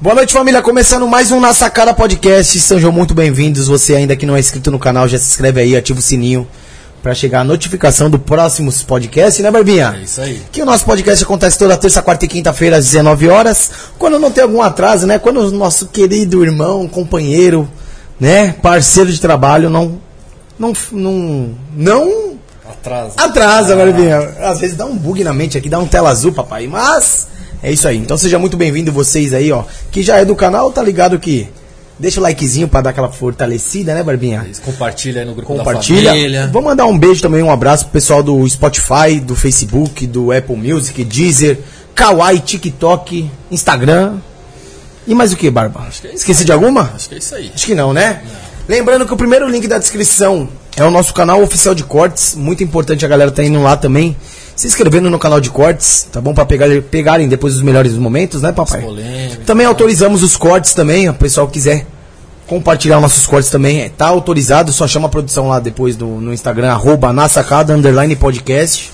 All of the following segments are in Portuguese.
Boa noite, família. Começando mais um Na Sacada Podcast. Sejam muito bem-vindos. Você ainda que não é inscrito no canal, já se inscreve aí, ativa o sininho para chegar a notificação do próximos podcast, né, Barbinha? É isso aí. Que o nosso podcast acontece toda terça, quarta e quinta-feira às 19 horas. Quando não tem algum atraso, né? Quando o nosso querido irmão, companheiro, né, parceiro de trabalho não não não não Atrasa. Atrasa, Barbinha. Às vezes dá um bug na mente aqui, dá um tela azul, papai. Mas é isso aí. Então seja muito bem-vindo vocês aí, ó. Que já é do canal, tá ligado que deixa o likezinho pra dar aquela fortalecida, né, Barbinha? Isso, Compartilha aí no grupo Compartilha. da família. Vou mandar um beijo também, um abraço pro pessoal do Spotify, do Facebook, do Apple Music, Deezer, Kawaii, TikTok, Instagram. E mais o que, Barba? que é isso Esqueci aí. de alguma? Acho que é isso aí. Acho que não, né? Lembrando que o primeiro link da descrição é o nosso canal oficial de cortes. Muito importante a galera tá indo lá também. Se inscrevendo no canal de cortes, tá bom? Pra pegar, pegarem depois os melhores momentos, né, papai? Também né? autorizamos os cortes também. O pessoal quiser compartilhar os nossos cortes também, é, tá autorizado. Só chama a produção lá depois do, no Instagram, arroba na sacada, underline podcast.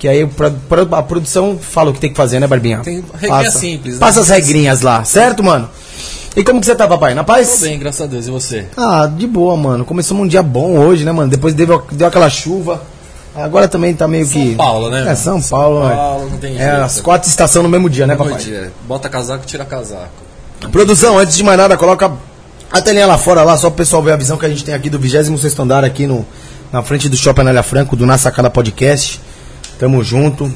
Que aí pra- pra- a produção fala o que tem que fazer, né, Barbinha? Tem regrinha simples, né? Passa as regrinhas lá, certo, mano? E como que você tá, papai? Na paz? Tô bem, graças a Deus. E você? Ah, de boa, mano. Começamos um dia bom hoje, né, mano? Depois deu, deu aquela chuva. Agora também tá meio que. São Paulo, né? É, São Paulo, São Paulo, é. não tem É, jeito. as quatro estações no mesmo dia, né, Bom papai? dia. Bota casaco, tira casaco. Produção, antes de mais nada, coloca a telinha lá fora, lá, só pro pessoal ver a visão que a gente tem aqui do 26 andar, aqui no, na frente do Shopping Anália Franco, do Na Sacada Podcast. Tamo junto.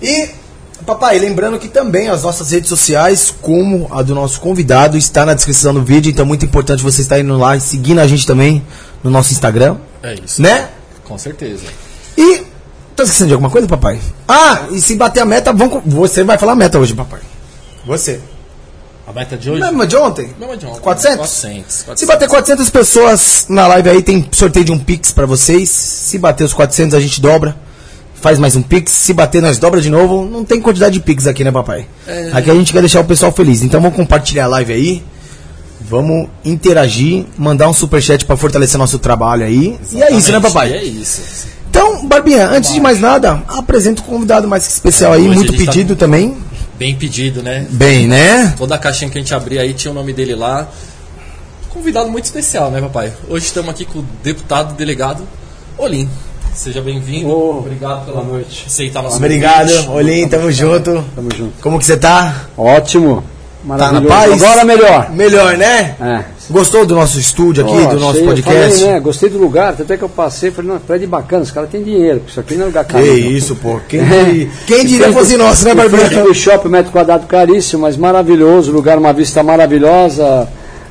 E, papai, lembrando que também as nossas redes sociais, como a do nosso convidado, está na descrição do vídeo, então é muito importante você estar indo lá e seguindo a gente também no nosso Instagram, É isso. né? Com certeza. E. Tá esquecendo de alguma coisa, papai? Ah, e se bater a meta, vamos, com- você vai falar a meta hoje, papai. Você. A meta de hoje? Mesma de ontem? Mesma de ontem. 400? 400. Se 400. bater 400 pessoas na live aí, tem sorteio de um Pix pra vocês. Se bater os 400, a gente dobra. Faz mais um Pix. Se bater, nós dobra de novo. Não tem quantidade de Pix aqui, né, papai? É. Aqui a gente quer deixar o pessoal feliz. Então vamos compartilhar a live aí. Vamos interagir, mandar um superchat pra fortalecer nosso trabalho aí. E é isso, né, Exatamente, papai? É isso. Então, Barbinha, antes de mais nada, apresento o convidado mais que especial aí, Hoje muito tá pedido com- também. Bem pedido, né? Bem, né? Toda a caixinha que a gente abria aí tinha o nome dele lá. Convidado muito especial, né, papai? Hoje estamos aqui com o deputado delegado Olim. Seja bem-vindo. Ô, Obrigado pela noite. aceitar nosso Obrigado, convite. Olim, tamo junto. Tamo junto. Como que você tá? Ótimo. Tá na paz? Agora melhor. Melhor, né? É. Gostou do nosso estúdio aqui, Pô, do nosso achei- podcast? Falei, né? Gostei do lugar, até que eu passei, falei, não, prédio bacana, os caras têm dinheiro, isso aqui não é lugar caro. Que isso, pô. Quem, É. diria- quem diria fosse nosso, né, Barbinha? do shopping, metro quadrado caríssimo, mas maravilhoso, lugar, uma vista maravilhosa.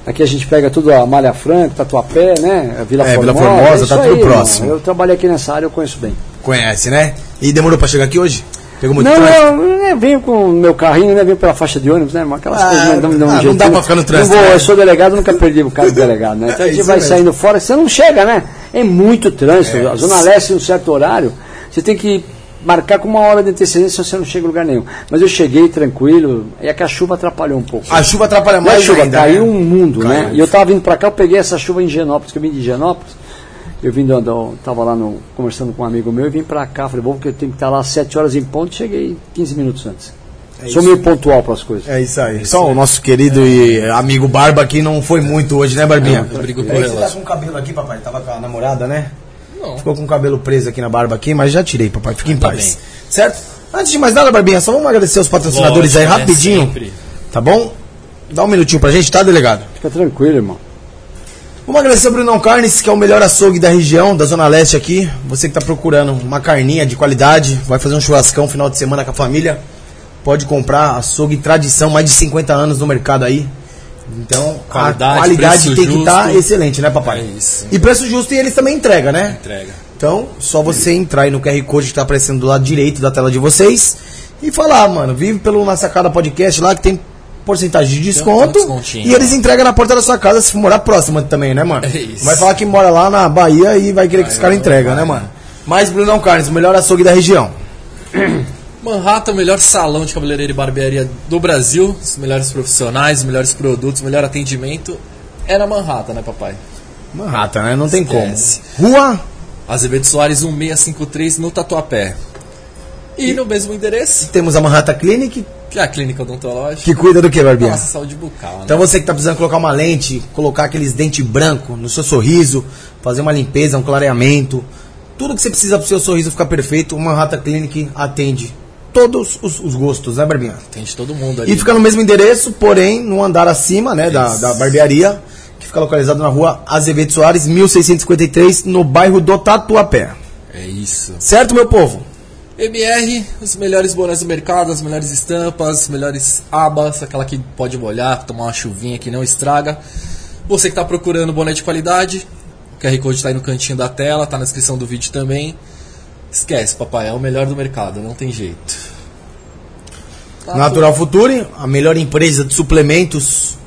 Aqui a gente pega tudo a Malha Franca, Tatuapé, né? a Vila É, Formosa. Vila Formosa, tá tudo aí, próximo. Eu trabalhei aqui nessa área, eu conheço bem. Conhece, né? E demorou pra chegar aqui hoje? Pegou muito não, trânsito? eu, eu venho com o meu carrinho, né? Venho pela faixa de ônibus, né? Aquelas Ah, coisas, né? Dá um- dá um ah, não dá pra ficar no trânsito, Não vou, né? eu sou delegado, nunca perdi o cargo de delegado, né? Então É a gente vai mesmo. saindo fora, você não chega, né? É muito trânsito. É. A Zona Leste, em um certo horário, você tem que marcar com uma hora de antecedência, você não chega em lugar nenhum. Mas eu cheguei tranquilo, e é que a chuva atrapalhou um pouco. A chuva atrapalha Não é mais chuva, ainda, caiu né? um mundo, né? E eu tava vindo pra cá, eu peguei essa chuva em Genópolis, que eu vim de Genópolis. Eu vim do, do- tava lá no, conversando com um amigo meu e vim pra cá. Falei, bom, porque eu tenho que estar lá às 7 horas em ponto, cheguei 15 minutos antes. É Sou meio pontual para as coisas. É isso aí. Só o nosso querido e amigo Barba aqui não foi muito hoje, né, Barbinha? Não, brigou É por você tá com o cabelo aqui, papai. Tava com a namorada, né? Não. Ficou com o cabelo preso aqui na barba aqui, mas já tirei, papai. Fique em Tá paz. bem. Certo? Antes de mais nada, Barbinha, só vamos agradecer os patrocinadores aí Lógico, né? rapidinho. Sempre. Tá bom? Dá um minutinho pra gente, tá, delegado? Fica tranquilo, irmão. Vamos agradecer o Brunão Carnes, que é o melhor açougue da região, da Zona Leste aqui. Você que está procurando uma carninha de qualidade, vai fazer um churrascão final de semana com a família, pode comprar açougue tradição, mais de 50 anos no mercado aí. Então, Qualidade, a qualidade tem que estar justo. excelente, né, papai? É isso. E preço justo e eles também entregam, né? Entrega. Então, só você entrar aí no QR Code que tá aparecendo do lado direito da tela de vocês e falar, mano, vive pelo Na Sacada Podcast lá que tem porcentagem de desconto e eles entregam na porta da sua casa se for morar próxima também, né, mano? É isso. Vai falar que mora lá na Bahia e vai querer que os caras entregam, né, mano? Mais Brunão Carnes, o melhor açougue da região. Manhattan, o melhor salão de cabeleireiro e barbearia do Brasil. Os melhores profissionais, os melhores produtos, o melhor atendimento. É na Manhattan, né, papai? Manhattan, né? Não tem Esquece. como. Rua Azevedo Soares 1653 no Tatuapé. E no mesmo endereço, Temos a Manhattan Clinic, que é a clínica odontológica. que cuida do que, Barbinha? nossa saúde bucal, né? Então você que tá precisando colocar uma lente, colocar aqueles dentes brancos no seu sorriso, fazer uma limpeza, um clareamento, tudo que você precisa pro seu sorriso ficar perfeito, o Manhattan Clinic atende todos os, os gostos, né, Barbinha? Tem de todo mundo ali. E fica no mesmo endereço, porém no andar acima, né, da, da barbearia, que fica localizado na rua Azevedo Soares, 1653, no bairro do Tatuapé. É isso. Certo, meu povo? MR, os melhores bonés do mercado, as melhores estampas, as melhores abas, aquela que pode molhar, tomar uma chuvinha que não estraga. Você que está procurando boné de qualidade, o QR Code está aí no cantinho da tela, tá na descrição do vídeo também. Esquece, papai, é o melhor do mercado, não tem jeito. Tá Natural Future, a melhor empresa de suplementos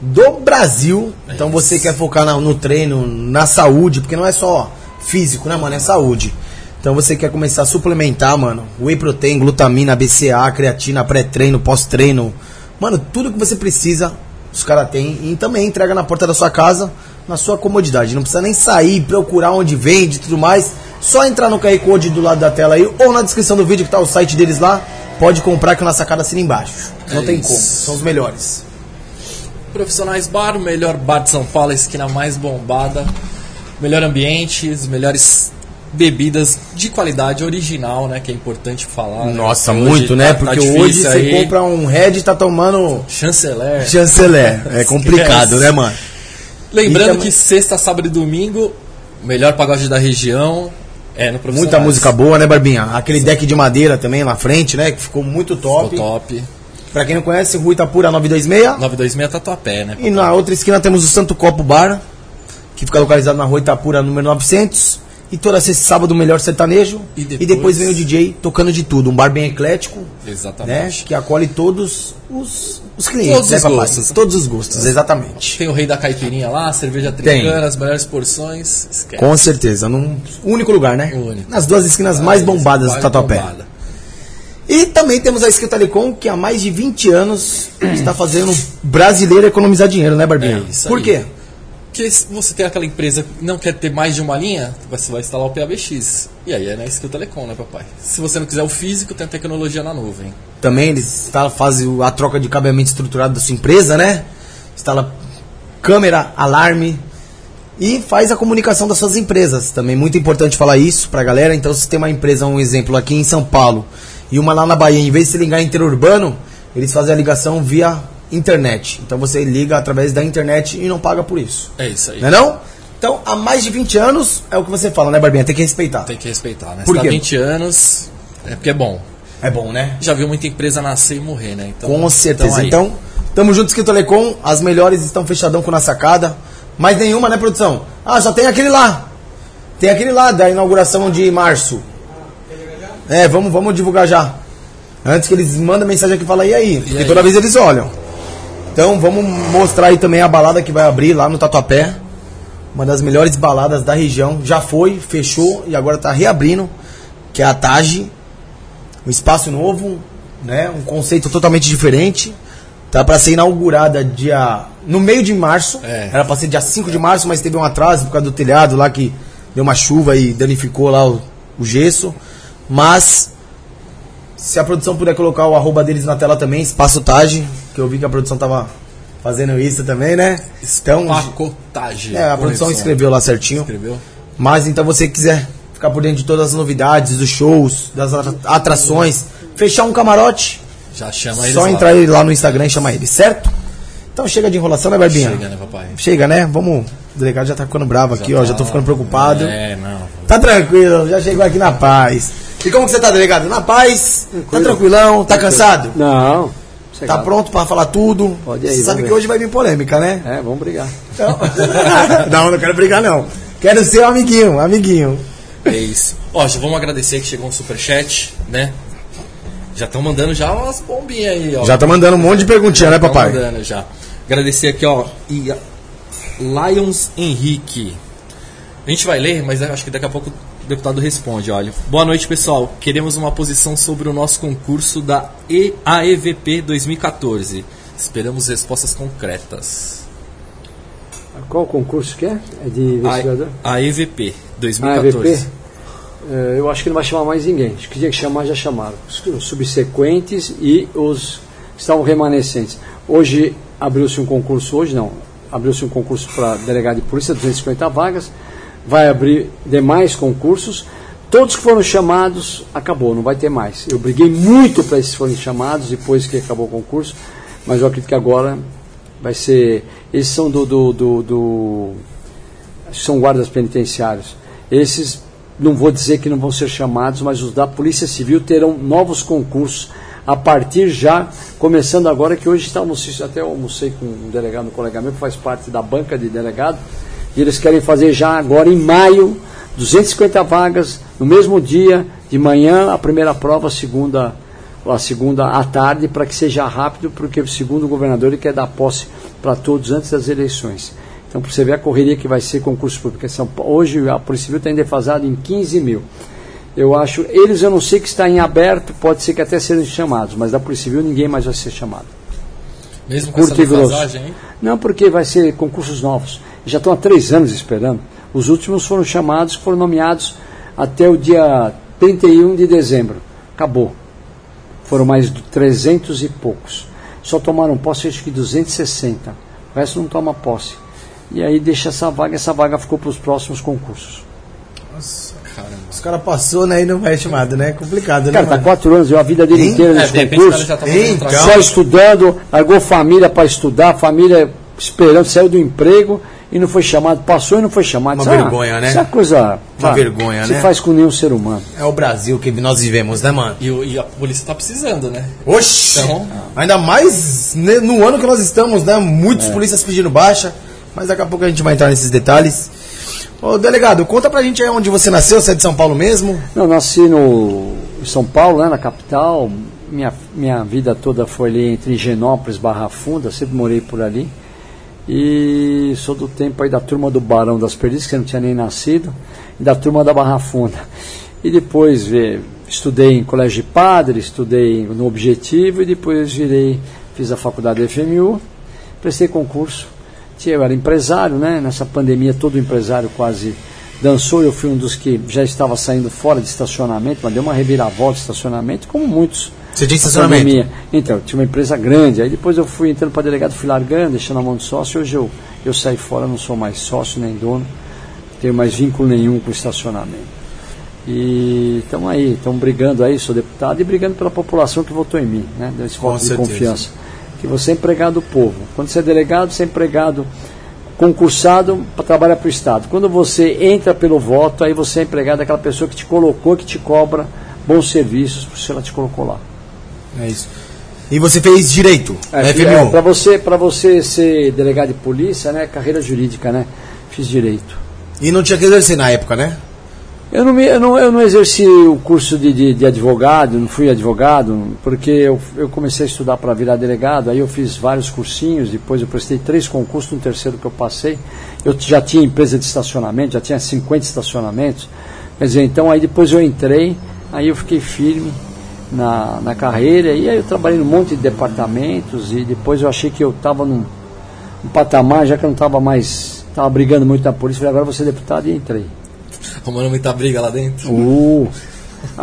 do Brasil. Então você quer focar no treino, na saúde, porque não é só físico, né, mano? É saúde. Então você quer começar a suplementar, mano. Whey protein, glutamina, BCA, creatina, pré-treino, pós-treino. Mano, tudo que você precisa, os caras têm. E também entrega na porta da sua casa, na sua comodidade. Não precisa nem sair, procurar onde vende e tudo mais. Só entrar no QR Code do lado da tela aí, ou na descrição do vídeo que tá o site deles lá. Pode comprar que o na sacada assina embaixo. Não É tem isso. como. São os melhores. Profissionais Bar, o melhor bar de São Paulo, a esquina mais bombada. Melhor ambiente, as melhores bebidas de qualidade original, né? Que é importante falar. né? Nossa, Hoje muito, né? tá- tá Porque difícil hoje você aí. compra um Red e tá tomando Chanceler. chanceler. É complicado, né, mano? Lembrando também- que sexta, sábado e domingo, o melhor pagode da região é no. Muita música boa, né, Barbinha? Aquele deck de madeira também lá frente, né? Que ficou muito top. Ficou top. Pra quem não conhece, Rua Itapura 926. 926 Tatuapé, né? E na outra esquina temos o Santo Copo Bar, que fica localizado na Rua Itapura, número 900. E toda sexta e sábado o melhor sertanejo. E E depois- depois, vem o DJ tocando de tudo. Um bar bem eclético, né? Exatamente. Que acolhe todos os, os clientes, Todos né, os papai? gostos. Todos os gostos, exatamente. Tem o rei da caipirinha lá, cerveja tricana, as melhores porções. Esquece. Com certeza, num único lugar, né? Único. Nas duas esquinas mais bombadas do Tatuapé. bombada. E também temos a Skill Telecom, que há mais de 20 anos está fazendo brasileiro economizar dinheiro, né, Barbinha? É isso Por quê? Se você tem aquela empresa que não quer ter mais de uma linha, você vai instalar o PABX. E aí é na Skill Telecom, né, papai? Se você não quiser o físico, tem a tecnologia na nuvem. Também eles tá, fazem a troca de cabeamento estruturado da sua empresa, né? Instala câmera, alarme e faz a comunicação das suas empresas. Também muito importante falar isso pra galera. Então, se tem uma empresa, um exemplo aqui em São Paulo e uma lá na Bahia, em vez de se ligar interurbano, eles fazem a ligação via internet. Então você liga através da internet e não paga por isso. É isso aí. Não é não? Então, há mais de 20 anos, é o que você fala, né, Barbinha? Tem que respeitar. Tem que respeitar, né? Por Se tá quê? 20 anos, é porque é bom. É bom, né? Já viu muita empresa nascer e morrer, né? Então, Com certeza. aí. Então, tamo junto, Esquito Telecom. As melhores estão fechadão com na sacada. Mais nenhuma, né, produção? Ah, só tem aquele lá. Tem aquele lá da inauguração de março. É, vamos, vamos divulgar já. Antes que eles mandem mensagem aqui e falem, e aí? Porque aí? toda vez eles olham. Então, vamos mostrar aí também a balada que vai abrir lá no Tatuapé. Uma das melhores baladas da região. Já foi, fechou e agora tá reabrindo. Que é a Tage. Um espaço novo, né? Um conceito totalmente diferente. Tá para ser inaugurada dia no meio de março. É. Era para ser dia 5 de março, mas teve um atraso por causa do telhado lá que deu uma chuva e danificou lá o, o gesso. Mas se a produção puder colocar o arroba deles na tela também, Espaço Tage, que eu vi que a produção tava fazendo isso também, né? Então, Pacotagem. é, a produção escreveu lá certinho. Escreveu? Mas então você quiser ficar por dentro de todas as novidades, dos shows, das atra- atrações, fechar um camarote, Já chama eles só lá. entrar aí lá no Instagram e chamar ele, certo? Então chega de enrolação, né, Barbinha? Chega, né, papai? Chega, né? Vamos. O delegado já tá ficando bravo aqui, ó. tá- Já tô ficando preocupado. É, não. Tá tranquilo, já chegou aqui na paz. E como que você tá, delegado? Na paz? Tá tranquilão? Tá cansado? Não. Tá pronto pra falar tudo? Pode aí, Você sabe vamos que ver. hoje vai vir polêmica, né? É, vamos brigar. Então... não, não quero brigar, não. Quero ser um amiguinho, amiguinho. É isso. Ó, já vamos agradecer que chegou um superchat, né? Já estão mandando já umas bombinhas aí, ó. Já tá mandando um monte de perguntinha, né, Tão papai? mandando já. Agradecer aqui, ó. E Lions Henrique. A gente vai ler, mas acho que daqui a pouco o deputado responde, olha. Boa noite, pessoal. Queremos uma posição sobre o nosso concurso da AEVP 2014. Esperamos respostas concretas. Qual concurso que é? É de investigador? A, AEVP Ah, 2014. EVP? É, eu acho que não vai chamar mais ninguém. Acho que tinha que chamar, já chamaram. Os subsequentes e os que estavam remanescentes. Hoje abriu-se um concurso, hoje não, abriu-se um concurso para delegado de polícia, 250 vagas. Vai abrir demais concursos. Todos que foram chamados, acabou, não vai ter mais. Eu briguei muito para esses forem chamados depois que acabou o concurso, mas eu acredito que agora vai ser. Esses são do. do, do, do são guardas penitenciários. Esses não vou dizer que não vão ser chamados, mas os da Polícia Civil terão novos concursos a partir já, começando agora, que hoje estamos, até eu almocei com um delegado, um colega meu que faz parte da banca de delegado, e eles querem fazer já agora em maio 250 vagas no mesmo dia, de manhã a primeira prova, a segunda, a segunda à tarde, para que seja rápido, porque segundo o governador ele quer dar posse para todos antes das eleições. Então, para você ver a correria que vai ser concurso público. Hoje a Polícia Civil está em defasado em 15 mil. Eu acho, eles eu não sei que está em aberto, pode ser que até sejam chamados, mas da Polícia Civil ninguém mais vai ser chamado. Mesmo com Curto essa defasagem, hein? Não, porque vai ser concursos novos. Já estão há três anos esperando. Os últimos foram chamados, foram nomeados até o dia 31 de dezembro. Acabou. Foram mais de 300 e poucos. Só tomaram posse, acho que 260. O resto não toma posse. E aí deixa essa vaga, essa vaga ficou para os próximos concursos. Nossa, caramba. Os caras passou, né, e não vai chamado, né? É complicado, né? Cara, tá quatro anos, eu a vida dele inteira nesse é, concurso. Já tá então. Só estudando, largou família para estudar, família esperando, saiu do emprego e não foi chamado, passou e não foi chamado. Uma vergonha, né? Isso é coisa. Uma vergonha, se né? Se faz com nenhum ser humano. É o Brasil que nós vivemos, né, mano? E, e a polícia tá precisando, né? Oxi! Então, ainda mais no ano que nós estamos, né? Muitos é. polícias pedindo baixa. Mas daqui a pouco a gente vai entrar nesses detalhes. Ô, delegado, conta pra gente aí onde você nasceu, você é de São Paulo mesmo? Não, nasci no em São Paulo, né, na capital. Minha, minha vida toda foi ali entre Genópolis Barra Funda, sempre morei por ali. E sou do tempo aí da turma do Barão das Perdizes, que eu não tinha nem nascido, e da turma da Barra Funda. E depois estudei em colégio de padre, estudei no Objetivo e depois virei, fiz a faculdade da FMU, prestei concurso eu era empresário, né? Nessa pandemia todo empresário quase dançou. Eu fui um dos que já estava saindo fora de estacionamento, mas deu uma reviravolta de estacionamento, como muitos. Você tinha estacionamento? Pandemia. Então, tinha uma empresa grande. Aí depois eu fui entrando para delegado, fui largando, deixando a mão de sócio. Hoje eu, eu saí fora, não sou mais sócio nem dono, tenho mais vínculo nenhum com o estacionamento. E estamos aí, estamos brigando aí, sou deputado e brigando pela população que votou em mim, né? Desse voto de confiança que você é empregado do povo. Quando você é delegado, você é empregado concursado para trabalhar para o Estado. Quando você entra pelo voto, aí você é empregado daquela pessoa que te colocou, que te cobra bons serviços, porque ela te colocou lá. É isso. E você fez direito, é, é, para você, você ser delegado de polícia, né, carreira jurídica, né? Fiz direito. E não tinha que exercer na época, né? Eu não, me, eu, não, eu não exerci o curso de, de, de advogado, não fui advogado, porque eu, eu comecei a estudar para virar delegado, aí eu fiz vários cursinhos, depois eu prestei três concursos, no terceiro que eu passei. Eu já tinha empresa de estacionamento, já tinha 50 estacionamentos. Quer dizer, então aí depois eu entrei, aí eu fiquei firme na, na carreira, e aí eu trabalhei num monte de departamentos, e depois eu achei que eu estava num, num patamar, já que eu não estava mais, estava brigando muito na polícia, falei, agora vou ser deputado e entrei. Arrumando muita briga lá dentro. Uh,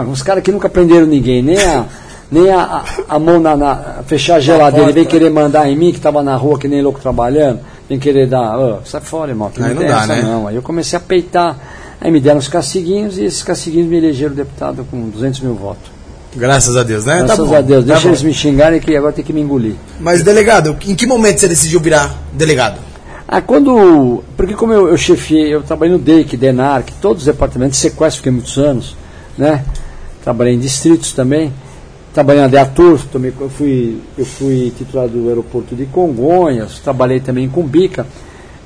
uns caras que nunca prenderam ninguém, nem a, nem a, a, a mão na, na, fechar a geladeira, vem querer mandar em mim, que estava na rua que nem louco trabalhando, vem querer dar, oh, sai fora, irmão, que aí não, não dá, né? não. Aí eu comecei a peitar, aí me deram os castiguinhos e esses castiguinhos me elegeram deputado com 200 mil votos. Graças a Deus, né? Tá Graças tá a Deus. Tá Deixa eles me xingarem que agora tem que me engolir. Mas, delegado, em que momento você decidiu virar delegado? Ah, quando. Porque como eu, eu chefiei, eu trabalhei no DEIC, DENARC, todos os departamentos de sequestro, fiquei muitos anos, né? Trabalhei em distritos também. Trabalhei na DEATUR, também, eu, fui, eu fui titular do aeroporto de Congonhas, trabalhei também com Bica.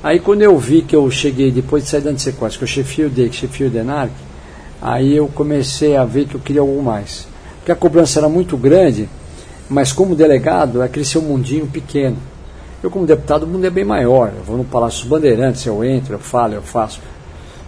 Aí quando eu vi que eu cheguei, depois de sair de sequestro, que eu chefiei o DEIC, chefiei o DENARC, aí eu comecei a ver que eu queria algo mais. Porque a cobrança era muito grande, mas como delegado, aquele seu mundinho pequeno. Eu, como deputado, o mundo é bem maior. Eu vou no Palácio dos Bandeirantes, eu entro, eu falo, eu faço.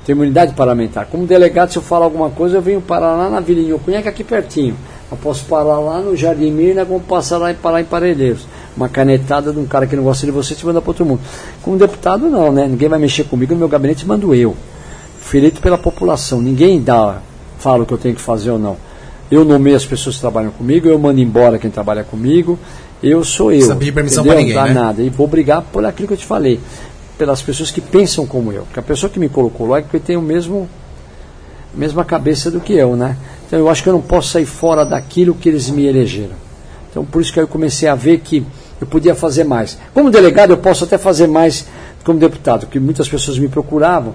Tenho imunidade parlamentar. Como delegado, se eu falar alguma coisa, eu venho parar lá na que é aqui pertinho. Eu posso parar lá no Jardim Mirna, como passar lá e parar em Parelheiros. Uma canetada de um cara que não gosta de você te manda para outro mundo. Como deputado, não, né? Ninguém vai mexer comigo, no meu gabinete mando eu. Fui eleito pela população. Ninguém dá falo o que eu tenho que fazer ou não. Eu nomeio as pessoas que trabalham comigo, eu mando embora quem trabalha comigo, eu sou eu. Não pedir permissão para ninguém, né? nada. E vou brigar por aquilo que eu te falei, pelas pessoas que pensam como eu. Porque a pessoa que me colocou lá é que tem o mesmo mesma cabeça do que eu, né? Então eu acho que eu não posso sair fora daquilo que eles me elegeram. Então por isso que eu comecei a ver que eu podia fazer mais. Como delegado eu posso até fazer mais como deputado, porque muitas pessoas me procuravam,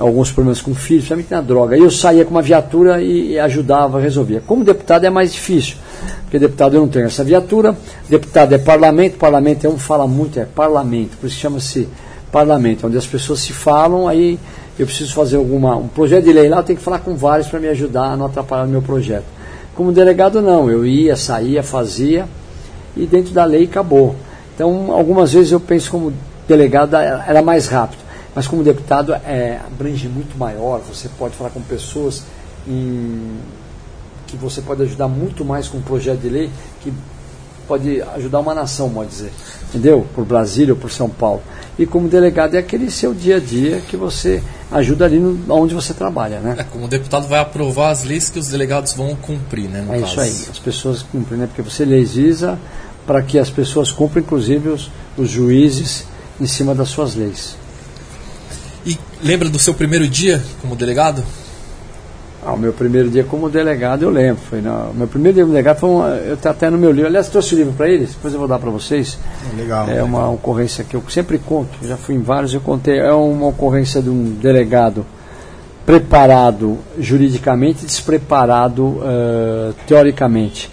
alguns problemas com filhos, principalmente na droga. E eu saía com uma viatura e, ajudava, resolvia. Como deputado é mais difícil, porque deputado eu não tenho essa viatura, deputado é parlamento, parlamento é um fala muito, é parlamento, por isso chama-se parlamento, onde as pessoas se falam, aí eu preciso fazer alguma, um projeto de lei lá, eu tenho que falar com vários para me ajudar a não atrapalhar o meu projeto. Como delegado não, eu ia, saía, fazia e dentro da lei acabou. Então, algumas vezes eu penso como delegado era mais rápido, mas como deputado é, abrange muito maior, você pode falar com pessoas em, que você pode ajudar muito mais com um projeto de lei que pode ajudar uma nação, pode dizer, entendeu? Por Brasília ou por São Paulo. E como delegado é aquele seu dia a dia que você ajuda ali no, onde você trabalha, né? É, como deputado vai aprovar as leis que os delegados vão cumprir, né? é caso. isso aí, as pessoas cumprem, né? Porque você legisla para que as pessoas cumprem, inclusive os, os juízes, em cima das suas leis. E lembra do seu primeiro dia como delegado? Ah, o meu primeiro dia como delegado eu lembro. Foi o meu primeiro dia como delegado foi um, eu estou até no meu livro. Aliás, trouxe o livro para eles, depois eu vou dar para vocês. Legal. É uma legal. ocorrência que eu sempre conto, já fui em vários, eu contei. É uma ocorrência de um delegado preparado juridicamente e despreparado uh, teoricamente.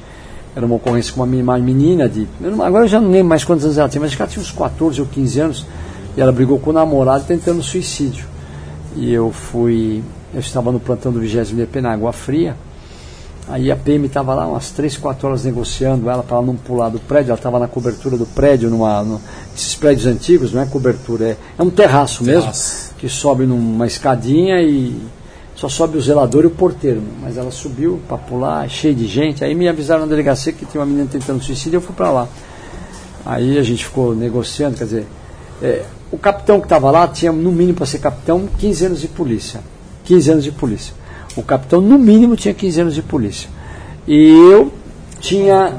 Era uma ocorrência com uma menina de. Eu não, agora eu já não lembro mais quantos anos ela tinha, mas acho que ela tinha uns 14 ou 15 anos. E ela brigou com o namorado tentando suicídio. E eu fui. Eu estava no plantão do 20 DP na Água Fria. Aí a PM estava lá umas 3, 4 horas negociando ela para ela não pular do prédio. Ela estava na cobertura do prédio, numa, no, esses prédios antigos, não é cobertura, é, é um terraço, terraço mesmo, que sobe numa escadinha e só sobe o zelador e o porteiro. Mas ela subiu para pular, cheio de gente. Aí me avisaram na delegacia que tinha uma menina tentando suicídio, eu fui para lá. Aí a gente ficou negociando, quer dizer, é, o capitão que estava lá tinha, no mínimo, para ser capitão, 15 anos de polícia. 15 anos de polícia. O capitão, no mínimo, tinha 15 anos de polícia. E eu tinha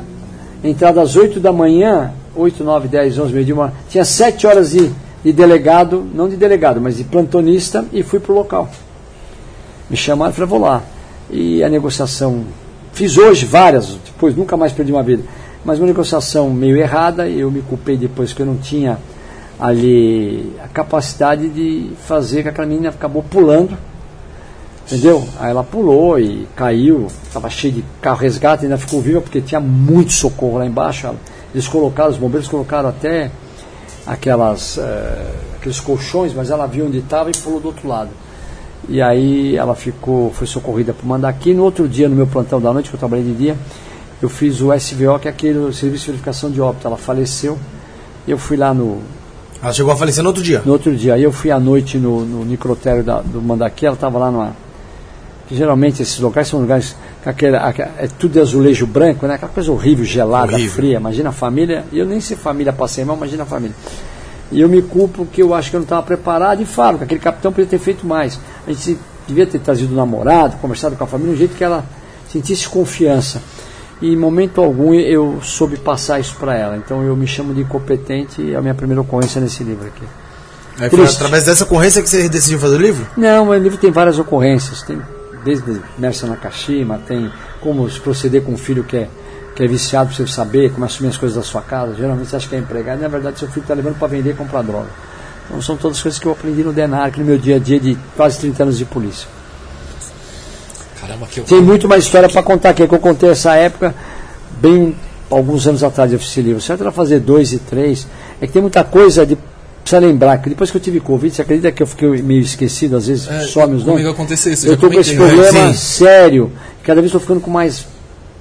entrado às 8 da manhã, 8, 9, 10, 11, meio dia, uma, tinha 7 horas de, de delegado, não de delegado, mas de plantonista, e fui para o local. Me chamaram e falei, vou lá. E a negociação, fiz hoje várias, depois nunca mais perdi uma vida, mas uma negociação meio errada, eu me culpei depois que eu não tinha ali a capacidade de fazer que aquela menina acabou pulando, entendeu? Aí ela pulou e caiu, estava cheio de carro resgate, ainda ficou viva porque tinha muito socorro lá embaixo. Eles colocaram, os bombeiros colocaram até aquelas, uh, aqueles colchões, mas ela viu onde estava e pulou do outro lado. E aí ela ficou, foi socorrida para Mandaqui. No outro dia, no meu plantão da noite, que eu trabalhei de dia, eu fiz o SVO, que é aquele Serviço de Verificação de Óbito. Ela faleceu. Eu fui lá no. Ela chegou a falecer no outro dia? No outro dia. Aí eu fui à noite no, no necrotério da, do Mandaqui, ela estava lá numa. Que geralmente esses locais são lugares com aquele, é tudo de azulejo branco, né? Aquela coisa horrível, gelada, horrível. fria. Imagina a família. Eu nem sei família passei mal, imagina a família. E eu me culpo que eu acho que eu não estava preparado e falo que aquele capitão podia ter feito mais. A gente devia ter trazido o namorado, conversado com a família, de um jeito que ela sentisse confiança. E em momento algum eu soube passar isso para ela. Então eu me chamo de incompetente e é a minha primeira ocorrência nesse livro aqui. Foi através dessa ocorrência que você decidiu fazer o livro? Não, o livro tem várias ocorrências. Tem desde Mersa Nakashima, tem como se proceder com um filho que é que é viciado para você saber como assumir as coisas da sua casa. Geralmente você acha que é empregado, e na verdade seu filho está levando para vender e comprar droga. Então são todas coisas que eu aprendi no DENARC, no meu dia a dia de quase 30 anos de polícia. Caramba, que. Tem muito mais história para contar aqui, que eu contei essa época, bem alguns anos atrás eu fiz esse livro. Certo era fazer dois e três. É que tem muita coisa de. Precisa lembrar que depois que eu tive Covid, você acredita que eu fiquei meio esquecido, às vezes é, some os nomes? aconteceu isso, eu estou com esse problema sério. Cada vez estou ficando com mais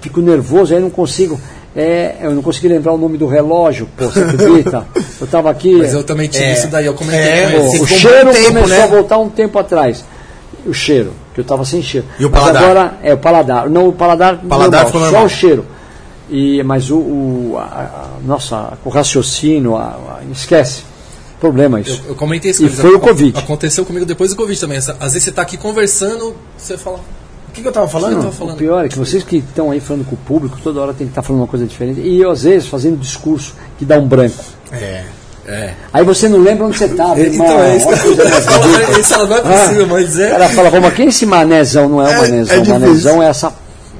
fico nervoso, aí não consigo. É, eu não consegui lembrar o nome do relógio, pô, você acredita? Eu estava aqui. Mas eu também tive é, isso daí, eu comentei é, pô, O cheiro tempo, começou né? a voltar um tempo atrás. O cheiro, que eu estava sem cheiro. E o paladar? Mas agora, é, o paladar. Não, o paladar, paladar normal, normal. só o cheiro. E, mas o, o a, a, nossa, o raciocínio, a, esquece. Problema isso. Eu, eu comentei isso. E foi o Covid. Aconteceu comigo depois do Covid também. Às vezes você está aqui conversando, você fala, O que, que eu tava falando? Não, Eu falando. O pior é que vocês que estão aí falando com o público, toda hora tem que estar falando uma coisa diferente. E eu, às vezes, fazendo discurso que dá um branco. É. É. Aí você não lembra onde você estava, irmão. Então, é isso. Olha ridícula. Isso não é Ah. possível, mas O é. cara fala, mas quem é esse manezão? Não é o É- manezão, é o manezão é essa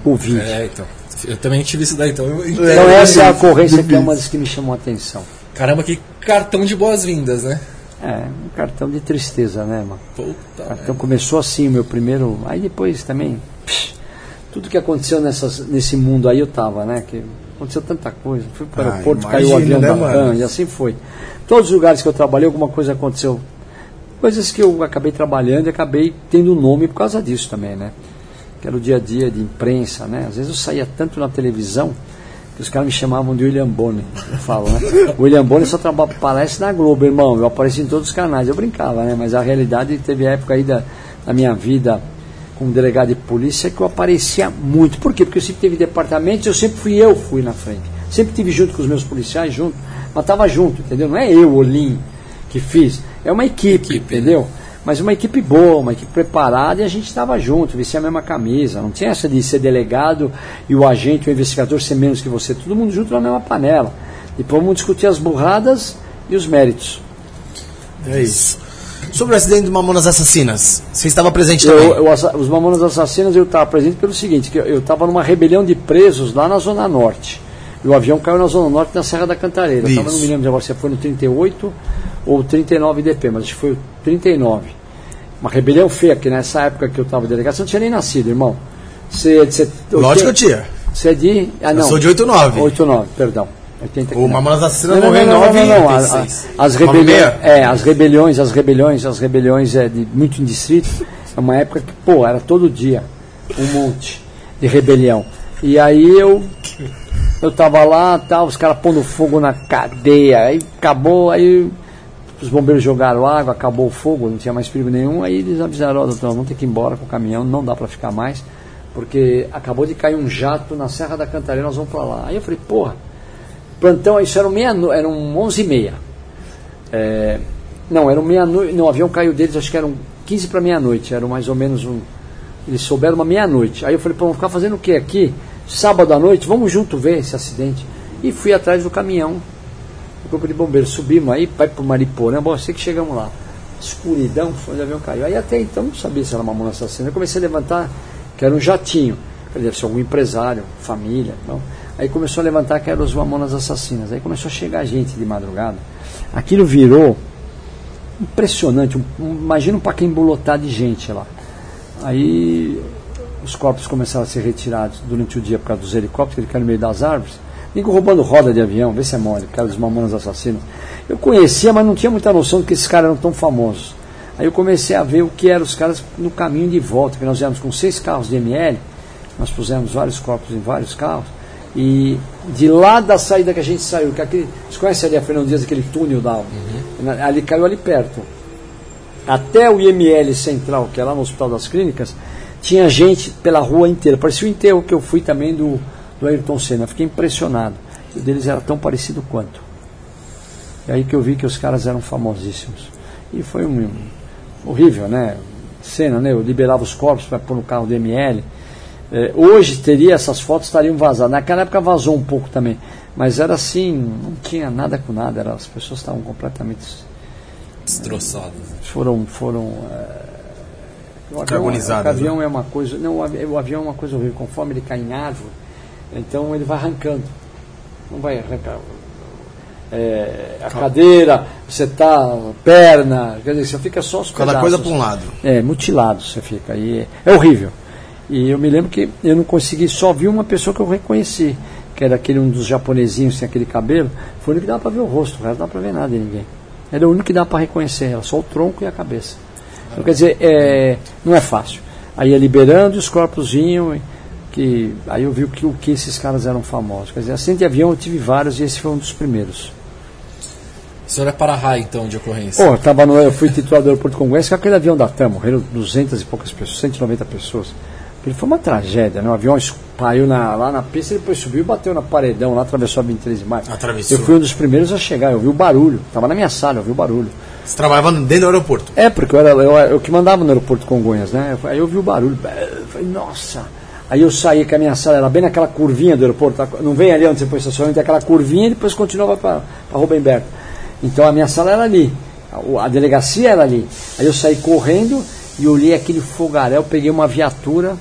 ouvinte. É, então. Eu também tive isso daí, então. Eu. Então essa é a ocorrência que é uma das que me chamou a atenção. Caramba, que cartão de boas-vindas, né? É, um cartão de tristeza, né, mano? Puta. Então começou assim o meu primeiro. Aí depois também. psh, tudo que aconteceu nessas, nesse mundo aí eu tava, né? Que aconteceu tanta coisa. Fui para o Ah, aeroporto, caiu o avião né, da mano? E assim foi. Todos os lugares que eu trabalhei, alguma coisa aconteceu. Coisas que eu acabei trabalhando e acabei tendo nome por causa disso também, né? Que era o dia a dia de imprensa, né? Às vezes eu saía tanto na televisão que os caras me chamavam de William Bonner. Eu falo, né? O William Bonner só trabalha, aparece na Globo, irmão. Eu apareço em todos os canais. Eu brincava, né? Mas a realidade teve a época aí da, da minha vida como delegado de polícia que eu aparecia muito. Por quê? Porque eu sempre teve departamentos, eu sempre fui eu fui na frente. Sempre tive junto com os meus policiais, junto, mas estava junto, entendeu? Não é eu, Olim, que fiz. É uma equipe, Equipe, entendeu? Mas uma equipe boa, uma equipe preparada e a gente estava junto, vestia a mesma camisa. Não tinha essa de ser delegado e o agente, o investigador ser menos que você. Todo mundo junto na mesma panela. Depois vamos discutir as burradas e os méritos. É isso. Sobre o acidente do Mamonas Assassinas, você estava presente também? Eu, eu, os Mamonas Assassinas eu estava presente pelo seguinte, que eu estava numa rebelião de presos lá na Zona Norte. E o avião caiu na Zona Norte, na Serra da Cantareira. Eu Isso. não me lembro agora se foi no 38 ou 39 DP, mas acho que foi o 39. Uma rebelião feia, que nessa época que eu estava delegado, você não tinha nem nascido, irmão. Você, você, Lógico que eu tinha. Você é de. Ah, não. sou de 89. 89, perdão. 80 que O. Mamonas Assassinas morreu em não, não, 9 não, não, a- 86. a- As Nove e rebeliões, é, as rebeliões, as rebeliões, as rebeliões é de muito indistrito. É uma época que, pô, era todo dia um monte de rebelião. E aí eu eu tava lá, tal, os caras pondo fogo na cadeia, aí acabou, aí os bombeiros jogaram água, acabou o fogo, não tinha mais perigo nenhum, aí eles avisaram, ó, doutor, vamos ter que ir embora com o caminhão, não dá para ficar mais, porque acabou de cair um jato na Serra da Cantareira, nós vamos para lá. Aí eu falei, porra, plantão, isso era meia no- eram 11 e meia. É, não, eram meia-noite, não, o avião caiu deles, acho que eram 15 para meia-noite, eram mais ou menos um, eles souberam uma meia-noite. Aí eu falei, pô, vamos ficar fazendo o que aqui? Sábado à noite, vamos junto ver esse acidente. E fui atrás do caminhão, do corpo de bombeiros, subimos aí, vai pro Mariporã, bom, sei que chegamos lá. Escuridão, foi onde o avião caiu. Aí até então não sabia se era uma mão assassina. Eu comecei a levantar que era um jatinho. Deve ser algum empresário, família. Não. Aí começou a levantar que eram os Mamonas Assassinas. Aí começou a chegar gente de madrugada. Aquilo virou impressionante. Um, um, imagina um de gente lá. Aí os corpos começaram a ser retirados durante o dia por causa dos helicópteros, que ele caiu no meio das árvores. Nego roubando roda de avião, vê se é mole, cara dos Mamonas Assassinos. Eu conhecia, mas não tinha muita noção de que esses caras eram tão famosos. Aí eu comecei a ver o que eram os caras no caminho de volta, que nós viemos com seis carros de ML, nós pusemos vários corpos em vários carros, e de lá da saída que a gente saiu, que aquele, vocês conhecem ali a Fernão Dias, aquele túnel da Na- ali caiu ali perto. Até o IML Central, que é lá no Hospital das Clínicas, tinha gente pela rua inteira. Parecia o enterro que eu fui também do, do Ayrton Senna. Fiquei impressionado. O deles era tão parecido quanto. É aí que eu vi que os caras eram famosíssimos. E foi um, um horrível, né? Cena, né? Eu liberava os corpos para pôr no carro do ML. É, hoje teria essas fotos estariam vazadas. Naquela época vazou um pouco também. Mas era assim, não tinha nada com nada. Era, as pessoas estavam completamente Destroçado. foram foram é, o avião, Carbonizadas, o avião é uma coisa não o avi- o avião é uma coisa horrível conforme ele cai em árvore então ele vai arrancando não vai arrancar é, a cadeira você tá perna quer dizer você fica só os Cada pedaços. coisa para um lado. É, mutilado você fica. E é, é horrível. E eu me lembro que eu não consegui, só vi uma pessoa que eu reconheci, que era aquele um dos japonesinhos sem aquele cabelo. Foi o único que dava para ver o rosto, o resto não dava para ver nada de ninguém. Era o único que dava para reconhecer, só o tronco e a cabeça. Então, quer dizer, é, não é fácil. Aí ia liberando e os corpos vinham. Que, aí eu vi o que, o que esses caras eram famosos. Quer dizer, acidente de avião eu tive vários e esse foi um dos primeiros. O senhor é para-raio, então, de ocorrência. Pô, eu, tava no, eu fui titular do aeroporto Congresso, que é aquele avião da TAM, morreram 200 e poucas pessoas, 190 pessoas. Ele foi uma tragédia, né? O avião caiu na, lá na pista, depois subiu e bateu na paredão, lá atravessou a 23 de maio. Atravessou. Eu fui um dos primeiros a chegar, eu vi o barulho, estava na minha sala, eu vi o barulho. Você trabalhava dentro do aeroporto? É, porque eu era eu, eu que mandava no aeroporto Congonhas, né? Aí eu vi o barulho, falei, nossa. Aí eu saí com a minha sala, era bem naquela curvinha do aeroporto, não vem ali onde você põe estacionamento, tem aquela curvinha e depois continuava para Rubem Berto. Então a minha sala era ali, a, a delegacia era ali. Aí eu saí correndo e olhei aquele fogaréu, peguei uma viatura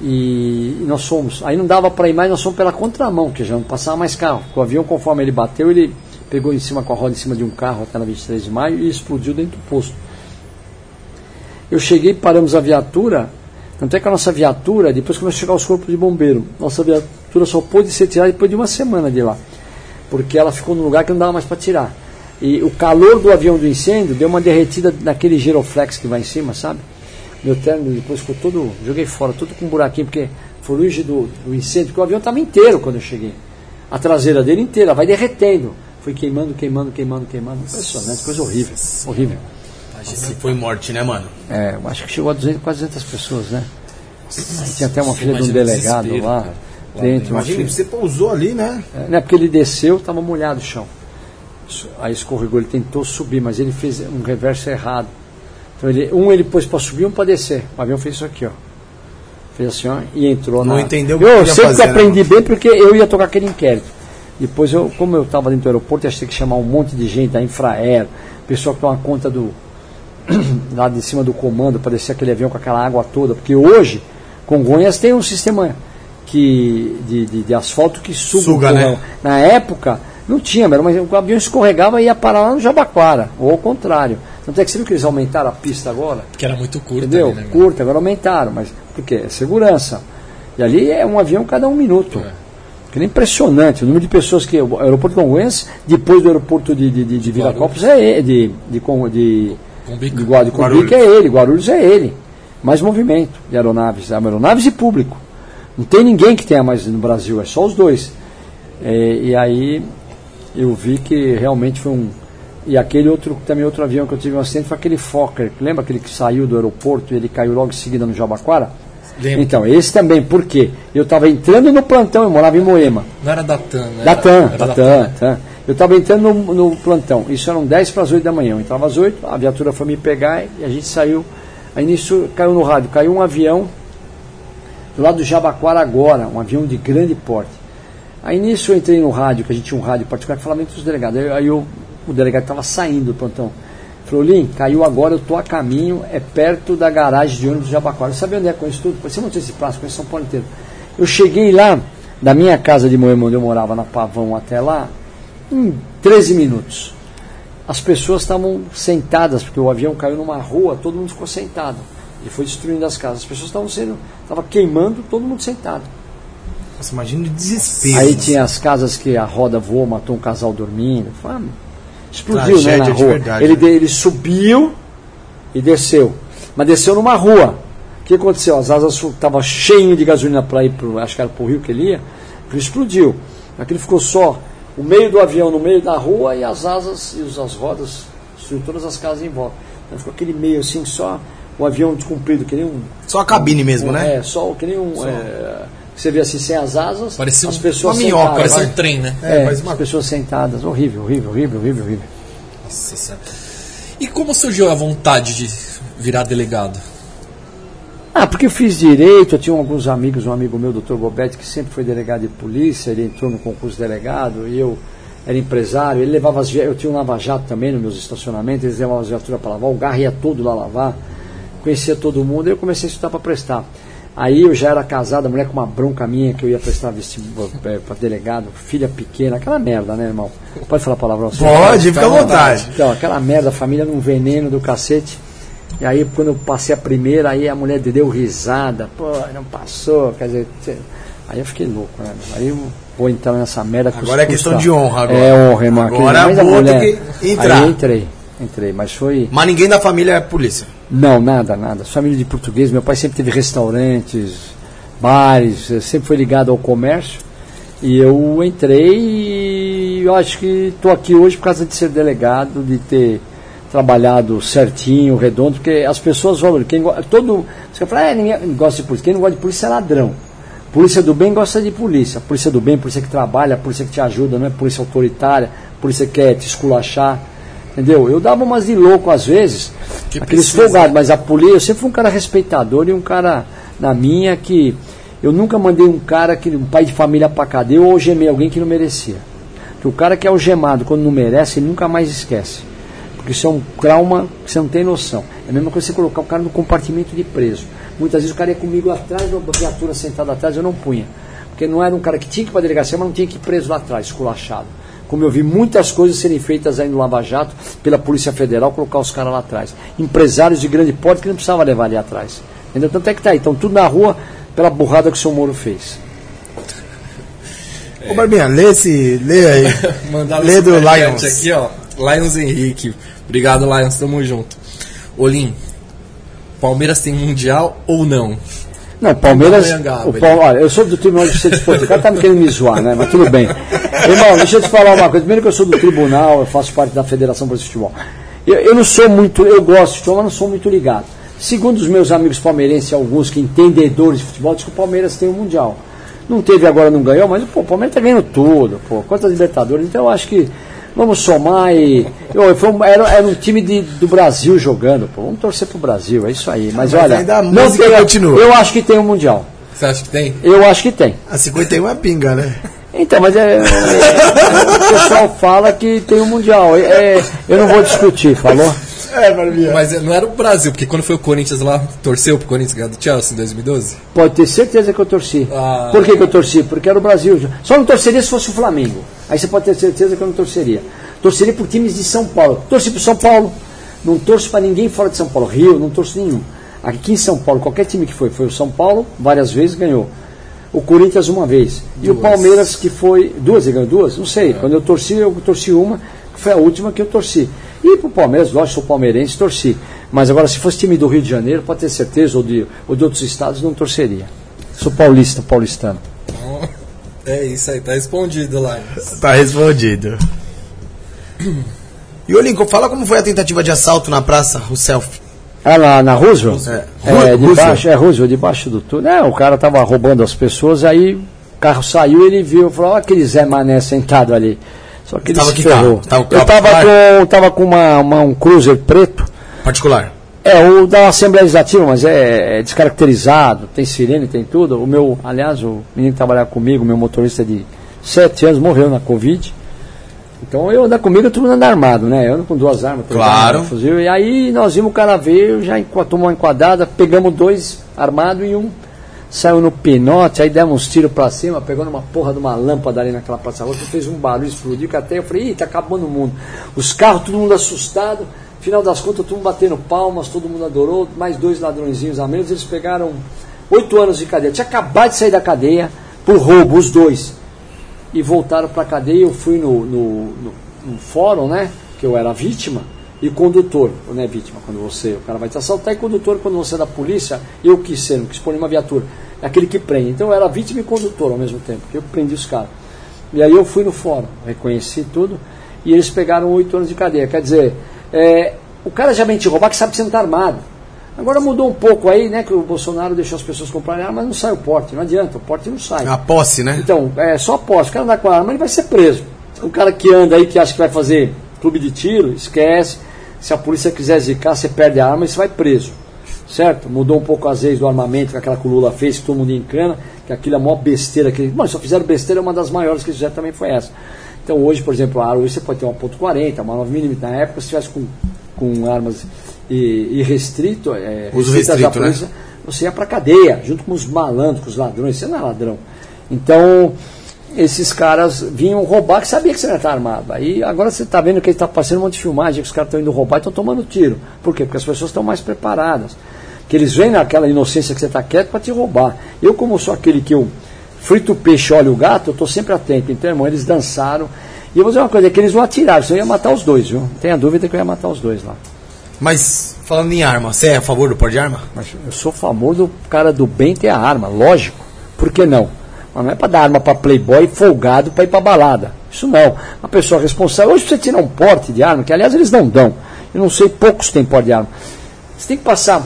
e, e nós fomos. Aí não dava para ir mais, nós fomos pela contramão, que já não passava mais carro. O avião, conforme ele bateu, ele pegou em cima com a roda em cima de um carro até na 23 de maio e explodiu dentro do posto. Eu cheguei, paramos a viatura, tanto é que a nossa viatura, depois começou a chegar os corpos de bombeiro, nossa viatura só pôde ser tirada depois de uma semana de lá, porque ela ficou num lugar que não dava mais para tirar. E o calor do avião do incêndio deu uma derretida naquele giroflex que vai em cima, sabe? Meu terno depois ficou todo, joguei fora, tudo com um buraquinho, porque foi luz do, do incêndio, porque o avião estava inteiro quando eu cheguei. A traseira dele inteira, vai derretendo. Foi queimando, queimando, queimando, queimando. Impressionante, coisa horrível. Horrível. Imagina foi morte, né, mano? É, eu acho que chegou a 200, quase 200 pessoas, né? Tinha até uma filha de um delegado lá, lá dentro. Imagina, você pousou ali, né? É, né? Porque ele desceu, estava molhado o chão. Aí escorregou, ele tentou subir, mas ele fez um reverso errado. Então ele, um ele pôs para subir, um para descer. O avião fez isso aqui, ó. Fez assim, ó, e entrou Não na. entendeu o que Eu sempre fazer, né, aprendi bem porque eu ia tocar aquele inquérito. Depois, eu, como eu estava dentro do aeroporto, achei que chamar um monte de gente da Infraero, pessoal que toma conta do. lá de cima do comando para descer aquele avião com aquela água toda. Porque hoje, Congonhas tem um sistema que, de, de, de asfalto que suga, Suga, né? Na época, não tinha, mas o avião escorregava e ia parar lá no Jabaquara, ou ao contrário. Tanto é que você viu que eles aumentaram a pista agora? Que era muito curto. Entendeu? ali, né? Curta, agora aumentaram, mas por quê? É segurança. E ali é um avião cada um minuto. É. Que é impressionante. O número de pessoas que. O aeroporto de Congonhas, depois do aeroporto de, de, de, de Viracopos, é ele. De, de, de, Cumbica. de, Gua- de Guarulhos. Cumbica é ele. Guarulhos é ele. Mais movimento de aeronaves. Aeronaves e público. Não tem ninguém que tenha mais no Brasil, é só os dois. É, e aí eu vi que realmente foi um. E aquele outro, também outro avião que eu tive um acidente foi aquele Fokker. Lembra aquele que saiu do aeroporto e ele caiu logo em seguida no Jabaquara? Lembro. Então, esse também, por quê? Eu estava entrando no plantão, eu morava em Moema. Não era da TAM, né? Da TAM, Era da TAM, TAM. Eu estava entrando no, no plantão, isso eram 10 para as 8 da manhã. Eu entrava às 8, a viatura foi me pegar e a gente saiu. Aí nisso caiu no rádio, caiu um avião do lado do Jabaquara agora, um avião de grande porte. Aí nisso eu entrei no rádio, que a gente tinha um rádio particular que falava entre os delegados. Aí, aí eu- o delegado estava saindo do plantão. Falou, Lim, caiu agora, eu estou a caminho, é perto da garagem de ônibus de Jabaquara. Sabia onde é com isso tudo? Você montou esse prazo, conheço São Paulo inteiro. Eu cheguei lá, da minha casa de Moema, onde eu morava, na Pavão, até lá, em 13 minutos. As pessoas estavam sentadas, porque o avião caiu numa rua, todo mundo ficou sentado. E foi destruindo as casas. As pessoas estavam sendo, estava queimando, todo mundo sentado. Nossa, imagina o desespero. Aí tinha as casas que a roda voou, matou um casal dormindo. Foi uma- Explodiu né, Tragédia na de rua. verdade, ele, né? ele subiu e desceu. Mas desceu numa rua. O que aconteceu? As asas estavam cheias de gasolina para ir pro, acho que era para o rio que ele ia, ele explodiu. Aquilo ficou só o meio do avião no meio da rua e as asas e as rodas destruiu todas as casas em volta. Então ficou aquele meio assim, só o avião descomprido, que nem um. Só a cabine mesmo, um- né? É, só que nem um. é, você vê assim, sem as asas, Parecia as pessoas uma minhoca, sentadas. Parece um trem, né? É, É, mas as uma- pessoas sentadas, horrível, horrível, horrível, horrível, horrível. Nossa senhora. E como surgiu a vontade de virar delegado? Ah, porque eu fiz direito, eu tinha alguns amigos, um amigo meu, doutor Gobetti, que sempre foi delegado de polícia, ele entrou no concurso de delegado, e eu era empresário, ele levava as eu tinha um lava-jato também nos meus estacionamentos, eles levavam as viaturas para lavar, o carro ia todo lá lavar, conhecia todo mundo, e eu comecei a estudar para prestar. Aí eu já era casado, a mulher com uma bronca minha que eu ia prestar vestibular para delegado, filha pequena, aquela merda, né, irmão? Pode falar palavrão? Pode, fica à vontade. Então, aquela merda, a família num veneno do cacete. E aí, quando eu passei a primeira, aí a mulher deu risada. Pô, não passou. Quer dizer, aí eu fiquei louco, né? Aí eu vou entrar nessa merda. que Agora é questão de honra agora. É honra, irmão. Agora mas a mulher- que entrar. Aí eu entrei, entrei. Mas foi... Mas ninguém da família é polícia. Não, nada, nada. Família de português. Meu pai sempre teve restaurantes, bares, eh, sempre foi ligado ao comércio. E eu entrei e eu acho que estou aqui hoje por causa de ser delegado, de ter trabalhado certinho, redondo, porque as pessoas valorizam. Quem todo, você fala, é, ninguém gosta de polícia. Quem não gosta de polícia é ladrão. Polícia do bem gosta de polícia. Polícia do bem, polícia que trabalha, polícia que te ajuda, não é polícia autoritária, polícia que quer te esculachar. Entendeu? Eu dava umas de louco às vezes, Que aqueles folgados, mas a polícia, eu sempre fui um cara respeitador e um cara na minha que eu nunca mandei um cara que um pai de família pra cadeia ou algemei alguém que não merecia. Porque o cara que é algemado quando não merece, ele nunca mais esquece. Porque isso é um trauma que você não tem noção. É a mesma coisa que você colocar o cara no compartimento de preso. Muitas vezes o cara ia comigo atrás, uma viatura sentada atrás, eu não punha. Porque não era um cara que tinha que ir para delegacia, mas não tinha que ir preso lá atrás, esculachado. Como eu vi muitas coisas serem feitas aí no Lava Jato pela Polícia Federal, colocar os caras lá atrás. Empresários de grande porte que não precisava levar ali atrás. Entendeu? Tanto é que tá aí, estão tudo na rua pela burrada que o seu Moro fez. Ô, Barbinha, lê esse. Lê aí. Lê do Lions. aqui, ó. Lions Henrique. Obrigado, Lions. Tamo junto. Olim, Palmeiras tem mundial ou não? Não, Palmeiras. Anhangaba, O Pal- olha, eu sou do Tribunal de Justiça Desportiva. O cara tá me querendo me zoar, né? Mas tudo bem. Irmão, deixa eu te falar uma coisa. Primeiro que eu sou do tribunal, eu faço parte da Federação Brasileira de Futebol. Eu, eu não sou muito, eu gosto de futebol, mas não sou muito ligado. Segundo os meus amigos palmeirenses, alguns que entendedores de futebol, diz que o Palmeiras tem o Mundial. Não teve agora, não ganhou, mas pô, o Palmeiras tá ganhando tudo, pô. Quantas Libertadores? Então eu acho que vamos somar e. Eu, foi um- era, era um time de- do Brasil jogando, pô. Vamos torcer pro Brasil, é isso aí. Mas, Mas olha, ainda a não tem- continua. Eu acho que tem o Mundial. Você acha que tem? Eu acho que tem. A 51 é pinga, né? Então, mas é, é, o pessoal fala que tem o Mundial. É, é, eu não vou discutir, falou? É, Barbinha. Mas não era o Brasil, porque quando foi o Corinthians lá, torceu pro Corinthians ganhar do Chelsea em 2012? Pode ter certeza que eu torci. Ah. Por que, que eu torci? Porque era o Brasil. Só não torceria se fosse o Flamengo. Aí você pode ter certeza que eu não torceria. Torceria por times de São Paulo. Torci pro São Paulo. Não torço para ninguém fora de São Paulo. Rio, não torço nenhum. Aqui em São Paulo, qualquer time que foi, foi o São Paulo, várias vezes ganhou. O Corinthians uma vez. E o Palmeiras, que foi. Duas, ele ganhou duas? Não sei. Quando eu torci, eu torci uma, que foi a última que eu torci. E pro Palmeiras, lógico, sou palmeirense, torci. Mas agora, se fosse time do Rio de Janeiro, pode ter certeza, ou de, ou de outros estados, não torceria. Sou paulista, paulistano. É isso aí, tá respondido, Lions. Tá respondido. E ô Lincoln, fala como foi a tentativa de assalto na praça Rousseff. Ah, na, na Roosevelt? É. É, Ru- debaixo, Roosevelt. é Roosevelt, debaixo do túnel. É, o cara tava roubando as pessoas, aí o carro saiu ele viu, falou, olha aquele Zé Mané sentado ali. Só que ele Tava se ferrou. Tava Eu tava com, tava com uma, uma- um cruiser preto, Particular. é o da Assembleia Legislativa, mas é, é descaracterizado, tem sirene, tem tudo. O meu, aliás, o menino que trabalhava comigo, meu motorista de sete anos, morreu na Covid. Então eu andar comigo, todo mundo anda armado, né? Eu ando com duas armas, Claro. armas, fuzil. E aí nós vimos o cara veio, já tomou uma enquadrada, pegamos dois armados e um saiu no pinote, aí demos uns tiros pra cima, pegou numa porra de uma lâmpada ali naquela praça que fez um barulho, explodiu, que até eu falei, ih, tá acabando o mundo. Os carros, todo mundo assustado, final das contas, todo mundo batendo palmas, todo mundo adorou, mais dois ladrõezinhos a menos, eles pegaram oito anos de cadeia. Tinha acabado de sair da cadeia por roubo, os dois e voltaram para a cadeia. Eu fui no, no, no- no fórum, né? Que eu era vítima e condutor. Não é vítima quando você, o cara vai te assaltar, e condutor quando você é da polícia. Eu quis ser, não quis pôr nenhuma viatura. É aquele que prende. Então eu era vítima e condutor ao mesmo tempo, eu prendi os caras. E aí eu fui no fórum, reconheci tudo, e eles pegaram oito anos de cadeia. Quer dizer, é, o cara já vem te roubar que sabe que você não está armado. Agora mudou um pouco aí, né? Que o Bolsonaro deixou as pessoas comprarem arma, mas não sai o porte, não adianta, o porte não sai. A posse, né? Então, é só posse. O cara andar com a arma, ele vai ser preso. O cara que anda aí, que acha que vai fazer clube de tiro, esquece. Se a polícia quiser zicar, você perde a arma e você vai preso. Certo? Mudou um pouco as leis do armamento que aquela que o Lula fez, que todo mundo encana, que aquilo é a maior besteira que. Mas só fizeram besteira, uma das maiores que fizeram também foi essa. Então hoje, por exemplo, a arma hoje você pode ter uma ponto .40, uma 9mm. Na época, se tivesse com, com armas e, e restrito, é, Uso restrito, à polícia, você ia pra cadeia, junto com os malandros, com os ladrões. Você não é ladrão. Então, esses caras vinham roubar, que sabia que você não estava armado. Aí agora você está vendo que ele está passando um monte de filmagem, que os caras estão indo roubar e estão tomando tiro. Por quê? Porque as pessoas estão mais preparadas. Que eles veem naquela inocência que você está quieto para te roubar. Eu, como sou aquele que eu frito o peixe, olho o gato, eu estou sempre atento. Então, irmão, eles dançaram. E eu vou dizer uma coisa, é que eles não atiraram, senão eu ia matar os dois, viu? Não tenha dúvida que eu ia matar os dois lá. Mas, falando em arma, você é a favor do porte de arma? Mas eu sou famoso cara do bem ter a arma, lógico. Por que não? Mas não é para dar arma para playboy folgado para ir para balada. Isso não. Uma pessoa responsável. Hoje você tirar um porte de arma, que aliás eles não dão. Eu não sei, poucos têm porte de arma. Você tem que passar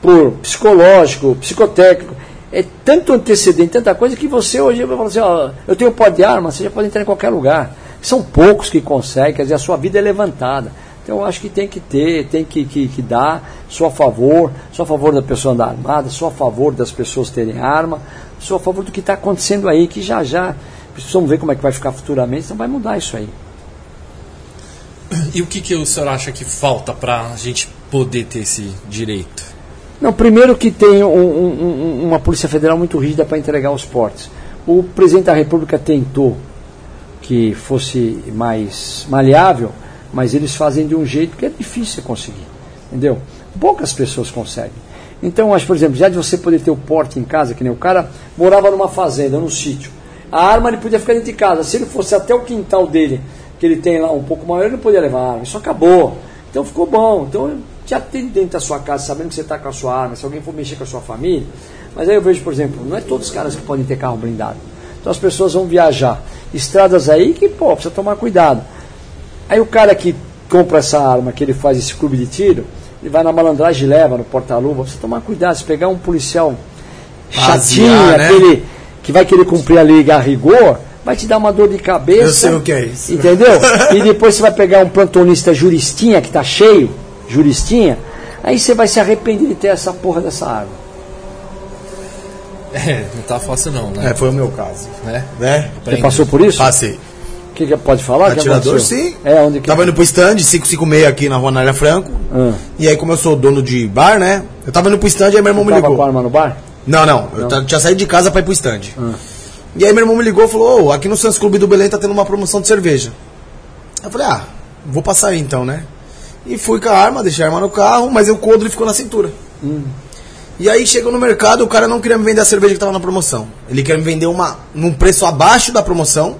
por psicológico, psicotécnico. É tanto antecedente, tanta coisa que você hoje vai falar assim, ó, eu tenho porte de arma, você já pode entrar em qualquer lugar. São poucos que conseguem, quer dizer, a sua vida é levantada. Então acho que tem que ter, tem que, que, que dar, sou a favor, sou a favor da pessoa andar armada, sou a favor das pessoas terem arma, sou a favor do que está acontecendo aí, que já já precisamos ver como é que vai ficar futuramente, então vai mudar isso aí. E o que, que o senhor acha que falta para a gente poder ter esse direito? Não, primeiro que tem um, um, uma Polícia Federal muito rígida para entregar os portes. O presidente da República tentou que fosse mais maleável, mas eles fazem de um jeito que é difícil conseguir. Entendeu? Poucas pessoas conseguem. Então, acho, por exemplo, já de você poder ter o porte em casa, que nem o cara morava numa fazenda, num sítio. A arma ele podia ficar dentro de casa. Se ele fosse até o quintal dele, que ele tem lá um pouco maior, ele não podia levar a arma. Isso acabou. Então ficou bom. Então já tem dentro da sua casa, sabendo que você está com a sua arma, se alguém for mexer com a sua família. Mas aí eu vejo, por exemplo, não é todos os caras que podem ter carro blindado. Então as pessoas vão viajar. Estradas aí que, pô, precisa tomar cuidado. Aí o cara que compra essa arma, que ele faz esse clube de tiro, ele vai na malandragem e leva no porta-luva. Precisa tomar cuidado. Se pegar um policial chatinho, né? aquele que vai querer cumprir a lei a rigor, vai te dar uma dor de cabeça. Eu sei o que é isso. Entendeu? e depois você vai pegar um plantonista juristinha que está cheio, juristinha, aí você vai se arrepender de ter essa porra dessa arma. É, não tá fácil não, né? É, foi o meu caso. Né? Né? Você passou por isso? Passei. Que, que pode falar? Atirador, sim. É, onde que... Tava indo pro stand 556 aqui na Rua Nália Franco. Ah. E aí, como eu sou dono de bar, né? Eu tava indo pro stand e aí meu irmão me Tava ligou. com a arma no bar? Não, não. Eu tinha saído de casa pra ir pro stand. Ah. E aí meu irmão me ligou e falou, ô, aqui no Santos Clube do Belém tá tendo uma promoção de cerveja. Eu falei, ah, vou passar aí então, né? E fui com a arma, deixei a arma no carro, mas o coldre ficou na cintura. E aí chegou no mercado, o cara não queria me vender a cerveja que tava na promoção. Ele queria me vender uma num preço abaixo da promoção,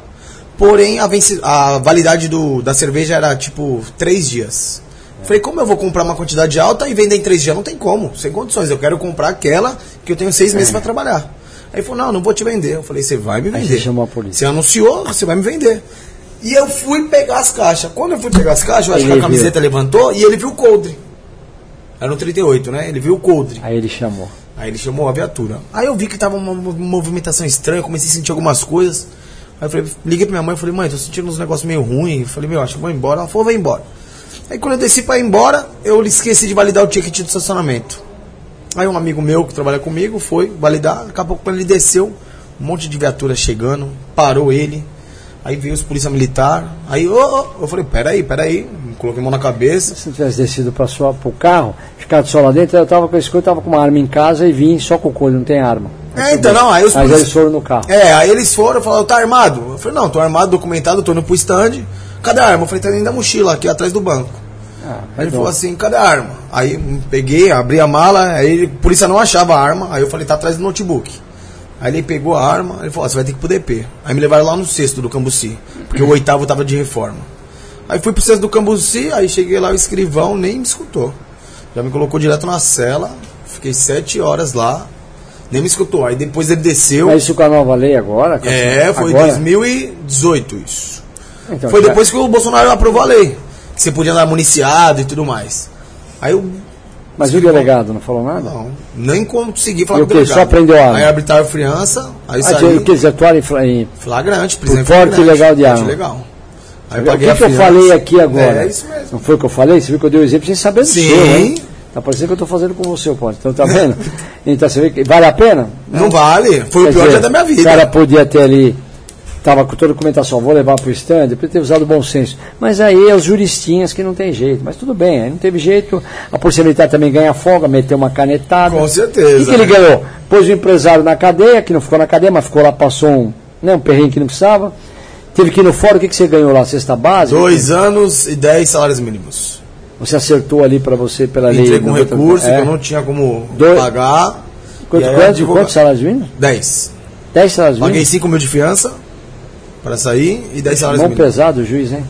porém a, a validade do, da cerveja era tipo três dias. Falei, como eu vou comprar uma quantidade alta e vender em três dias? Não tem como, sem condições. Eu quero comprar aquela que eu tenho seis meses pra trabalhar. Aí ele falou, não, não vou te vender. Eu falei, você vai me Aí vender. você chamou a polícia. Você anunciou, você vai me vender. E eu fui pegar as caixas. Quando eu fui pegar as caixas, eu acho que a viu. camiseta levantou e ele viu o coldre. Era no 38, né? Ele viu o coldre. Aí ele chamou. Aí ele chamou a viatura. Aí eu vi que tava uma mo- movimentação estranha, comecei a sentir algumas coisas. Aí eu falei, liguei pra minha mãe e falei, mãe, tô sentindo uns negócios meio ruins. Falei, meu, acho que vou embora. Ela falou, vai embora. Aí quando eu desci pra ir embora, eu esqueci de validar o ticket do estacionamento. Aí um amigo meu que trabalha comigo foi validar, daqui a pouco quando ele desceu, um monte de viatura chegando, parou ele. Aí veio os polícia militar. Aí ô, ô, eu falei, peraí, peraí. Coloquei a mão na cabeça. Se tivesse descido para o carro, ficado só lá dentro, eu tava com esse eu tava com uma arma em casa e vim só com o coelho, não tem arma. É, então não, aí os Mas eles foram no carro. É, aí eles foram, falaram, tá armado? Eu falei, não, tô armado, documentado, tô indo pro stand. Cadê a arma? Eu falei, tá dentro da mochila, aqui atrás do banco. Ah, Aí ele falou assim, cadê a arma? Aí hum, peguei, abri a mala, aí a polícia não achava a arma, aí eu falei, tá atrás do notebook. Aí ele pegou a arma, ele falou, ó, você vai ter que ir pro DP. Aí me levaram lá no sexto do Cambuci, porque o oitavo tava de reforma. Aí fui pro sexto do Cambuci, aí cheguei lá, o escrivão nem me escutou. Já me colocou direto na cela, fiquei sete horas lá, nem me escutou. Aí depois ele desceu. Mas isso com a nova lei agora? É, foi em agora? 2018 isso. Então, Foi já- depois que o Bolsonaro aprovou a lei. Que você podia andar municiado e tudo mais. Aí eu Mas o delegado não falou nada? não, nem consegui falar E o com quê? delegado. Só prendeu a arma? Aí arbitraram fiança, aí Ah, saí. o que eles atuaram em, fla- em Flagrante, prisão flagrante, ilegal de arma. Legal. Aí O que, que eu falei aqui agora? É isso mesmo. Não foi o que eu falei? Você viu que eu dei o exemplo sem saber do Sim. seu, hein? Tá parecendo que eu tô fazendo com você, pode. Então tá vendo? então você vê que vale a pena? Não vale. Foi Quer o pior dizer, dia da minha vida. O cara podia ter ali, tava com toda a documentação, vou levar pro stand, podia ter usado bom senso. Mas aí é os juristinhas que não tem jeito. Mas tudo bem, aí não teve jeito. A Polícia Militar também ganha folga, meteu uma canetada. Com O certeza. que, que ele né? ganhou? Pôs o empresário na cadeia, que não ficou na cadeia, mas ficou lá, passou um, né, um perrengue que não precisava. Teve que ir no fórum, o que, que você ganhou lá? Cesta básica? Dois anos e dez salários mínimos. Você acertou ali para você pela lei. Entrei com 90, recurso é. que eu não tinha como Dois- pagar. Quanto, quanto, advogado- quantos salários mínimos? Dez. 10 salários Paguei mínimos? 5 mil de fiança para sair e 10 salários Mão mínimos. pesado o juiz, hein?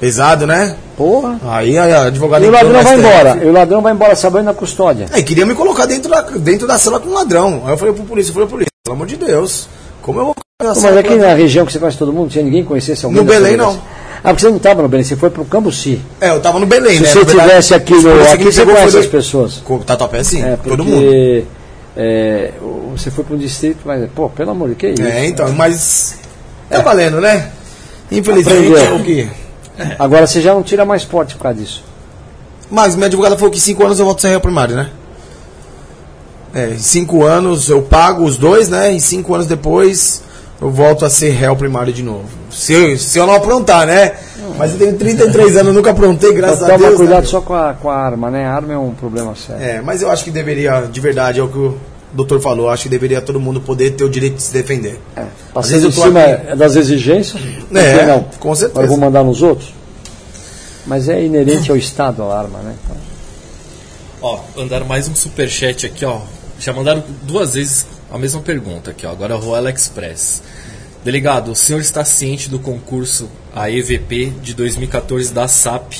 Pesado, né? Porra. Aí a advogada E o ladrão vai embora. E o ladrão vai embora sabendo na custódia. Aí queria me colocar dentro da, dentro da cela com um ladrão. Aí eu falei pro polícia, eu falei, polícia, pelo amor de Deus, como eu vou Pô, mas aqui na região que você conhece todo mundo, tinha ninguém conhecesse alguém No Belém, não. Ah, porque você não estava no Belém, você foi pro Cambuci. É, eu tava no Belém, Se né? você Na verdade, tivesse aqui no. Aqui você conhece foi pessoas. Tatuapé, sim, É, todo mundo. porque é, o- você foi para um distrito, mas, pô, pelo amor de que isso? É, então, mas tá valendo, né? Infelizmente, Aprendeu. o que? Agora você já não tira mais porte por causa disso. Mas minha advogada falou que em 5 anos eu volto a ser réu primário, né? É, em 5 anos eu pago os dois, né? E 5 anos depois eu volto a ser réu primário de novo. Se eu, se eu não aprontar, né? Mas eu tenho 33 anos, nunca aprontei, graças a Toma Deus. cuidado né? só com a, com a arma, né? A arma é um problema sério. É, mas eu acho que deveria, de verdade, é o que o doutor falou, acho que deveria todo mundo poder ter o direito de se defender. É. Às Passando em tô cima aqui- é das exigências, por É, não? com certeza. Agora eu vou mandar nos outros. Mas é inerente ao Estado a arma, né? Então, Ó, mandaram mais um superchat aqui, ó. Já mandaram duas vezes a mesma pergunta aqui, ó. Agora a Royal Express. Delegado, o senhor está ciente do concurso a EVP de 2014 da SAP?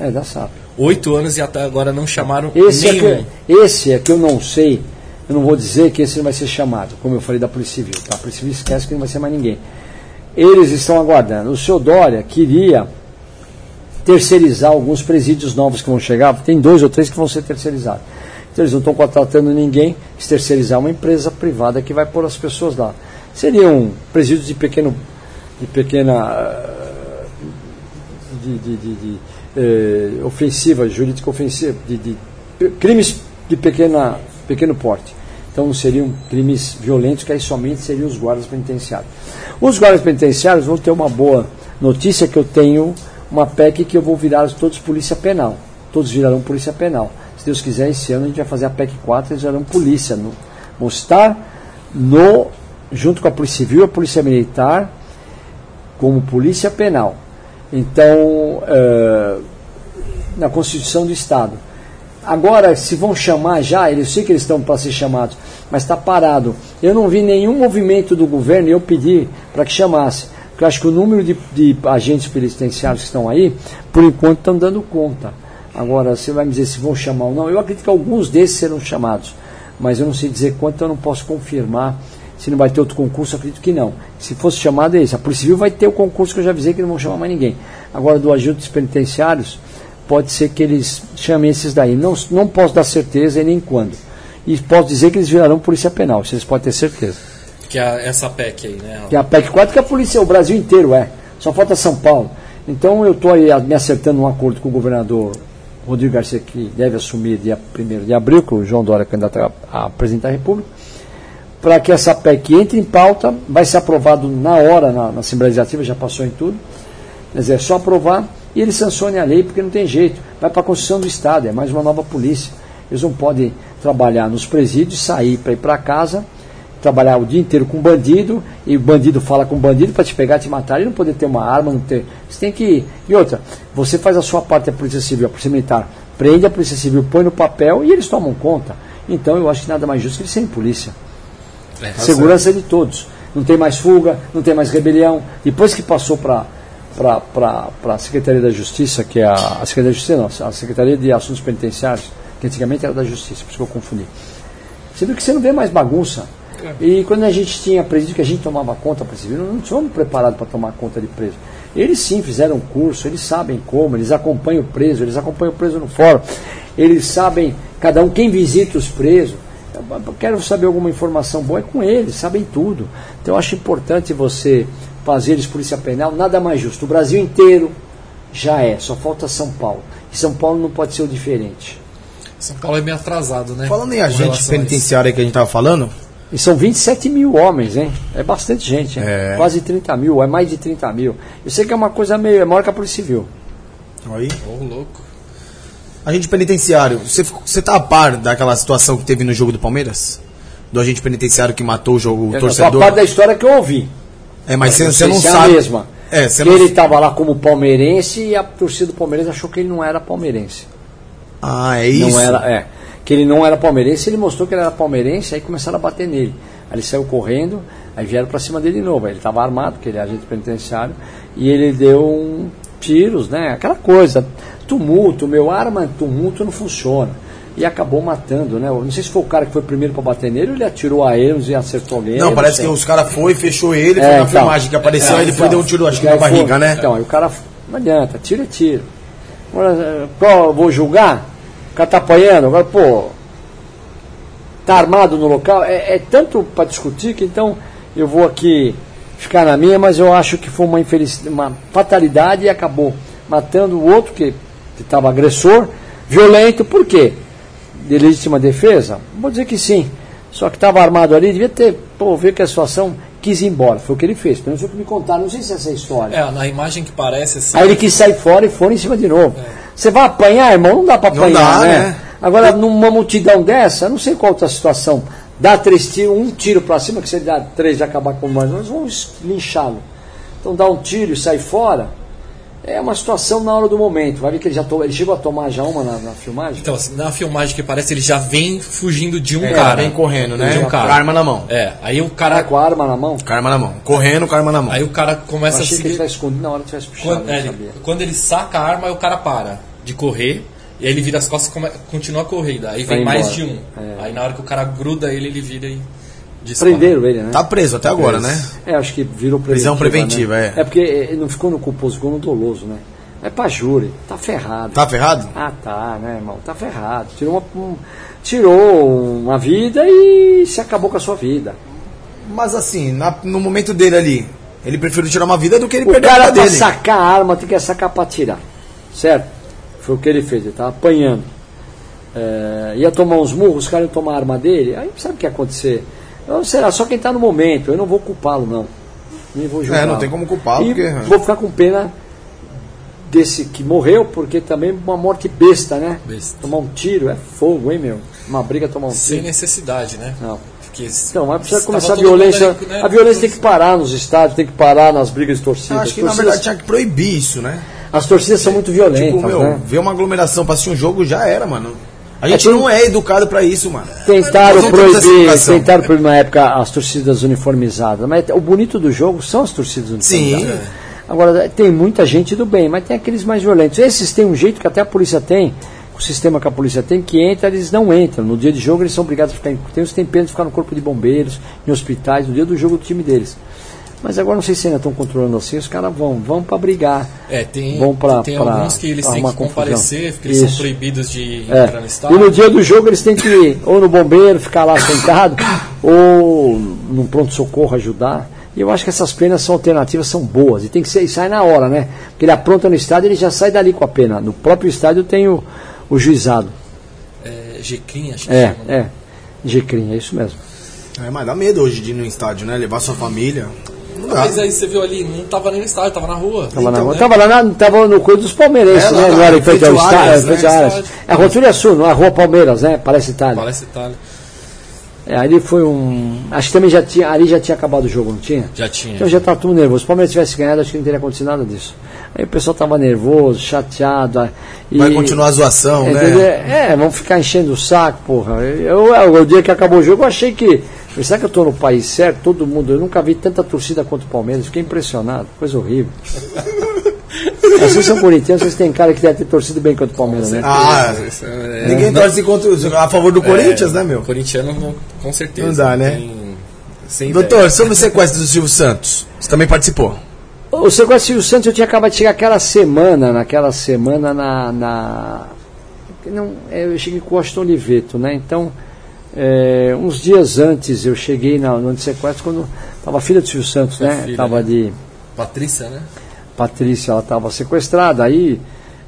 é da SAP. Oito anos e até agora não chamaram Esse é, nenhum. que, esse é que eu não sei, eu não vou dizer que esse não vai ser chamado, como eu falei da Polícia Civil. Tá? A Polícia Civil esquece que não vai ser mais ninguém. Eles estão aguardando. O senhor Dória queria terceirizar alguns presídios novos que vão chegar, tem dois ou três que vão ser terceirizados. Então eles não estão contratando ninguém, se terceirizar uma empresa privada que vai pôr as pessoas lá. Seriam presídios de pequeno, de pequena ah, de, de, de- de, eh, ofensiva, jurídica ofensiva, de, de crimes de pequena, pequeno porte. Então não seriam crimes violentos, que aí somente seriam os guardas penitenciários. Os guardas penitenciários vão ter uma boa notícia que eu tenho uma PEC que eu vou virar todos polícia penal. Todos virarão polícia penal. Deus quiser, esse ano a gente vai fazer a PEC 4, eles virarão polícia. No, vão estar no, junto com a Polícia Civil e a Polícia Militar como polícia penal. Então, eh, na Constituição do Estado. Agora, se vão chamar já, eu sei que eles estão para ser chamados, mas está parado. Eu não vi nenhum movimento do governo eu pedi para que chamasse. Porque eu acho que o número de, de agentes penitenciários que estão aí, por enquanto, estão dando conta. Agora, você vai me dizer se vão chamar ou não. Eu acredito que alguns desses serão chamados, mas eu não sei dizer quanto, eu não posso confirmar. Se não vai ter outro concurso, eu acredito que não. Se fosse chamado, é isso. A Polícia Civil vai ter o concurso que eu já avisei que não vão chamar mais ninguém. Agora, do agentes penitenciários, pode ser que eles chamem esses daí. Não, não posso dar certeza e nem quando. E posso dizer que eles virarão polícia penal, vocês podem ter certeza. Que é essa PEC aí, né? Que é a PEC 4 que a polícia, o Brasil inteiro é. Só falta São Paulo. Então eu estou aí me acertando um acordo com o governador Rodrigo Garcia, que deve assumir dia 1 de abril, que o João Dória é candidato a, a presidente da República, para que essa PEC entre em pauta, vai ser aprovado na hora na, na Assembleia Legislativa, já passou em tudo. Dizer, é só aprovar e ele sancione a lei, porque não tem jeito. Vai para a Constituição do Estado, é mais uma nova polícia. Eles não podem trabalhar nos presídios, sair para ir para casa, trabalhar o dia inteiro com bandido, e o bandido fala com o bandido para te pegar, te matar, e não poder ter uma arma, não ter. Você tem que. E outra, você faz a sua parte, a Polícia Civil, a Polícia Militar, prende a Polícia Civil, põe no papel e eles tomam conta. Então eu acho que nada mais justo que eles serem polícia. É, Segurança de todos. Não tem mais fuga, não tem mais rebelião. Depois que passou para a Secretaria da Justiça, que é a, a Secretaria da Justiça, não, a Secretaria de Assuntos Penitenciários, que antigamente era da Justiça, por isso que eu confundi. Você viu que você não vê mais bagunça. E quando a gente tinha presídio, que a gente tomava conta para civil, não somos preparados para tomar conta de preso. Eles sim fizeram curso, eles sabem como, eles acompanham o preso, eles acompanham o preso no fórum, eles sabem, cada um, quem visita os presos. Eu quero saber alguma informação boa, é com eles, sabem tudo. Então eu acho importante você fazer eles polícia penal, nada mais justo. O Brasil inteiro já é, só falta São Paulo. E São Paulo não pode ser o diferente. São Paulo é meio atrasado, né? Falando em agente penitenciário que a gente tava falando, E são 27 mil homens, hein? É bastante gente, hein? É. Quase 30 mil, é mais de 30 mil. Eu sei que é uma coisa meio. é maior que a Polícia Civil. aí. Ô, louco. agente penitenciário, você, você tá a par daquela situação que teve no jogo do Palmeiras? Do agente penitenciário que matou o jogo, o Eu sou a torcedor? parte da história que eu ouvi. É, mas você, não não se é sabe. a mesma. É, você que não... ele estava lá como palmeirense e a torcida do Palmeiras achou que ele não era palmeirense. Ah, é isso? Não era, é. Que ele não era palmeirense, ele mostrou que ele era palmeirense, aí começaram a bater nele. Aí ele saiu correndo, aí vieram para cima dele de novo. Aí ele estava armado, porque ele é agente penitenciário, e ele deu um tiros, né? Aquela coisa, tumulto, meu arma, tumulto não funciona. E acabou matando, né? Eu Não sei se foi o cara que foi primeiro para bater nele, ou ele atirou a eles e acertou nele. Não, parece que os caras foi, fechou ele, É, foi na então. filmagem que apareceu, É, aí ele foi então. deu um tiro, acho que na aí foi- barriga, né? Então, aí o cara, não adianta, tiro é tiro. Agora, eh, vou julgar? O cara tá apanhando, agora, pô, tá armado no local, é, é tanto para discutir que então eu vou aqui ficar na minha, mas eu acho que foi uma infelicidade, uma fatalidade e acabou matando o outro que estava agressor, violento, por quê? De legítima defesa? Vou dizer que sim. Só que estava armado ali, devia ter, pô, ver que a situação quis ir embora. Foi o que ele fez. Pelo menos o que me contaram, não sei se é essa a história. É, na imagem que parece assim. Aí ele quis sair fora e foram em cima de novo. Você vai apanhar, irmão? Não dá para apanhar, dá, né? né? Agora, numa multidão dessa, não sei qual outra situação. Dá três tiros, um tiro para cima, que se ele dá três vai acabar com nós, nós vamos linchá-lo. Então dá um tiro e sai fora. É uma situação na hora do momento. Vai ver que ele já to- ele chegou a tomar já uma na, na filmagem? Então, assim, na filmagem que parece, ele já vem fugindo de um É, cara. vem correndo, né? De um Com a cara. arma na mão. É, aí o Tá cara. com a arma na mão? Com a arma na mão. Correndo com a arma na mão. Aí o cara Eu começa a achei que ele seguir. tivesse escondido na hora que tivesse puxado, Quando, não é, sabia. quando ele saca a arma, aí o cara para de correr. E aí ele vira as costas e come- continua a corrida. Aí vem Vai mais de um. É. Aí na hora que o cara gruda ele, ele vira e Prenderam ele, né? Tá preso até agora, né? É, acho que virou preventiva. Prisão preventiva, né? é. É porque ele não ficou no culposo, ficou no doloso, né? É pra júri, tá ferrado. Tá ferrado? Ah, tá, né, irmão? Tá ferrado. Tirou uma, um- tirou uma vida e se acabou com a sua vida. Mas assim, na- no momento dele ali, ele preferiu tirar uma vida do que ele O perder a cara vida pra dele. sacar a arma tem que sacar pra tirar. Certo? Foi o que ele fez, ele tava apanhando. É, ia tomar uns murros, os caras iam tomar a arma dele, aí sabe o que ia acontecer? Não, será só quem tá no momento, eu não vou culpá-lo, não. Nem vou julgar. É, não tem como culpá-lo, porque- Vou ficar com pena desse que morreu, porque também uma morte besta, né? Besta. Tomar um tiro é fogo, hein, meu? Uma briga tomar um Sem tiro. necessidade, né? Não. Porque Então, mas precisa começar a mundo violência. aí, né? A violência tem que parar nos estádios, tem que parar nas brigas de torcida. Acho que As na torcidas- verdade tinha que proibir isso, né? As torcidas são muito violentas, Tipo, meu, né? ver uma aglomeração pra assistir um jogo já era, mano. A gente tem- não é educado pra isso, mano. Tentaram proibir, tentaram proibir na época as torcidas uniformizadas, mas o bonito do jogo são as torcidas uniformizadas. Sim. Agora, tem muita gente do bem, mas tem aqueles mais violentos. Esses têm um jeito que até a polícia tem, o sistema que a polícia tem, que entra, eles não entram. No dia de jogo eles são obrigados a ficar em. Tem os tem pena de ficar no corpo de bombeiros, em hospitais, no dia do jogo do time deles. Mas agora não sei se ainda estão controlando assim, os caras vão, vão para brigar. É, tem, Vão pra- tem pra- alguns que eles têm que comparecer, porque eles são Isso. proibidos de É. entrar no E estádio. no dia do jogo eles têm que ir ou no bombeiro, ficar lá sentado, ou num pronto-socorro ajudar. E eu acho que essas penas são alternativas, são boas. E tem que ser, e sai na hora, né? Porque ele apronta no estádio, ele já sai dali com a pena. No próprio estádio tem o, o juizado. É, Jequim, acho que É, chama, né? é. Gecrim, é isso mesmo. É, mas dá medo hoje de ir no estádio, né? Levar sua família. Não dá. Mas aí você viu ali, não tava nem no estádio, tava na rua. Tava, na Então, rua. né? tava lá na, tava no coisa dos palmeirenses, É, né? era em frente ao estádio, frente né? É a Rotulha Sul, não é a Rua Palmeiras, né? Parece Itália. Parece Itália. É, ali foi um. Acho que também já tinha. Ali já tinha acabado o jogo, não tinha? Já tinha. Então já tá tudo nervoso. Se o Palmeiras tivesse ganhado, acho que não teria acontecido nada disso. Aí o pessoal tava nervoso, chateado. ah, E, Vai continuar a zoação, entendeu? né? É, vão ficar enchendo o saco, porra. Eu, eu, o dia que acabou o jogo, eu achei que. Será que eu tô no país certo? Todo mundo. Eu nunca vi tanta torcida quanto o Palmeiras. Fiquei impressionado. Coisa horrível. Vocês são corintianos, vocês têm cara que deve ter torcido bem contra o Palmeiras, né? Ah, É, ninguém não- torce contra, a favor do Corinthians, né, meu? Corintiano, não- com certeza. Não dá, né? tem- Doutor, ideia. sobre o sequestro do Silvio Santos, você também participou? O sequestro Silvio Santos eu tinha acabado de chegar aquela semana, naquela semana na. na não, é, eu cheguei com o Washington Oliveto, né? Então, é, uns dias antes eu cheguei na, no sequestro quando estava a filha do Silvio Santos, A né? filha, Estava né? de. Patrícia, né? Patrícia, ela estava sequestrada. Aí,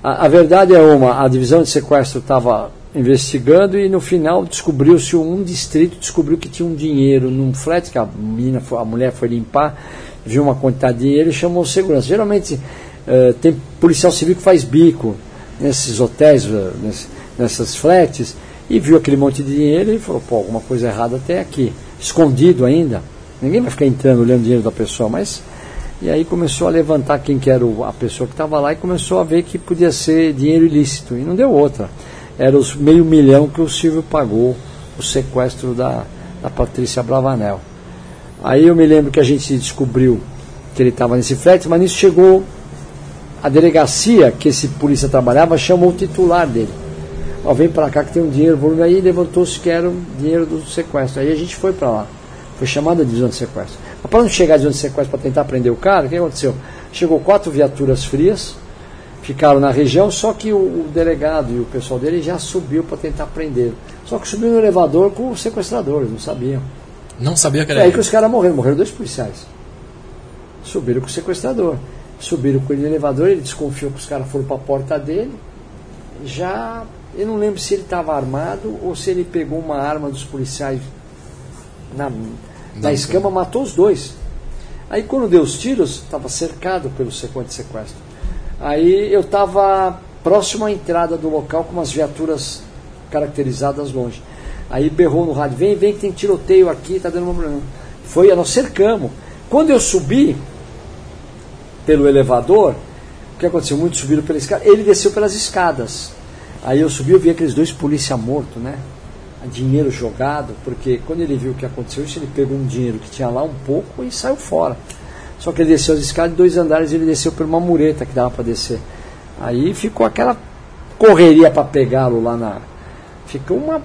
a, a verdade é uma, a divisão de sequestro estava investigando e no final descobriu-se um distrito descobriu que tinha um dinheiro num flat que a menina, foi- a mulher foi limpar, viu uma quantidade de dinheiro e chamou segurança. Geralmente eh, tem policial civil que faz bico nesses hotéis, ness- nessas flats e viu aquele monte de dinheiro e falou, pô, alguma coisa errada até aqui, escondido ainda. Ninguém vai ficar entrando olhando o dinheiro da pessoa, mas e aí começou a levantar quem que era a pessoa que estava lá e começou a ver que podia ser dinheiro ilícito. E não deu outra. Era os meio milhão que o Silvio pagou o sequestro da, da Patrícia Bravanel. Aí eu me lembro que a gente descobriu que ele estava nesse flat, mas nisso chegou a delegacia que esse polícia trabalhava, chamou o titular dele. Ó, vem para cá que tem um dinheiro, volume aí levantou-se que era o dinheiro do sequestro. Aí a gente foi para lá. Foi chamada de divisão de sequestro. Mas para não chegar a divisão de sequestro para tentar prender o cara, o que aconteceu? Chegou quatro viaturas frias, ficaram na região, só que o, delegado e o pessoal dele já subiu para tentar prender. Só que subiu no elevador com os sequestradores, não sabiam. Não sabia que É era aí ele. que os caras morreram, morreram dois policiais. Subiram com o sequestrador. Subiram com ele no elevador, ele desconfiou que os caras foram para a porta dele. Já, eu não lembro se ele estava armado ou se ele pegou uma arma dos policiais na, na escama, matou os dois. Aí quando deu os tiros, estava cercado pelo sequestro sequestro. Aí eu estava próximo à entrada do local com umas viaturas caracterizadas longe. Aí berrou no rádio, vem, vem que tem tiroteio aqui, tá dando um problema. Foi, nós cercamos. Quando eu subi pelo elevador, o que aconteceu? Muitos subiram pela escada, ele desceu pelas escadas. Aí eu subi, eu vi aqueles dois polícia mortos, né? Dinheiro jogado, porque quando ele viu o que aconteceu, ele pegou um dinheiro que tinha lá um pouco e saiu fora. Só que ele desceu as escadas, dois andares, ele desceu por uma mureta que dava para descer. Aí ficou aquela correria para pegá-lo lá na. Ficou uma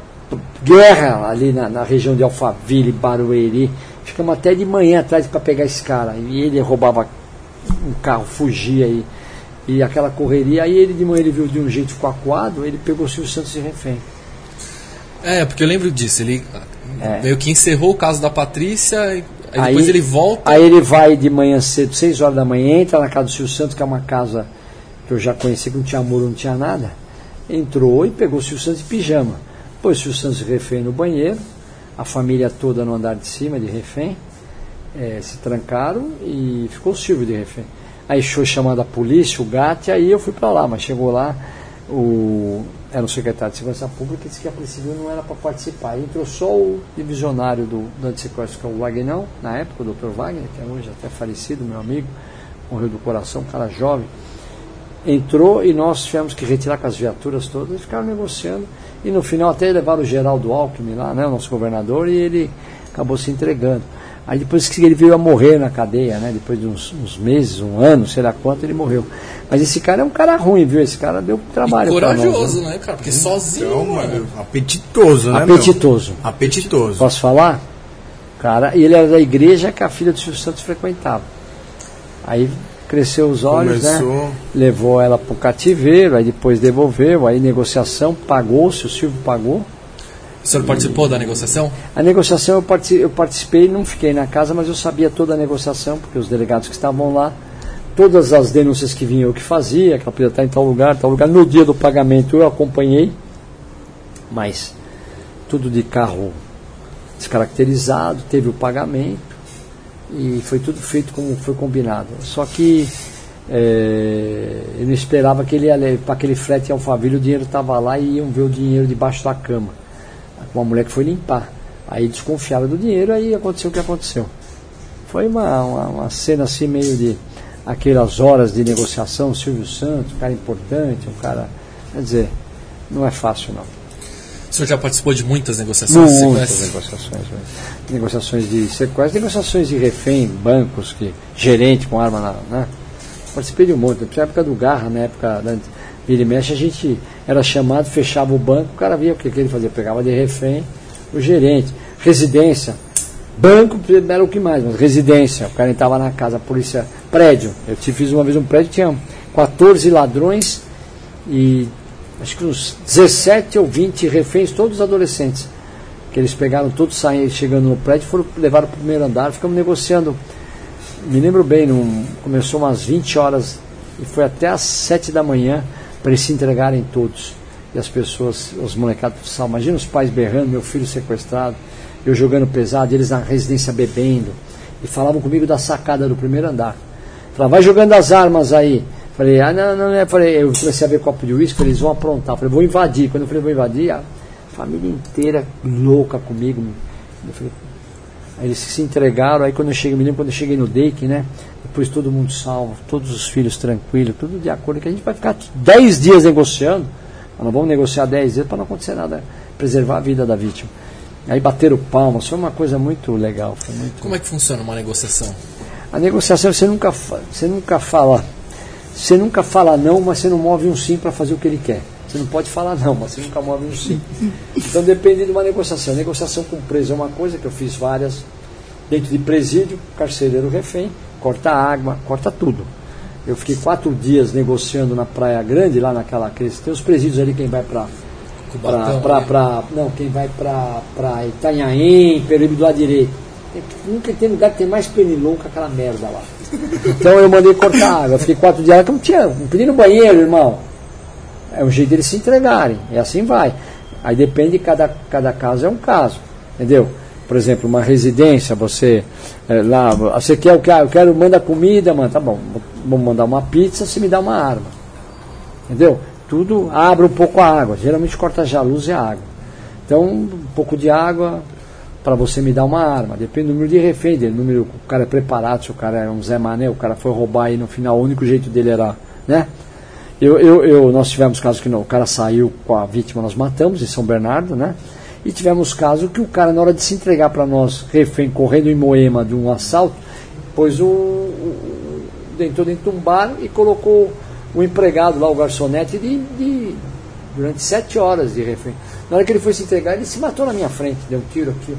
guerra ali na, na região de Alphaville, Barueri. Ficamos até de manhã atrás para pegar esse cara. E ele roubava um carro, fugia aí. E aquela correria, aí ele de manhã ele viu de um jeito ficou acuado, ele pegou o Silvio Santos de refém. É, porque eu lembro disso, ele é. meio que encerrou o caso da Patrícia, aí, aí depois ele volta. Aí ele vai de manhã cedo, 6 horas da manhã, entra na casa do Silvio Santos, que é uma casa que eu já conheci, que não tinha muro, não tinha nada. Entrou e pegou o Silvio Santos de pijama. Pôs o Silvio Santos de refém no banheiro, a família toda no andar de cima de refém, é, se trancaram e ficou o Silvio de refém. Aí foi chamada a polícia, o GAT, aí eu fui para lá, mas chegou lá, o, era o secretário de Segurança Pública, disse que a Civil não era para participar. Entrou só o divisionário do, do antissequestro, que é o Wagnão, na época, o Dr. Wagner, que é hoje até falecido, meu amigo, morreu do coração, um cara jovem. Entrou e nós tivemos que retirar com as viaturas todas e ficaram negociando. E no final até levaram o Geraldo Alckmin lá, né, o nosso governador, e ele acabou se entregando. Aí depois que ele veio a morrer na cadeia, né? Depois de uns, uns, meses, um ano, sei lá quanto, ele morreu. Mas esse cara é um cara ruim, viu? Esse cara deu trabalho e corajoso, nós, né? né, cara? Porque então, sozinho, mano. Apetitoso, né? Apetitoso. Meu? Apetitoso. Posso falar? Cara, e ele era da igreja que a filha do Silvio Santos frequentava. Aí cresceu os olhos, né? Começou. né? Levou ela para o cativeiro, aí depois devolveu, aí negociação, pagou-se, o Silvio pagou. O senhor participou da negociação? A negociação eu participei, não fiquei na casa, mas eu sabia toda a negociação, porque os delegados que estavam lá, todas as denúncias que vinham eu que fazia, que ela podia estar em tal lugar, tal lugar. No dia do pagamento eu acompanhei, mas tudo de carro descaracterizado, teve o pagamento e foi tudo feito como foi combinado. Só que é, eu não esperava que ele para aquele frete em Alphaville, o dinheiro estava lá e iam ver o dinheiro debaixo da cama uma mulher que foi limpar. Aí desconfiava do dinheiro, aí aconteceu o que aconteceu. Foi uma, uma, uma cena assim meio de aquelas horas de negociação, Silvio Santos, um cara importante, um cara. Quer dizer, não é fácil não. O senhor já participou de muitas negociações? Muitas negociações. Negociações de sequestro, negociações de refém, bancos, que, gerente com arma na. Né? Participei de um monte. Na época do Garra, na época da Vira e mexe, a gente era chamado, fechava o banco, o cara via o que, que ele fazia, pegava de refém o gerente. Residência, banco era o que mais, mas residência, o cara estava na casa, polícia, prédio. Eu te fiz uma vez um prédio, tinha 14 ladrões e acho que uns 17 ou 20 reféns, todos adolescentes. Que eles pegaram todos saindo, chegando no prédio, foram levaram para o primeiro andar, ficamos negociando. Me lembro bem, num, começou umas 20 horas e foi até às 7 da manhã para eles se entregarem todos. E as pessoas, os molecados, sal. imagina os pais berrando, meu filho sequestrado, eu jogando pesado, eles na residência bebendo. E falavam comigo da sacada do primeiro andar. Falavam, vai jogando as armas aí. Falei, ah, não, não, não. Falei, eu comecei a ver copo de uísque, eles vão aprontar. Falei, vou invadir. Quando eu falei, vou invadir, a família inteira louca comigo. Eu falei, aí eles se entregaram. Aí quando eu cheguei, me lembro quando eu cheguei no Dake, né? Depois todo mundo salvo, todos os filhos tranquilos, tudo de acordo, que a gente vai ficar 10 dias negociando, nós não vamos negociar 10 dias para não acontecer nada, preservar a vida da vítima. Aí bateram palmas, foi uma coisa muito legal. Muito... Como é que funciona uma negociação? A negociação você nunca, você nunca fala, você nunca fala não, mas você não move um sim para fazer o que ele quer. Você não pode falar não, mas você nunca move um sim. Então depende de uma negociação. A negociação com preso é uma coisa que eu fiz várias dentro de presídio, carcereiro refém corta água, corta tudo. Eu fiquei quatro dias negociando na Praia Grande, lá naquela. Aqueles, tem os presídios ali, quem vai para para né? não quem vai para Itanhaém, Período do lado direito. Nunca tem lugar que tem mais pernilongo que aquela merda lá. Então eu mandei cortar água. Fiquei quatro dias lá que não tinha. Não pedi no banheiro, irmão. É o jeito deles se entregarem. E assim vai. Aí depende de cada, cada caso, é um caso. Entendeu? Por exemplo, uma residência, você é, lá, você quer o que? Ah, eu quero, manda comida, mano. Tá bom, vamos mandar uma pizza, você me dá uma arma. Entendeu? Tudo abre um pouco a água. Geralmente corta já a luz e a água. Então, um pouco de água para você me dar uma arma. Depende do número de refém dele. Número, o cara é preparado, se o cara é um Zé Mané, o cara foi roubar e no final o único jeito dele era. Né? Eu, eu, eu, nós tivemos casos que não, o cara saiu com a vítima, nós matamos em São Bernardo, né? E tivemos casos que o cara, na hora de se entregar para nós, refém, correndo em Moema de um assalto, pôs o, o, dentro dentro de um bar e colocou o empregado lá, o garçonete, de, de, durante sete horas de refém. Na hora que ele foi se entregar, ele se matou na minha frente, deu um tiro aqui.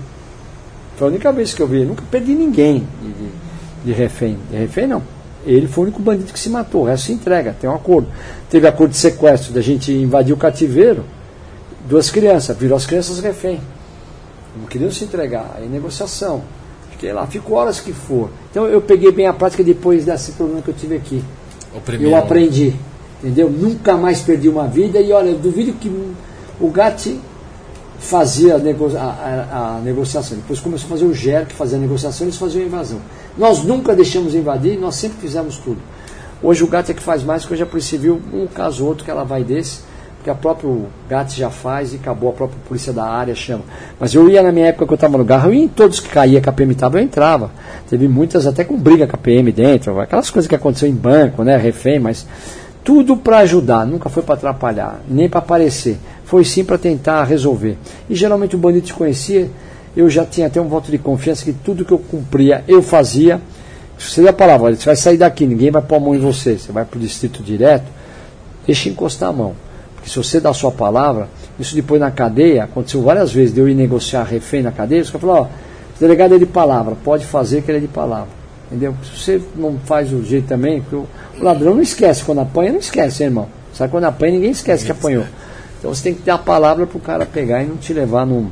Foi a única vez que eu vi. Eu nunca perdi ninguém de, de refém. De refém não. Ele foi o único bandido que se matou, o resto se entrega, tem um acordo. Teve acordo de sequestro, da gente invadir o cativeiro, duas crianças, virou as crianças refém. Não queriam se entregar, aí negociação. Fiquei lá, fico horas que for. Então eu peguei bem a prática depois desse problema que eu tive aqui. Eu aprendi, entendeu? Nunca mais perdi uma vida e olha, eu duvido que o Gatti fazia a, nego a, a, a, negociação. Depois começou a fazer o GER, que fazia a negociação, eles faziam a invasão. Nós nunca deixamos invadir, nós sempre fizemos tudo. Hoje o GAT é que faz mais, porque hoje a Polícia Civil, um caso ou outro que ela vai desse, porque a própria GAT já faz e acabou, a própria polícia da área chama. Mas eu ia na minha época que eu estava no carro, eu ia em todos que caía que a PM estava, eu entrava. Teve muitas até com briga com a PM dentro, aquelas coisas que aconteceu em banco, né, refém, mas tudo para ajudar, nunca foi para atrapalhar, nem para aparecer. Foi sim para tentar resolver. E geralmente o bandido te conhecia, eu já tinha até um voto de confiança que tudo que eu cumpria, eu fazia. Seria a palavra, você vai sair daqui, ninguém vai pôr a mão em você, você vai para o distrito direto, deixa encostar a mão. Porque se você dá a sua palavra, isso depois na cadeia, aconteceu várias vezes de eu ir negociar refém na cadeia, os caras falaram, ó, o delegado é de palavra, pode fazer que ele é de palavra. Entendeu? Se você não faz o jeito também, porque o, ladrão não esquece, quando apanha, não esquece, hein, irmão. Sabe quando apanha, ninguém esquece que apanhou. Então você tem que ter a palavra para o cara pegar e não te levar num,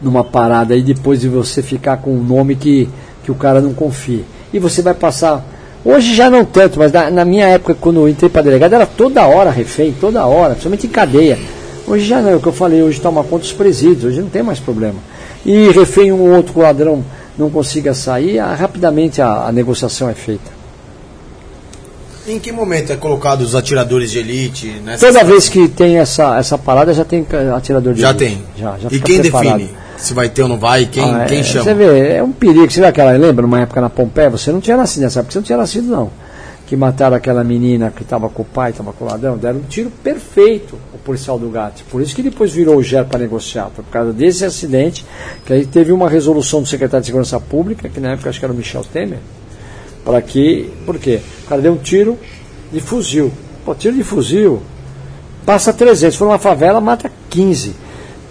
numa parada aí depois de você ficar com um nome que, que o cara não confia. E você vai passar. Hoje já não tanto, mas na, na minha época, quando eu entrei para delegado, era toda hora refém, toda hora, principalmente em cadeia. Hoje já não, é o que eu falei, hoje toma conta dos presídios, hoje não tem mais problema. E refém um ou outro ladrão não consiga sair, rapidamente a, a negociação é feita. Em que momento é colocado os atiradores de elite? Toda vez que tem essa, essa parada, já tem atirador de já elite. Tem. Já tem. E quem preparado. define se vai ter ou não vai? Quem, ah, quem é, chama? Você vê, é um perigo. Você vê aquela, lembra, numa época na Pompeia, você não tinha nascido nessa época, você não tinha nascido não. Que mataram aquela menina que estava com o pai, estava com o ladrão, deram um tiro perfeito o policial do GAT. Por isso que depois virou o GER para negociar, por causa desse acidente, que aí teve uma resolução do secretário de Segurança Pública, que na época acho que era o Michel Temer, para que. Por quê? O cara deu um tiro, de fuzil. Pô, tiro de fuzil, passa 300. Se for uma favela, mata 15.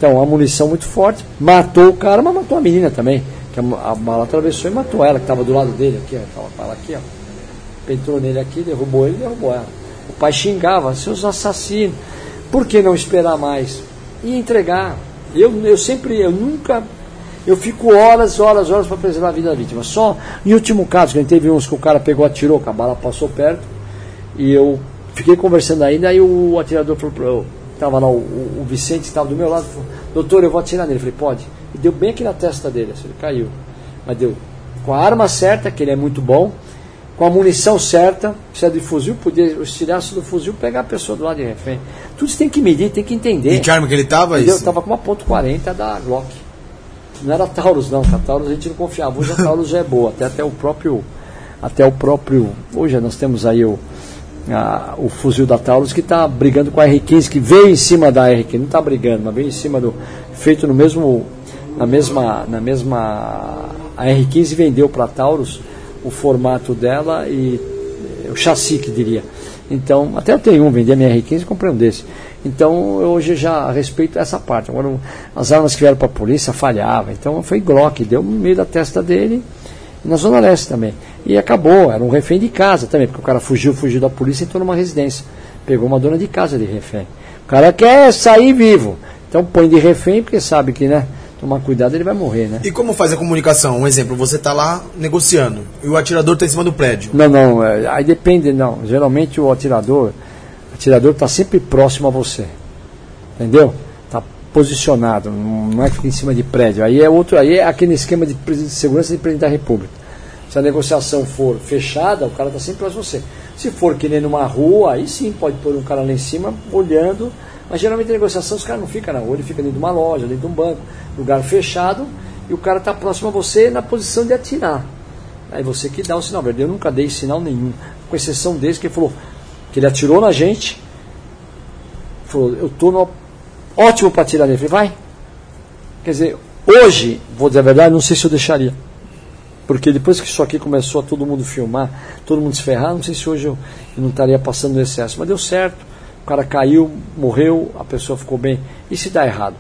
Então, a munição muito forte. Matou o cara, mas matou a menina também. Que a, a bala atravessou e matou ela, que estava do lado dele aqui, ó. Tava aqui, ó. Entrou nele aqui, derrubou ele derrubou ela. O pai xingava, seus assassinos. Por que não esperar mais? E entregar. Eu, eu sempre, eu nunca eu fico horas, horas, horas para preservar a vida da vítima. Só em último caso, que a gente teve uns que o cara pegou, atirou, que a bala passou perto, e eu fiquei conversando ainda, aí o atirador falou, estava lá, o, o Vicente estava do meu lado, falou, doutor, eu vou atirar nele. Eu falei, pode. E deu bem aqui na testa dele, assim, ele caiu. Mas deu com a arma certa, que ele é muito bom, com a munição certa, se é de fuzil, podia, os tiraços do fuzil pegar a pessoa do lado de refém. Tudo isso tem que medir, tem que entender. E que arma que ele estava? Ele estava com uma ponto .40 da Glock. Não era Taurus não, a Taurus a gente não confiava. Hoje a Taurus já é boa, até, até o próprio. Até o próprio. Hoje nós temos aí o a, o fuzil da Taurus que está brigando com a R15, que veio em cima da R15, não está brigando, mas veio em cima do. feito no mesmo. na mesma. na mesma. A R15 vendeu para a Taurus o formato dela e o chassi que diria. Então, até eu tenho um, vendi a minha R15 e comprei um desse. Então, eu hoje já respeito essa parte. Agora, as armas que vieram para a polícia falhavam. Então, foi Glock, deu no meio da testa dele na Zona Leste também. E acabou, era um refém de casa também, porque o cara fugiu, fugiu da polícia e entrou numa residência. Pegou uma dona de casa de refém. O cara quer sair vivo. Então põe de refém, porque sabe que, né? tomar cuidado, ele vai morrer, né? E como faz a comunicação? Um exemplo, você está lá negociando e o atirador está em cima do prédio. Não, não, é, aí depende, não. Geralmente o atirador, o atirador está sempre próximo a você. Entendeu? Posicionado, não é que fica em cima de prédio. Aí é outro, aí é aquele esquema de, de segurança de presidente da República. Se a negociação for fechada, o cara está sempre próximo a você. Se for que nem numa rua, aí sim pode pôr um cara lá em cima olhando. Mas geralmente a negociação os caras não ficam na rua, ele fica dentro de uma loja, dentro de um banco, lugar fechado, e o cara está próximo a você na posição de atirar. Aí você que dá o sinal verde. Eu nunca dei sinal nenhum, com exceção desse que ele falou que ele atirou na gente. Falou, eu estou ótimo para atirar nele. Eu falei, vai. Quer dizer, hoje, vou dizer a verdade, não sei se eu deixaria. Porque depois que isso aqui começou a todo mundo filmar, todo mundo se ferrar, não sei se hoje eu, eu não estaria passando no excesso. Mas deu certo, o cara caiu, morreu, a pessoa ficou bem. E se dá errado?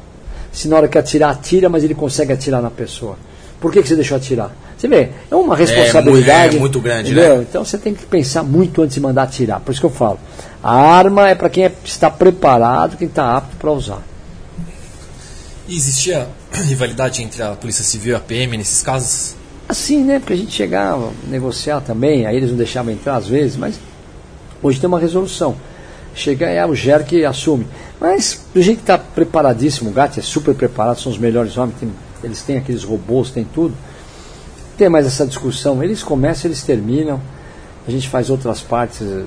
Se na hora que atirar, atira, mas ele consegue atirar na pessoa. Por que, que você deixou atirar? Você vê, é uma responsabilidade. É, é muito grande, entendeu? né? Então você tem que pensar muito antes de mandar atirar. Por isso que eu falo. A arma é para quem é- está preparado, quem está apto para usar. E existia rivalidade entre a Polícia Civil e a PM nesses casos? Assim, né? Porque a gente chegava, negociar também, aí eles não deixavam entrar às vezes, mas hoje tem uma resolução. Chega é o GER que assume. Mas do jeito que está preparadíssimo, o GAT é super preparado, são os melhores homens, tem- eles têm aqueles robôs, tem tudo. Tem mais essa discussão. Eles começam, eles terminam. A gente faz outras partes eh,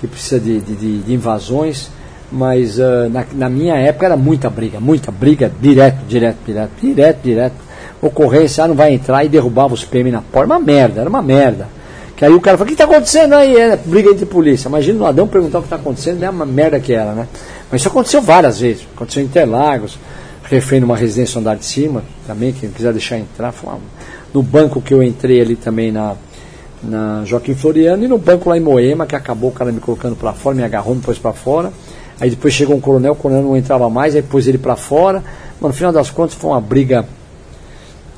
que precisa de, de- de- invasões, mas ah, na, na minha época era muita briga, muita briga, direto, direto, direto, direto, direto. Ocorrência, ah, não vai entrar e derrubava os PM na porta. Uma merda, era uma merda. Que aí o cara fala, o que está acontecendo aí? É, briga entre polícia. Imagina o ladrão perguntar o que está acontecendo, é uma merda que era, né? Mas isso aconteceu várias vezes. Aconteceu em Interlagos, refém numa residência andar de cima, também, quem quiser deixar entrar, foi uma- no banco que eu entrei ali também na, na Joaquim Floriano e no banco lá em Moema, que acabou o cara me colocando para fora, me agarrou, me pôs para fora. Aí depois chegou um coronel, o coronel não entrava mais, aí pôs ele para fora. Mas no final das contas foi uma briga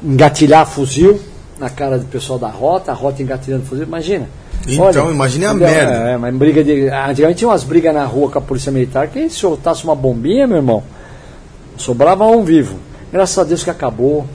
engatilhar fuzil na cara do pessoal da rota, a rota engatilhando fuzil, imagina. Então, imagine a merda. É, mas briga de. Antigamente tinha umas brigas na rua com a polícia militar que se soltasse uma bombinha, meu irmão, sobrava um vivo. Graças a Deus que acabou,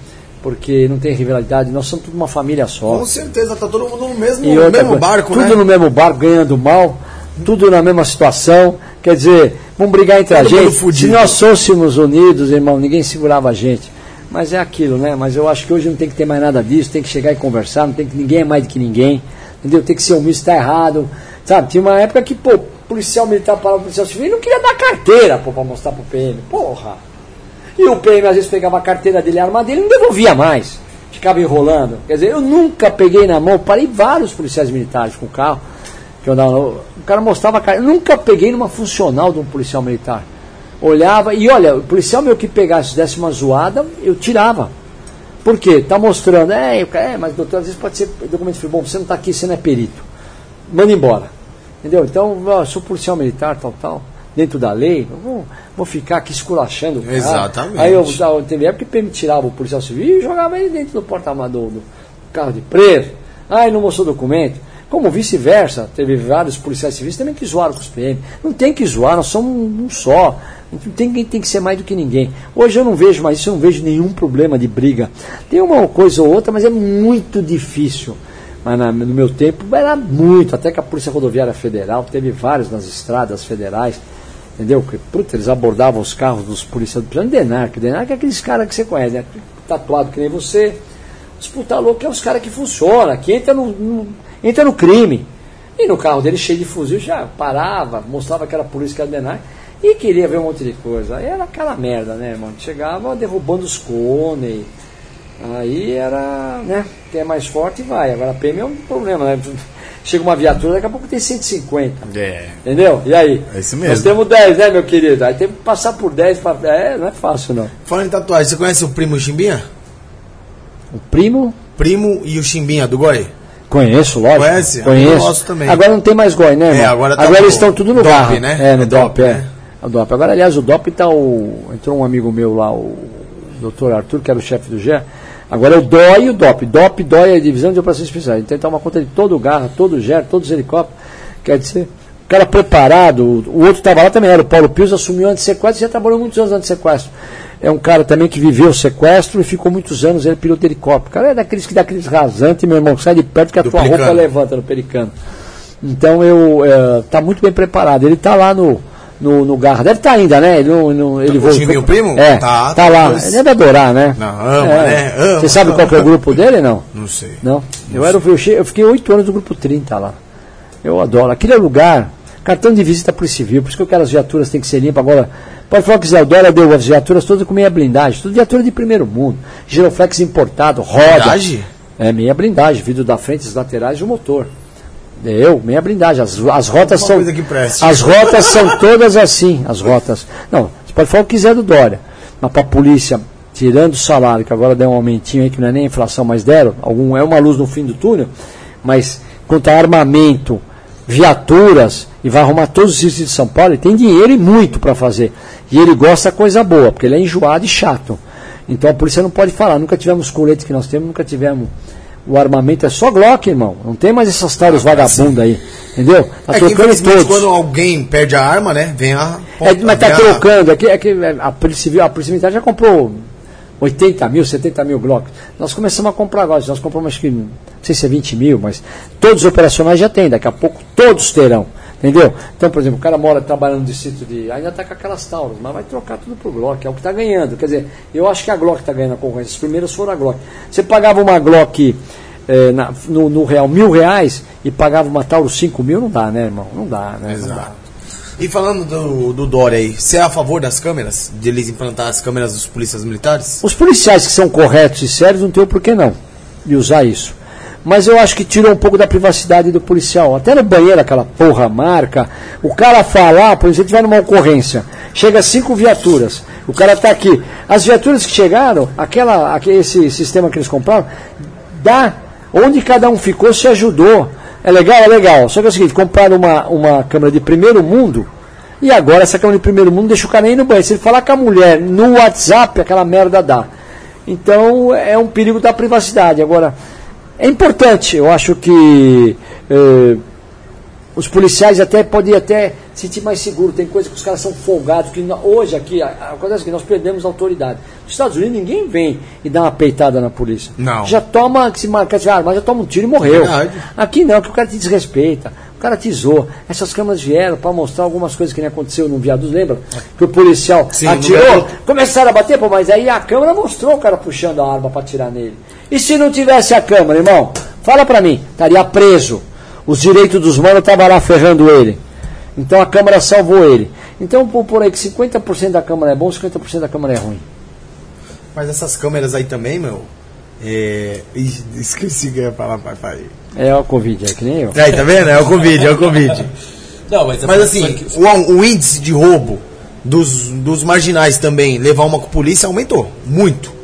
porque não tem rivalidade, nós somos tudo uma família só. Com certeza, tá todo mundo no mesmo, E no mesmo barco, tudo né? no mesmo barco, ganhando mal, tudo na mesma situação. Quer dizer, vamos brigar entre Todo a gente. Se nós fôssemos unidos, irmão, ninguém segurava a gente. Mas é aquilo, né? Mas eu acho que hoje não tem que ter mais nada disso, tem que chegar e conversar, não tem que ninguém é mais do que ninguém. Entendeu? Tem que ser humilde, está errado. Sabe, tinha uma época que, pô, policial militar parava o policial civil e não queria dar carteira, pô, pra mostrar pro PM. Porra! E o PM às vezes pegava a carteira dele, a arma dele não devolvia mais. Ficava enrolando. Quer dizer, eu nunca peguei na mão, parei vários policiais militares com o carro. Que eu andava, o cara mostrava a carteira. Eu nunca peguei numa funcional de um policial militar. Olhava, e olha, o policial meu que pegasse, desse uma zoada, eu tirava. Por quê? Tá mostrando, é, cara, é, mas doutor, às vezes pode ser documento de bom, você não está aqui, você não é perito. Manda embora. Entendeu? Então, ó, sou policial militar, tal, tal, dentro da lei, vou, vou ficar aqui esculachando o cara. Exatamente. Aí eu teve época que me tirava o policial civil e jogava ele dentro do porta-malas do, do carro de preso. Ah, não mostrou documento. Como vice-versa, teve vários policiais civis também que zoaram com os PM. Não tem que zoar, nós somos um, um só. Não tem, tem que ser mais do que ninguém. Hoje eu não vejo mais isso, eu não vejo nenhum problema de briga. Tem uma coisa ou outra, mas é muito difícil. Mas na- no meu tempo era muito, até que a Polícia Rodoviária Federal teve vários nas estradas federais, entendeu? Que, puta, eles abordavam os carros dos policiais do plano Denarc. Denarc é aqueles caras que você conhece, né? Tatuado que nem você. Os puta louco é os caras que funcionam, que entra no, no- entra no crime. E no carro dele cheio de fuzil, já parava, mostrava que era polícia que era Denarc e queria ver um monte de coisa. Era aquela merda, né, irmão? Chegava derrubando os cones. Aí era, né? Quem é mais forte vai. Agora a PM é um problema, né? Chega uma viatura, daqui a pouco tem 150. É. Entendeu? E aí? É isso mesmo. Nós temos 10, né, meu querido? Aí tem que passar por 10 pra. É, não é fácil não. Falando em tatuagem, você conhece o primo Chimbinha? O primo, Primo e o Chimbinha do Goi? conheço, lógico. Conhece? Conheço. Também. Agora não tem mais goi, né? É, irmão? agora tá agora eles estão tudo no DOP, né? É, no É DOP, é. né? O DOP. Agora, aliás, o DOP tá o. Entrou um amigo meu lá, o doutor Arthur, que era o chefe do GE. Agora é o DOI e o DOP. DOP, DOI é a divisão de operações especiais. Então ele toma conta de todo o garra, todo o GER, todos os helicópteros. Quer dizer, o cara preparado, o outro estava lá também, era o Paulo Pius, assumiu antes sequestro e já trabalhou muitos anos antes sequestro. é um cara também que viveu o sequestro e ficou muitos anos, ele é piloto de helicóptero. O cara é daqueles que dá aqueles rasantes, meu irmão, sai de perto que a tua roupa levanta no pericano. Então eu é, tá muito bem preparado. Ele está lá no, no, no Garra. Deve estar tá ainda, né? Ele, no, no, ele o meu primo? É, tá, tá lá. Ele deve adorar, né? Não, ama, é. né? Ama, Você sabe qual é o grupo dele, não? Não sei. Não? Eu, era, eu, eu fiquei oito anos no grupo 30 lá. Eu adoro. Aquele é lugar, cartão de visita para o civil, por isso que aquelas viaturas têm que ser limpas. Agora, pode falar que Dória deu as viaturas todas com meia blindagem, tudo viatura de primeiro mundo. Giroflex importado, roda. Blindagem? É, meia blindagem, vidro da frente, os laterais e o motor. Eu, meia blindagem. As, as rotas são. As rotas são todas assim. As rotas. Não, você pode falar o que quiser do Dória. Mas para a polícia, tirando o salário, que agora deu um aumentinho aí, que não é nem inflação, mas deram, algum, é uma luz no fim do túnel, mas quanto a armamento, viaturas, e vai arrumar todos os sítios de São Paulo, ele tem dinheiro e muito para fazer. E ele gosta coisa boa, porque ele é enjoado e chato. Então a polícia não pode falar, nunca tivemos colete que nós temos, nunca tivemos o armamento é só Glock, irmão. Não tem mais essas taros ah, vagabundas aí. Entendeu? Tá é trocando todos. quando alguém perde a arma, né? Vem a. É, mas tá trocando. É que, é que a Polícia Civil, a Polícia Militar já comprou 80 mil, 70 mil Glocks. Nós começamos a comprar agora. Nós compramos acho que, não sei se é 20 mil, mas todos os operacionais já tem. Daqui a pouco todos terão. Entendeu? Então, por exemplo, o cara mora trabalhando no distrito de. Ainda está com aquelas Tauros, mas vai trocar tudo por Glock, é o que está ganhando. Quer dizer, eu acho que a Glock está ganhando a concorrência. As primeiras foram a Glock. Você pagava uma Glock é, na, no, no, real mil reais e pagava uma Tauro cinco mil, não dá, né, irmão? Não dá, né? Exato. Não dá. E falando do, do Dória aí, você é a favor das câmeras? De eles implantar as câmeras dos policiais militares? Os policiais que são corretos e sérios não tem o porquê não de usar isso mas eu acho que tira um pouco da privacidade do policial. Até no banheiro, aquela porra marca, o cara falar, por exemplo, tiver numa ocorrência, chega cinco viaturas, o cara está aqui. As viaturas que chegaram, aquela, aquele, esse sistema que eles compraram, dá onde cada um ficou se ajudou. É legal, é legal. Só que é o seguinte, compraram uma, uma câmera de primeiro mundo, e agora essa câmera de primeiro mundo deixa o cara ir no banheiro. Se ele falar com a mulher no WhatsApp, aquela merda dá. Então é um perigo da privacidade. Agora, é importante, eu acho que eh, os policiais até podem até sentir mais seguro. Tem coisa que os caras são folgados, que hoje aqui, acontece que nós perdemos autoridade. Nos Estados Unidos ninguém vem e dá uma peitada na polícia. Não. Já toma, se marca, ah, mas já toma um tiro e morreu. Verdade. Aqui não, que o cara te desrespeita. O cara te zoa. Essas câmeras vieram para mostrar algumas coisas que nem aconteceu no viaduto, lembra? Que o policial Sim, atirou, começaram a bater, pô, mas aí a câmera mostrou o cara puxando a arma para atirar nele. E se não tivesse a câmera, irmão? Fala para mim, estaria preso. Os direitos dos manos estavam lá ferrando ele. Então a câmera salvou ele. Então vou por aí que 50% da câmera é bom, 50% da câmera é ruim. Mas essas câmeras aí também, meu. É... Esqueci que ia falar, pai, pai. É o Covid, é que nem eu. É, tá vendo? É o Covid, é o Covid. Não, mas, é mas assim, o, o, índice de roubo dos, dos marginais também, levar uma polícia aumentou. Muito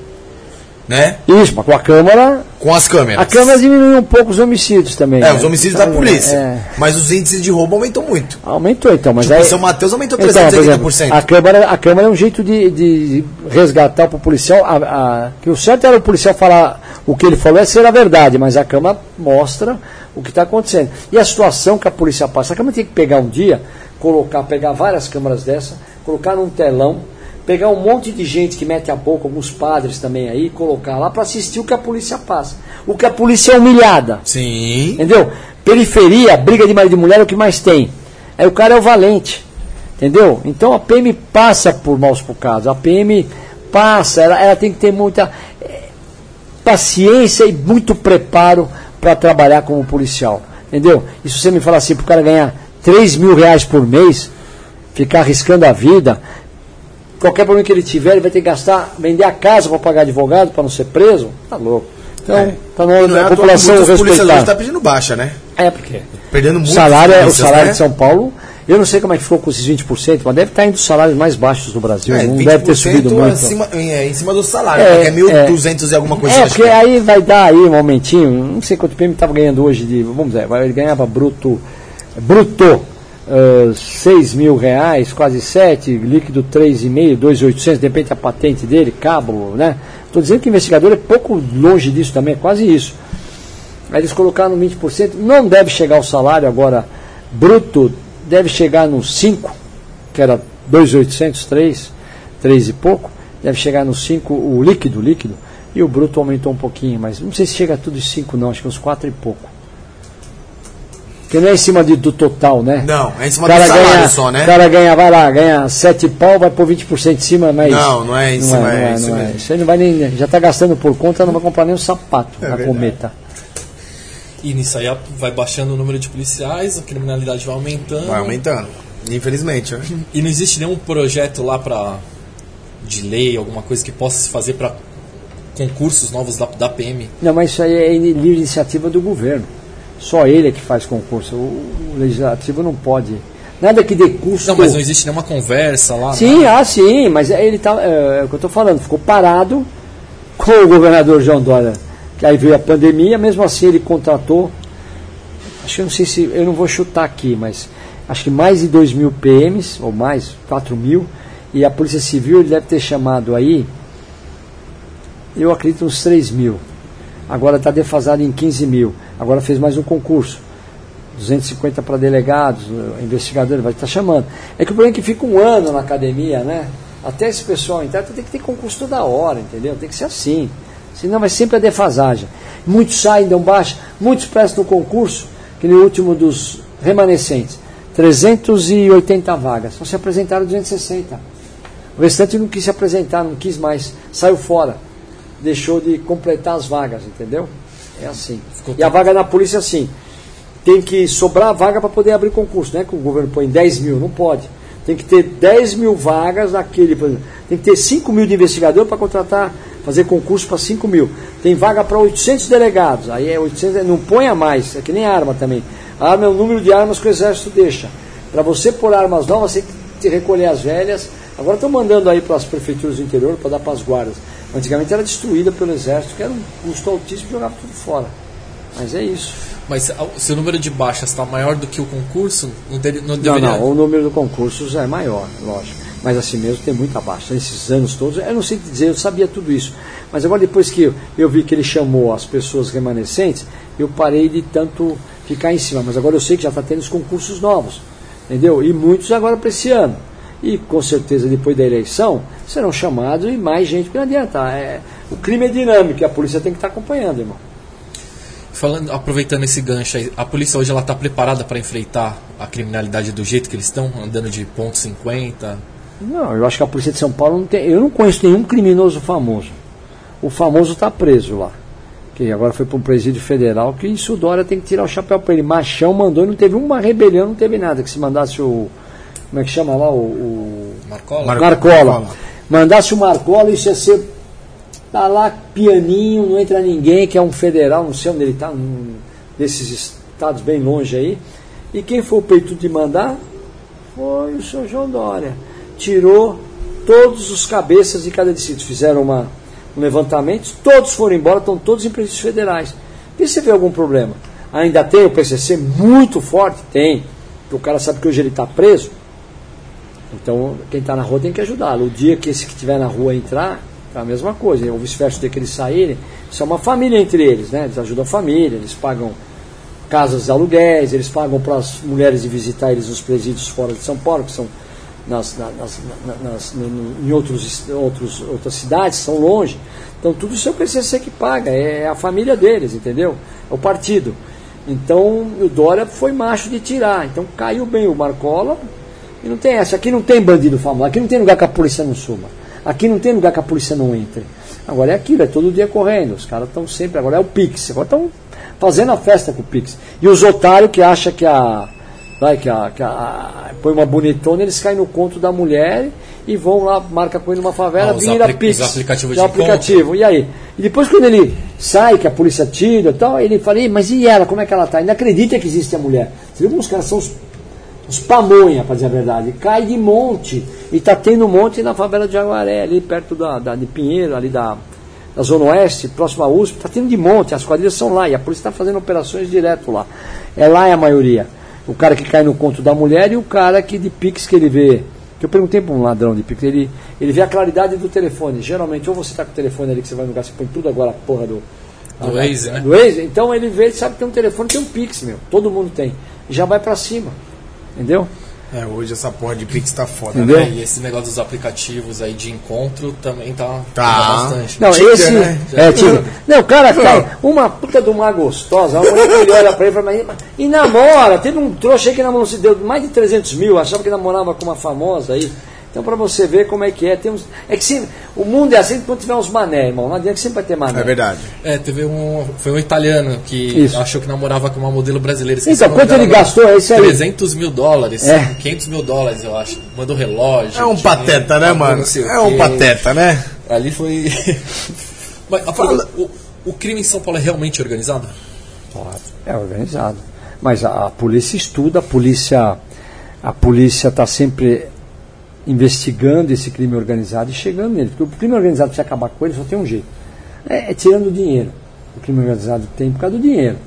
né? Isso, mas com a câmera. Com as câmeras. A câmera diminui um pouco os homicídios também. É, né? os homicídios da polícia. É. Mas os índices de roubo aumentou muito. Aumentou então, mas tipo, aí. São Mateus aumentou 380%. Então, exemplo, a, câmera, a câmera é um jeito de, de resgatar para o policial. A, a, que o certo era o policial falar o que ele falou é ser a verdade, mas a câmera mostra o que está acontecendo. E a situação que a polícia passa. A câmera tem que pegar um dia, colocar, pegar várias câmeras dessa, colocar num telão pegar um monte de gente que mete a boca, alguns padres também aí, colocar lá para assistir o que a polícia passa. O que a polícia é humilhada. Sim. Entendeu? Periferia, briga de marido e mulher é o que mais tem. Aí o cara é o valente. Entendeu? Então a PM passa por maus bocados. A PM passa, ela, ela tem que ter muita é, paciência e muito preparo para trabalhar como policial. Entendeu? E se você me falar assim, para o cara ganhar 3 mil reais por mês, ficar arriscando a vida, qualquer problema que ele tiver, ele vai ter que gastar, vender a casa para pagar advogado, para não ser preso. Tá louco. Então, é. tá na hora da é população respeitar. está pedindo baixa, né? É, porque. Perdendo muito. Salário, é, o salário né? de São Paulo, eu não sei como é que ficou com esses 20%, mas deve estar entre os salários mais baixos do Brasil. É, não deve ter subido muito. Acima, é, em cima do salário, é, é 1.200 e alguma coisa. É, porque aí vai dar aí um aumentinho, não sei quanto o PM estava ganhando hoje de, vamos dizer, ele ganhava bruto, bruto uh, ah, 6 mil reais, quase 7, líquido 3,5, 2,800, depende da patente dele, cabo, né? Estou dizendo que o investigador é pouco longe disso também, é quase isso. Aí eles colocaram 20%, não deve chegar ao salário agora bruto, deve chegar nos 5, que era 2,800, 3, 3 e pouco, deve chegar nos 5, o líquido, líquido, e o bruto aumentou um pouquinho, mas não sei se chega tudo em 5 não, acho que uns 4 e pouco. Porque não é em cima de, do total, né? Não, é em cima cara, do salário ganha, só, né? o cara ganha, vai lá, ganha 7 pau, vai por 20% em cima, mas. Não, não é em cima, é isso não é. Isso aí não vai nem. Já está gastando por conta, não vai comprar nem um sapato É na verdade. cometa. E nisso aí vai baixando o número de policiais, a criminalidade vai aumentando. Vai aumentando. Infelizmente, né? E não existe nenhum projeto lá pra. de lei, alguma coisa que possa se fazer pra concursos novos da, da PM. Não, mas isso aí é livre iniciativa do governo. Só ele é que faz concurso. O, o legislativo não pode. Nada que dê custo. Não, mas não existe nenhuma conversa lá. Sim, ah, sim, mas ele tá. É, é o que eu estou falando, ficou parado com o governador João Dória. Que aí veio a pandemia, mesmo assim ele contratou. Acho que eu não sei se. Eu não vou chutar aqui, mas acho que mais de 2 mil PMs, ou mais, 4 mil. E a Polícia Civil ele deve ter chamado aí, eu acredito, uns 3 mil. Agora está defasado em 15 mil. Agora fez mais um concurso. 250 para delegados, investigador, vai estar chamando. É que o problema é que fica um ano na academia, né? Até esse pessoal entrar, tem que ter concurso toda hora, entendeu? Tem que ser assim. Senão vai sempre a defasagem. Muitos saem, dão baixa, muitos prestam no concurso, que no último dos remanescentes. 380 vagas. Só se apresentaram 260. O restante não quis se apresentar, não quis mais. Saiu fora. Deixou de completar as vagas, entendeu? É assim. E a vaga na polícia é assim. Tem que sobrar vaga para poder abrir concurso. Não é que o governo põe 10 mil, não pode. Tem que ter 10 mil vagas naquele. por exemplo. Tem que ter 5 mil de investigador para contratar, fazer concurso para 5 mil. Tem vaga para 800 delegados. Aí é 800, não põe a mais. É que nem arma também. A arma é o número de armas que o exército deixa. Para você pôr armas novas, você tem que recolher as velhas. Agora estão mandando aí para as prefeituras do interior para dar para as guardas. Antigamente era destruída pelo exército, que era um custo altíssimo e jogava tudo fora. Mas é isso. Mas se o número de baixas está maior do que o concurso, não, deve, não Não, deveria. não, o número de concursos é maior, lógico. Mas assim mesmo tem muita baixa. Nesses anos todos, eu não sei te dizer, eu sabia tudo isso. Mas agora depois que eu, eu vi que ele chamou as pessoas remanescentes, eu parei de tanto ficar em cima. Mas agora eu sei que já está tendo os concursos novos. Entendeu? E muitos agora para esse ano. E com certeza depois da eleição serão chamados e mais gente, porque não adianta. É, o crime é dinâmico e a polícia tem que estar acompanhando, irmão. Falando, aproveitando esse gancho aí, a polícia hoje ela está preparada para enfrentar a criminalidade do jeito que eles estão, andando de ponto 50. Não, eu acho que a polícia de São Paulo não tem. Eu não conheço nenhum criminoso famoso. O famoso está preso lá. Que agora foi para um presídio federal, que isso o Dória tem que tirar o chapéu para ele. Machão mandou e não teve uma rebelião, não teve nada. Que se mandasse o. Como é que chama lá? O. o Marcola? Mar- Marcola. Marcola. Mandasse o Marcola, isso ia ser. Tá lá pianinho, não entra ninguém, que é um federal, não sei onde ele está, desses estados bem longe aí. E quem foi o peito de mandar? Foi o senhor João Dória. Tirou todos os cabeças de cada distrito. Fizeram uma, um levantamento, todos foram embora, estão todos em presídios federais. E você vê algum problema? Ainda tem o PCC muito forte? Tem. O cara sabe que hoje ele está preso. Então, quem está na rua tem que ajudá-lo. O dia que esse que estiver na rua entrar, é a mesma coisa. Ou vice-versa, o dia que eles saírem, isso é uma família entre eles, né? Eles ajudam a família, eles pagam casas de aluguéis, eles pagam para as mulheres de visitar eles nos presídios fora de São Paulo, que são nas, na- nas, na- nas- em outros, outros, outras cidades, são longe. Então tudo isso é o PCC que paga, é a família deles, entendeu? É o partido. Então o Dória foi macho de tirar. Então caiu bem o Marcola. E não tem essa. Aqui não tem bandido famoso. Aqui não tem lugar que a polícia não suba. Aqui não tem lugar que a polícia não entre. Agora é aquilo, é todo dia correndo. Os caras estão sempre. Agora é o Pix. Agora estão fazendo a festa com o Pix. E os otários que acham que a. Vai, que a, que a- põe uma bonitona, eles caem no conto da mulher e vão lá, marca com ele numa favela, Ah, vira apli- Pix. os aplicativos Já de aplicativo. E aí? E depois quando ele sai, que a polícia tira e tal, ele fala, "Ih, mas e ela, como é que ela tá? Ainda acredita que existe a mulher. Você viu como os caras são os, os pamonha, para dizer a verdade. Cai de monte. E tá tendo um monte na favela de Jaguaré, ali perto da, da- de Pinheiro, ali da, da Zona Oeste, próximo à USP, tá tendo de monte, as quadrilhas são lá, e a polícia está fazendo operações direto lá. É lá é a maioria. O cara que cai no conto da mulher e o cara que de Pix que ele vê. Que eu perguntei para um ladrão de Pix, ele, ele vê a claridade do telefone. Geralmente, ou você está com o telefone ali que você vai no lugar, você põe tudo agora a porra do. Do Waze, né? Do Waze, então ele vê, ele sabe que tem um telefone, tem um Pix, meu. Todo mundo tem. E já vai para cima. Entendeu? É, hoje essa porra de Pix tá foda, Entendeu? né? E esse negócio dos aplicativos aí de encontro também tá, Tá. bastante. Não, Tinder, esse. né? É, Tinder. Não, o cara cai. Uma puta de uma gostosa. Uma mulher que ele olha pra ele e fala, "Mas- e namora. Teve um trouxa aí que namorou, se deu mais de 300 mil. Achava que namorava com uma famosa aí. Então, pra você ver como é que é. Tem uns, é que o mundo é assim quando tiver uns mané, irmão. Não adianta que sempre vai ter mané. É verdade. É, teve um. Foi um italiano que Isso. achou que namorava com uma modelo brasileira. Então, quanto ele gastou? É isso aí. 300 mil dólares. É. 500 mil dólares, eu acho. Mandou relógio. É um dinheiro, pateta, né, mano? É um quê. pateta, né? Ali foi. Mas a pergunta, o, o crime em São Paulo é realmente organizado? É organizado. Mas a, a polícia estuda, a polícia a polícia está sempre investigando esse crime organizado e chegando nele. Porque o crime organizado, para acabar com ele, só tem um jeito. É, é tirando o dinheiro. O crime organizado tem por causa do dinheiro.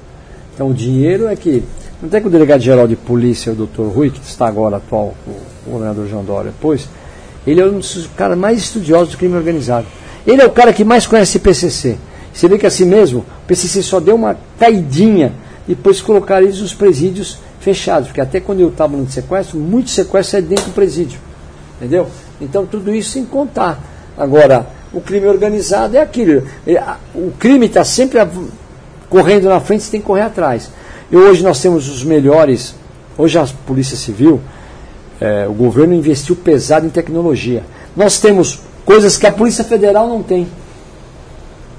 Então o dinheiro é que. Não tem que o delegado-geral de polícia, o doutor Rui, que está agora atual, o, governador João Dória, ele é um dos caras mais estudiosos do crime organizado. Ele é o cara que mais conhece PCC. Você vê que assim mesmo, o PCC só deu uma caidinha depois colocaram eles nos presídios fechados, porque até quando eu estava no sequestro, muito sequestro é dentro do presídio. Entendeu? Então tudo isso sem contar. Agora, o crime organizado é aquilo. O crime está sempre correndo na frente, você tem que correr atrás. E hoje nós temos os melhores. Hoje a Polícia Civil, é, o governo investiu pesado em tecnologia. Nós temos coisas que a Polícia Federal não tem.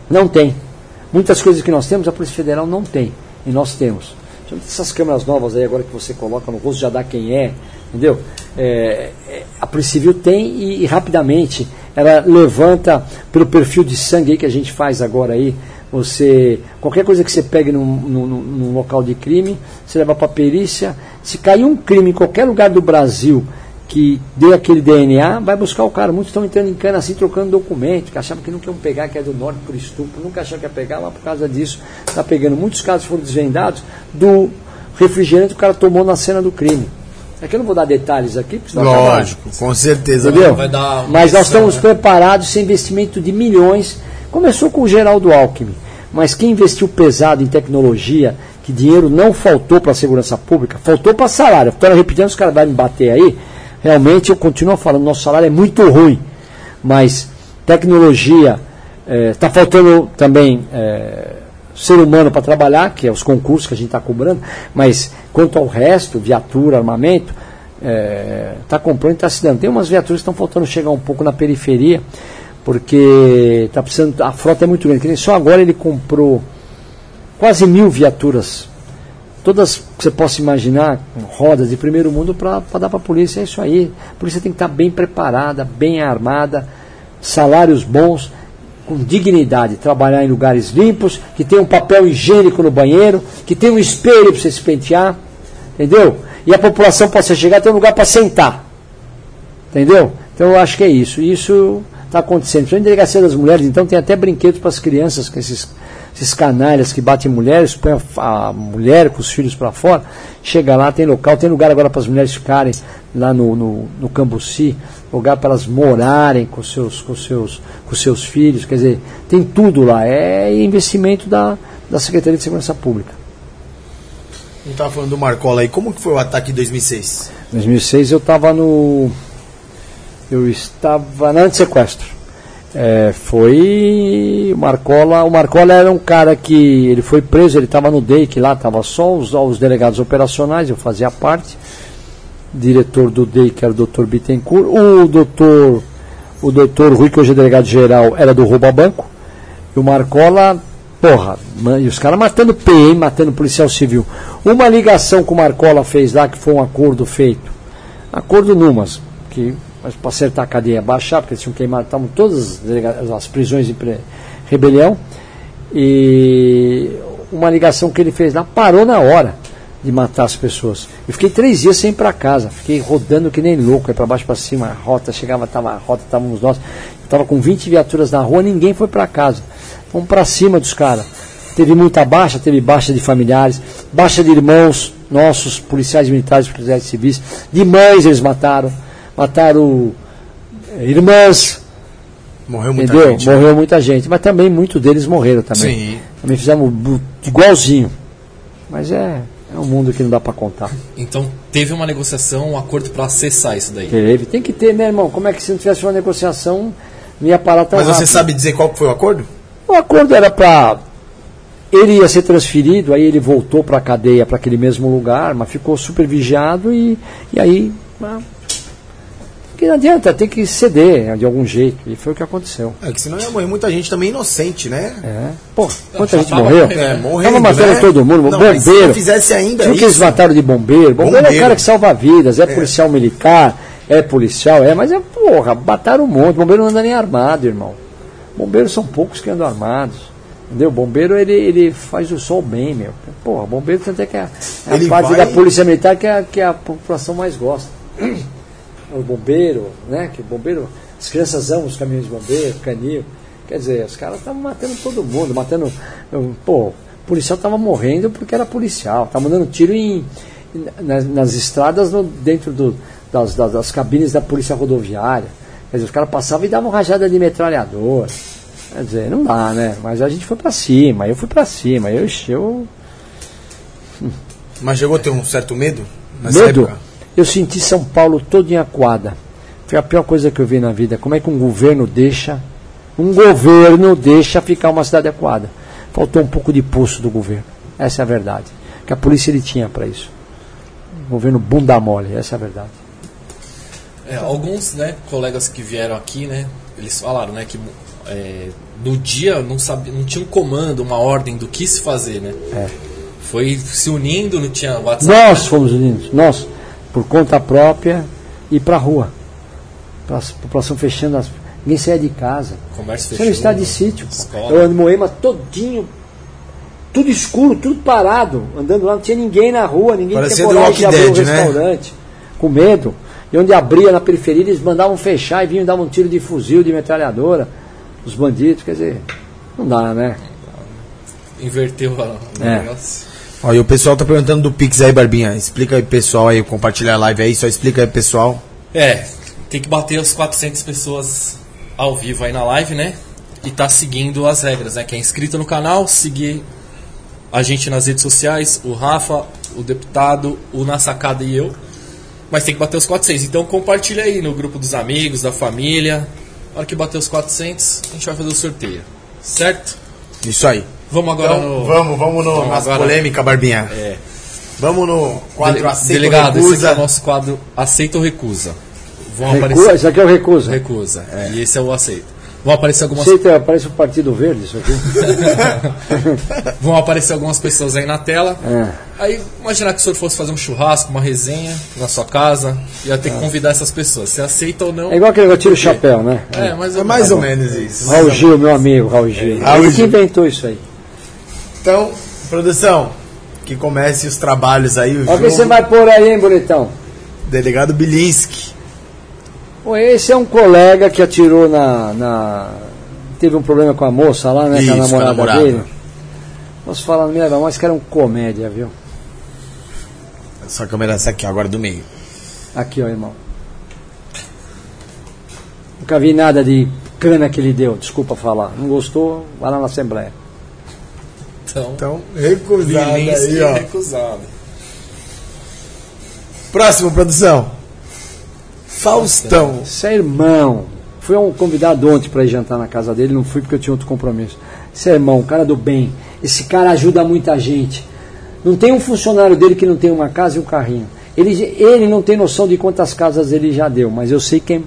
Não tem. Muitas coisas que nós temos, a Polícia Federal não tem. E nós temos. Essas câmeras novas aí agora que você coloca no rosto já dá quem é, entendeu? É, é, a Polícia Civil tem e, e rapidamente ela levanta pelo perfil de sangue que a gente faz agora aí. Você qualquer coisa que você pegue num, num- num local de crime, você leva para perícia. Se cair um crime em qualquer lugar do Brasil que dê aquele DNA, vai buscar o cara. Muitos estão entrando em cana assim, trocando documento, que achavam que não iam pegar, que é do norte por estupro, nunca acharam que ia pegar, mas por causa disso está pegando. Muitos casos foram desvendados do refrigerante que o cara tomou na cena do crime. É que eu não vou dar detalhes aqui, porque senão Lógico, com certeza. Entendeu? Vai dar Mas nós estamos né? preparados, esse investimento de milhões. Começou com o Geraldo Alckmin, mas quem investiu pesado em tecnologia, que dinheiro não faltou para a segurança pública, faltou para salário. Estou repetindo, os caras vão me bater aí. Realmente, eu continuo falando, nosso salário é muito ruim. Mas tecnologia, está faltando também é, ser humano para trabalhar, que é os concursos que a gente está cobrando, mas quanto ao resto, viatura, armamento, está comprando e está se dando. Tem umas viaturas que estão faltando chegar um pouco na periferia, porque está precisando, a frota é muito grande. Só agora ele comprou quase mil viaturas, todas que você possa imaginar, rodas de primeiro mundo, para dar para a polícia. É isso aí. A polícia tem que estar bem preparada, bem armada, salários bons, com dignidade, trabalhar em lugares limpos, que tem um papel higiênico no banheiro, que tem um espelho para você se pentear, entendeu? E a população possa chegar a ter um lugar para sentar. Entendeu? Então eu acho que é isso. Isso está acontecendo. Em delegacia das mulheres, então tem até brinquedos para as crianças, com esses, esses canalhas que batem mulheres, põem a, a mulher com os filhos para fora, chega lá, tem local, tem lugar agora para as mulheres ficarem lá no, no, no Cambuci, lugar para elas morarem com seus, com seus, com seus filhos, quer dizer, tem tudo lá. É investimento da, da Secretaria de Segurança Pública. Não tava falando do Marcola aí. Como que foi o ataque em 2006? Em 2006 eu estava no. Eu estava na antissequestro. É, foi. O Marcola. O Marcola era um cara que. Ele foi preso, ele estava no DEIC lá, estava só os, os delegados operacionais, eu fazia parte. Diretor do DEIC era o Dr. Bittencourt. O doutor. O doutor Rui, que hoje é delegado geral, era do Rouba Banco. E o Marcola, porra, e os caras matando PM, matando policial civil. Uma ligação que o Marcola fez lá, que foi um acordo feito. Acordo Numas, que para acertar a cadeia, baixar, porque eles tinham queimado, estavam todas as, as prisões de rebelião. E uma ligação que ele fez lá parou na hora de matar as pessoas. Eu fiquei três dias sem ir para casa, fiquei rodando que nem louco, aí para baixo para cima, a rota chegava, tava, a rota estávamos nós, estava com 20 viaturas na rua, ninguém foi para casa. Fomos para cima dos caras. Teve muita baixa, teve baixa de familiares, baixa de irmãos nossos, policiais militares, policiais civis, de mães eles mataram, mataram eh, irmãs, Morreu muita entendeu? gente. Morreu muita gente, mas também muitos deles morreram também. Sim. Também fizemos igualzinho. Mas é. É um mundo que não dá para contar. Então teve uma negociação, um acordo para acessar isso daí. Teve. Tem que ter, né, irmão? Como é que se não tivesse uma negociação, não ia parar tão Mas você rápido? sabe dizer qual foi o acordo? O acordo era para. Ele ia ser transferido, aí ele voltou para a cadeia, para aquele mesmo lugar, mas ficou super vigiado e, e aí. Que não adianta, tem que ceder de algum jeito. E foi o que aconteceu. É que senão ia morrer muita gente também inocente, né? É. Pô, quanta gente morreu? É, morrendo, Tava matando né? todo mundo, Não, mas se bombeiro. não fizesse ainda Viu que eles isso- mataram de bombeiro? Bombeiro, é Bombeiro. o cara que salva vidas, é, policial militar, é policial, é, mas é porra, mataram um monte. Bombeiro não anda nem armado, irmão. Bombeiros são poucos que andam armados. Entendeu? Bombeiro ele, ele faz o sol bem, meu. Porra, bombeiro tanto é que é a Ele parte vai- da polícia militar que a, que a população mais gosta. O bombeiro, né? Que o bombeiro, as crianças amam os caminhões de bombeiro, canil. Quer dizer, os caras estavam matando todo mundo, matando. Pô, o policial estava morrendo porque era policial, estava mandando tiro em, nas, nas estradas no- dentro do- das, das, das cabines da polícia rodoviária. Quer dizer, os caras passavam e davam rajada de metralhador. Quer dizer, não dá, né? Mas a gente foi pra cima, eu fui pra cima, eu, eu Mas chegou a ter um certo medo? nessa Medo? época? Eu senti São Paulo todo em aquada. Foi a pior coisa que eu vi na vida. Como é que um governo deixa. Um governo deixa ficar uma cidade aquada. Faltou um pouco de pulso do governo. Essa é a verdade. Que a polícia ele tinha para isso. Um governo bunda mole, essa é a verdade. É, alguns né, colegas que vieram aqui, né, eles falaram né, que é, no dia não, sabia, não tinha um comando, uma ordem do que se fazer. Né? É. Foi se unindo, não tinha WhatsApp. Nós fomos unidos, nós, por conta própria, e para a rua. Pra população fechando as. Ninguém saía de casa. Comércio Você fechou. não está de sítio. escola. Eu ando Moema todinho, tudo escuro, tudo parado. Andando lá, não tinha ninguém na rua, ninguém Parecia tinha coragem de abrir o Dead, né? restaurante. Com medo. E onde abria na periferia, eles mandavam fechar e vinham dar um tiro de fuzil, de metralhadora. Os bandidos, quer dizer, não dá, né? Inverteu a- o É. Ó, e o pessoal tá perguntando do Pix aí, Barbinha. Explica aí, pessoal, aí, compartilha a live aí, só explica aí, pessoal. É, tem que bater as 400 pessoas ao vivo aí na live, né? E tá seguindo as regras, né? Quem é inscrito no canal, seguir a gente nas redes sociais, o Rafa, o deputado, o Na Sacada e eu. Mas tem que bater os 400. Então compartilha aí no grupo dos amigos, da família. Na hora que bater os 400, a gente vai fazer o sorteio. Certo? Isso aí. Vamos agora Então, no. vamos, vamos no, Vamos agora. polêmicas, Barbinha. É. Vamos no quadro Dele- aceito Delegado, esse aqui é recusa. o nosso quadro Aceita ou Recusa. Vão Recusa, aparecer. isso aqui é o recusa. Recusa. E esse é o aceito. Vão aparecer algumas Aceita, parece o Partido Verde isso aqui. Vão aparecer algumas pessoas aí na tela. É. Aí, imaginar que o senhor fosse fazer um churrasco, uma resenha na sua casa, ia ter que convidar essas pessoas. Você aceita ou não? É igual aquele que tira o chapéu, né? É, mas É mais ou menos isso. Raul Gil, meu amigo, Raul Gil. Raul Ele que Gil. inventou isso aí. Então, produção, que comece os trabalhos aí. O Olha o que você vai pôr aí, hein, bonitão? Delegado Bilinski. Esse é um colega que atirou na, na- Teve um problema com a moça lá, né? Isso, com a com a namorada, namorada. dele. Posso falar, não me leva mais que era um comédia, viu? Essa câmera essa aqui, agora do meio. Aqui, ó, irmão. Nunca vi nada de cana que ele deu, desculpa falar. Não gostou? Vai lá na Assembleia. Então, Então, recusado aí, ó. recusado. Próximo, produção. Faustão. Isso é irmão. Fui um convidado ontem para ir jantar na casa dele, não fui porque eu tinha outro compromisso. Esse é irmão, um cara do bem. Esse cara ajuda muita gente. Não tem um funcionário dele que não tem uma casa e um carrinho. Ele, ele não tem noção de quantas casas ele já deu, mas eu sei que é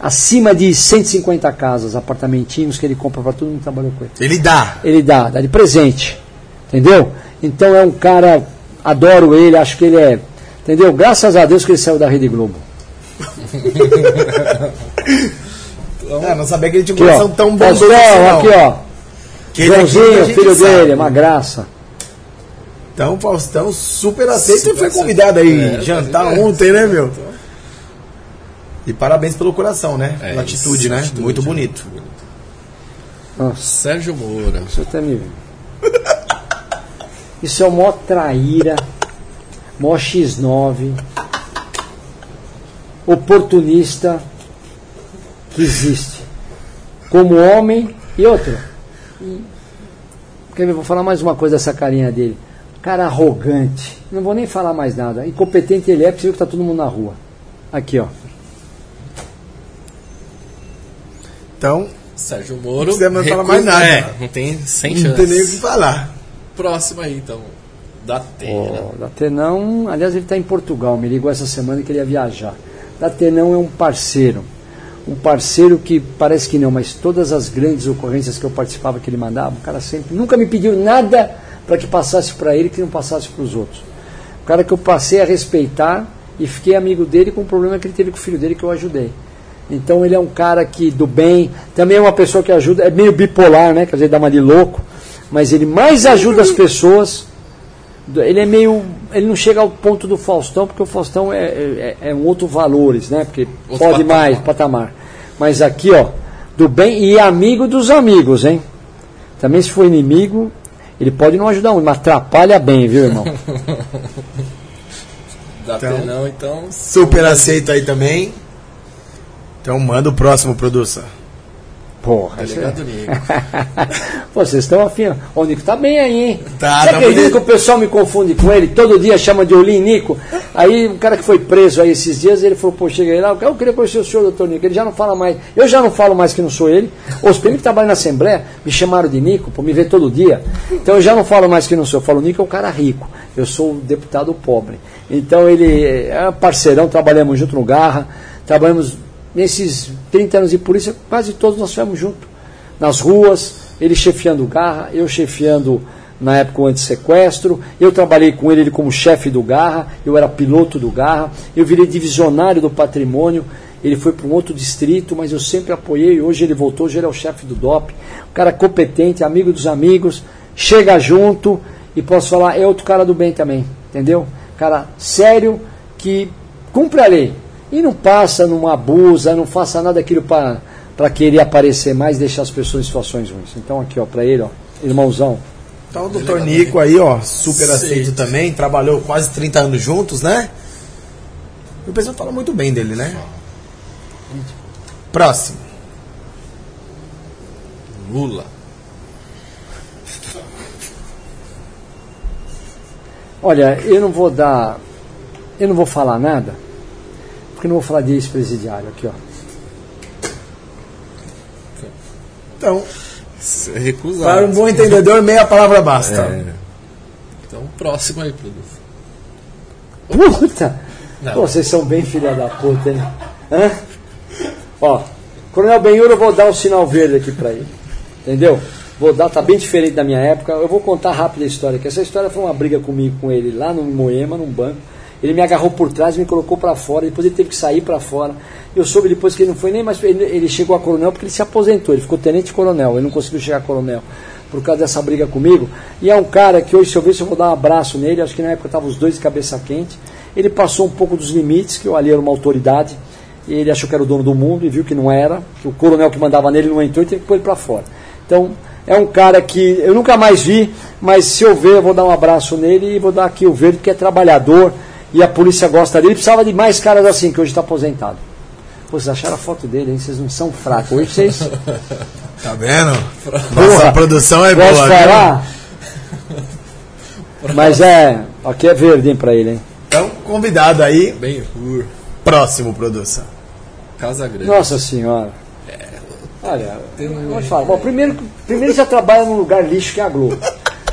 acima de 150 casas, apartamentinhos que ele compra para todo mundo que trabalhou com ele. Ele dá. Ele dá, dá de presente. Entendeu? Então é um cara, adoro ele, acho que ele é. Entendeu? Graças a Deus que ele saiu da Rede Globo. É, não sabia que ele tinha um coração tão bom Faustão, aqui, ó. Que ele é Joãozinho, filho sabe. dele, é uma graça. Então, Faustão super aceito Super e foi convidado aí É, jantar vendo? ontem, né, meu? E parabéns pelo coração, né? É Pela isso, atitude, né? atitude, Muito né? bonito. Nossa, Sérgio Moura. você até me. Isso é o maior traíra, maior X9, oportunista que existe. Como homem e outro. E, quer ver, vou falar mais uma coisa dessa carinha dele. Cara arrogante. Não vou nem falar mais nada. Incompetente ele é, porque você viu que tá todo mundo na rua. Aqui, ó. Então, Sérgio Moro. Não precisamos falar recusa- mais nada. É, não tem sem não chance. tem nem o que falar. Próximo aí, então. Da Atena. Ó, Datenão, aliás, ele está em Portugal. Me ligou essa semana que ele ia viajar. Datenão é um parceiro. Um parceiro que parece que não, mas todas as grandes ocorrências que eu participava, que ele mandava, o cara sempre nunca me pediu nada para que passasse para ele que não passasse para os outros. O cara que eu passei a respeitar e fiquei amigo dele com o problema que ele teve com o filho dele que eu ajudei. Então ele é um cara que do bem, também é uma pessoa que ajuda, é meio bipolar, né? Quer dizer, dá uma de louco, mas ele mais ajuda as pessoas. Ele é meio. Ele não chega ao ponto do Faustão, porque o Faustão é, é, é um outro valores, né? Porque Outro pode patamar. mais, patamar. Mas aqui, ó, do bem e amigo dos amigos, hein? Também se for inimigo, ele pode não ajudar um, mas atrapalha bem, viu, irmão? Da Então- Atenão, então. Super aceito aí também. Então manda o próximo, produção. Porra, Delegado Nico. Pô, vocês estão afim. O Nico tá bem aí, hein? Tá, Você tá acredita bonito. que o pessoal me confunde com ele? Todo dia chama de Olim Nico. Aí um cara que foi preso aí esses dias, ele falou, pô, chega aí lá, eu queria conhecer o senhor, doutor Nico. Ele já não fala mais. Eu já não falo mais que não sou ele. Os primeiros que trabalham na Assembleia me chamaram de Nico, por me ver todo dia. Então eu já não falo mais que não sou. Eu falo, Nico é o cara rico. Eu sou o deputado pobre. Então ele é parceirão, trabalhamos junto no Garra, trabalhamos nesses 30 anos de polícia, quase todos nós fomos juntos nas ruas, ele chefiando Garra, eu chefiando na época o antissequestro, eu trabalhei com ele, ele como chefe do Garra, eu era piloto do Garra, eu virei divisionário do patrimônio, ele foi para um outro distrito, mas eu sempre apoiei, hoje ele voltou, hoje ele é o chefe do DOP, um cara competente, amigo dos amigos, chega junto e posso falar, é outro cara do bem também, entendeu? Cara sério, que cumpre a lei e não passa, não abusa, não faça nada daquilo para para querer aparecer mais e deixar as pessoas em situações ruins. Então aqui, ó, para ele, ó, irmãozão. Então o doutor Nico aí, ó, super Aceito. aceito também, trabalhou quase 30 anos juntos, né? E o pessoal fala muito bem dele, né? Próximo. Lula. Olha, eu não vou dar, eu não vou falar nada, porque não vou falar de ex-presidiário aqui, ó. Então, é para recusado. um bom entendedor, meia palavra basta. É. Então, próximo aí, produto. Puta! Não. Pô, vocês são bem filha da puta, hein? Hã? Ó, Coronel Benhur, eu vou dar um sinal verde aqui pra ele. Entendeu? Vou dar, tá bem diferente da minha época. Eu vou contar rápido a história, que essa história foi uma briga comigo com ele lá no Moema, num banco. Ele me agarrou por trás, me colocou pra fora, depois ele teve que sair pra fora. Eu soube depois que ele não foi nem mais. Ele, ele chegou a coronel porque ele se aposentou, ele ficou tenente coronel, ele não conseguiu chegar a coronel por causa dessa briga comigo. E é um cara que hoje, se eu ver se eu vou dar um abraço nele, acho que na época estavam os dois de cabeça quente. Ele passou um pouco dos limites, que eu ali era uma autoridade, e ele achou que era o dono do mundo e viu que não era, que o coronel que mandava nele não entrou e teve que pôr ele para fora. Então, é um cara que eu nunca mais vi, mas se eu ver, eu vou dar um abraço nele e vou dar aqui o verde, que é trabalhador e a polícia gosta dele. Precisava de mais caras assim, que hoje está aposentado. Pô, vocês acharam a foto dele, hein? Vocês não são fracos. Hoje vocês. Tá vendo? Nossa produção é boa. falar? Mas é. Aqui é verde, hein, pra ele, hein? Então, convidado aí, Bem Hur. próximo produção. Casa Grande. Nossa senhora. Olha, eu vou te falar. Bom, primeiro, primeiro já trabalha num lugar lixo que é a Globo.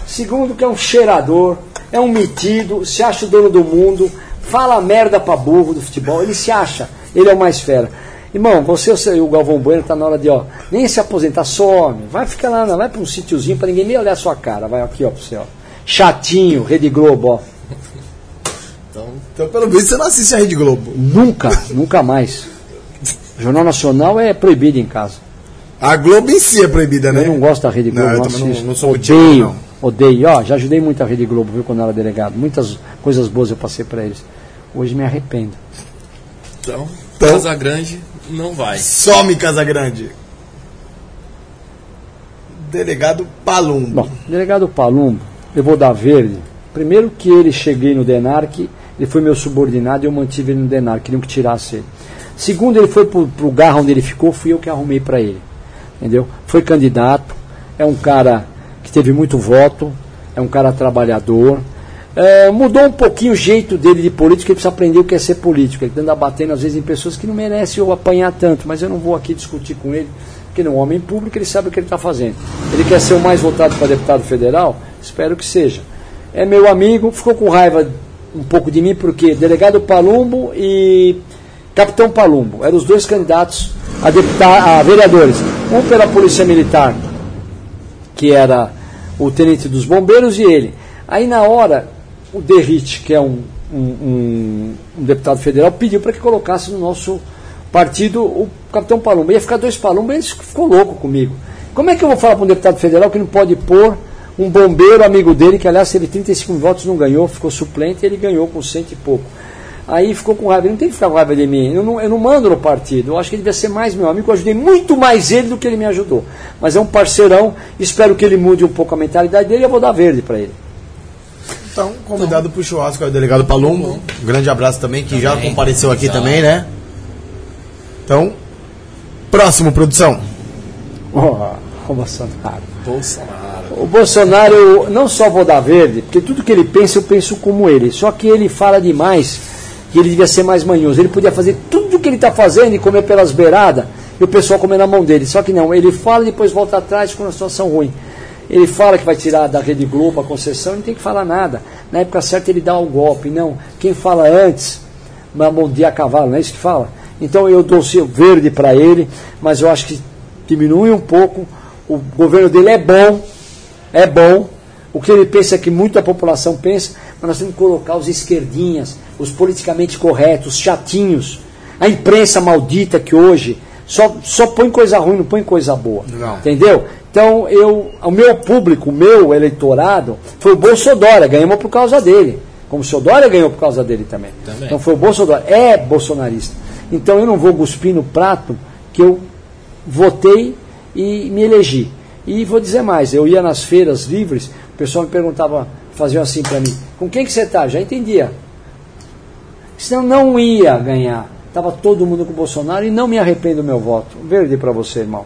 Segundo, que é um cheirador, é um metido, se acha o dono do mundo, fala merda pra burro do futebol, ele se acha, ele é o mais fera. Irmão, você e o Galvão Bueno tá na hora de, ó, nem se aposentar, some, vai ficar lá, vai pra um sítiozinho pra ninguém nem olhar a sua cara, vai aqui, ó, pra você, ó. Chatinho, Rede Globo, ó. Então, Então, pelo visto, você não assiste a Rede Globo. Nunca, nunca mais. Jornal Nacional é proibido em casa. A Globo em si é proibida, né? Eu não gosto da Rede Não, Globo, eu não, também não- não sou odeio, não. Odeio. Ó, já ajudei muito a Rede Globo, viu, quando eu era delegado. Muitas coisas boas eu passei para eles. Hoje me arrependo. então, Então- Casa Grande não vai. Some Casagrande. Delegado Palumbo. Bom, delegado Palumbo, eu vou dar verde. Primeiro que ele cheguei no DENARC, ele foi meu subordinado e eu mantive ele no DENARC, queriam que tirasse ele. Segundo, ele foi pro, pro garra onde ele ficou, fui eu que arrumei para ele. Entendeu? Foi candidato, é um cara teve muito voto, é um cara trabalhador, É, mudou um pouquinho o jeito dele de político, ele precisa aprender o que é ser político. Ele anda batendo às vezes em pessoas que não merecem eu apanhar tanto, mas eu não vou aqui discutir com ele, porque ele é um homem público, ele sabe o que ele está fazendo. Ele quer ser o mais votado para deputado federal? Espero que seja. É meu amigo, ficou com raiva um pouco de mim, porque delegado Palumbo e capitão Palumbo eram os dois candidatos a, deputado, a vereadores. Um pela Polícia Militar, que era o tenente dos bombeiros, e ele. Aí na hora o Derrite, que é um, um, um, um deputado federal, pediu para que colocasse no nosso partido o capitão Palumba. Ia ficar dois Palumba, ele ficou louco comigo. Como é que eu vou falar para um deputado federal que não pode pôr um bombeiro amigo dele, que aliás teve 35 votos, não ganhou, ficou suplente, e ele ganhou com cento e pouco. Aí ficou com raiva. Ele não tem que ficar com raiva de mim. Eu não, eu não mando no partido. Eu acho que ele devia ser mais meu amigo. Eu ajudei muito mais ele do que ele me ajudou. Mas é um parceirão. Espero que ele mude um pouco a mentalidade dele. e Eu vou dar verde para ele. Então, convidado para o churrasco é o delegado Palumbo. Um grande abraço também, que já compareceu aqui também, né? Então, próximo, produção. Oh, o Bolsonaro. Bolsonaro. O Bolsonaro, não só vou dar verde, porque tudo que ele pensa, eu penso como ele. Só que ele fala demais que ele devia ser mais manhoso. Ele podia fazer tudo o que ele está fazendo e comer pelas beiradas e o pessoal comer na mão dele. Só que não, ele fala e depois volta atrás com uma situação ruim. Ele fala que vai tirar da Rede Globo a concessão, não tem que falar nada. Na época certa ele dá o um golpe. Não, quem fala antes, dia a cavalo, não é isso que fala? Então eu dou o verde para ele, mas eu acho que diminui um pouco. O governo dele é bom, é bom. O que ele pensa é que muita população pensa, mas nós temos que colocar os esquerdinhas, os politicamente corretos, os chatinhos, a imprensa maldita que hoje só, só põe coisa ruim, não põe coisa boa. Não. Entendeu? Então, eu, o meu público, o meu eleitorado, foi o Bolsonaro, ganhamos por causa dele. Como o seu Dória ganhou por causa dele também. também. Então foi o Bolsonaro, é bolsonarista. Então eu não vou cuspir no prato que eu votei e me elegi. E vou dizer mais, eu ia nas feiras livres, o pessoal me perguntava, fazia assim para mim, com quem que você está? Já entendia. Senão não ia ganhar. Estava todo mundo com o Bolsonaro e não me arrependo do meu voto. Verde para você, irmão.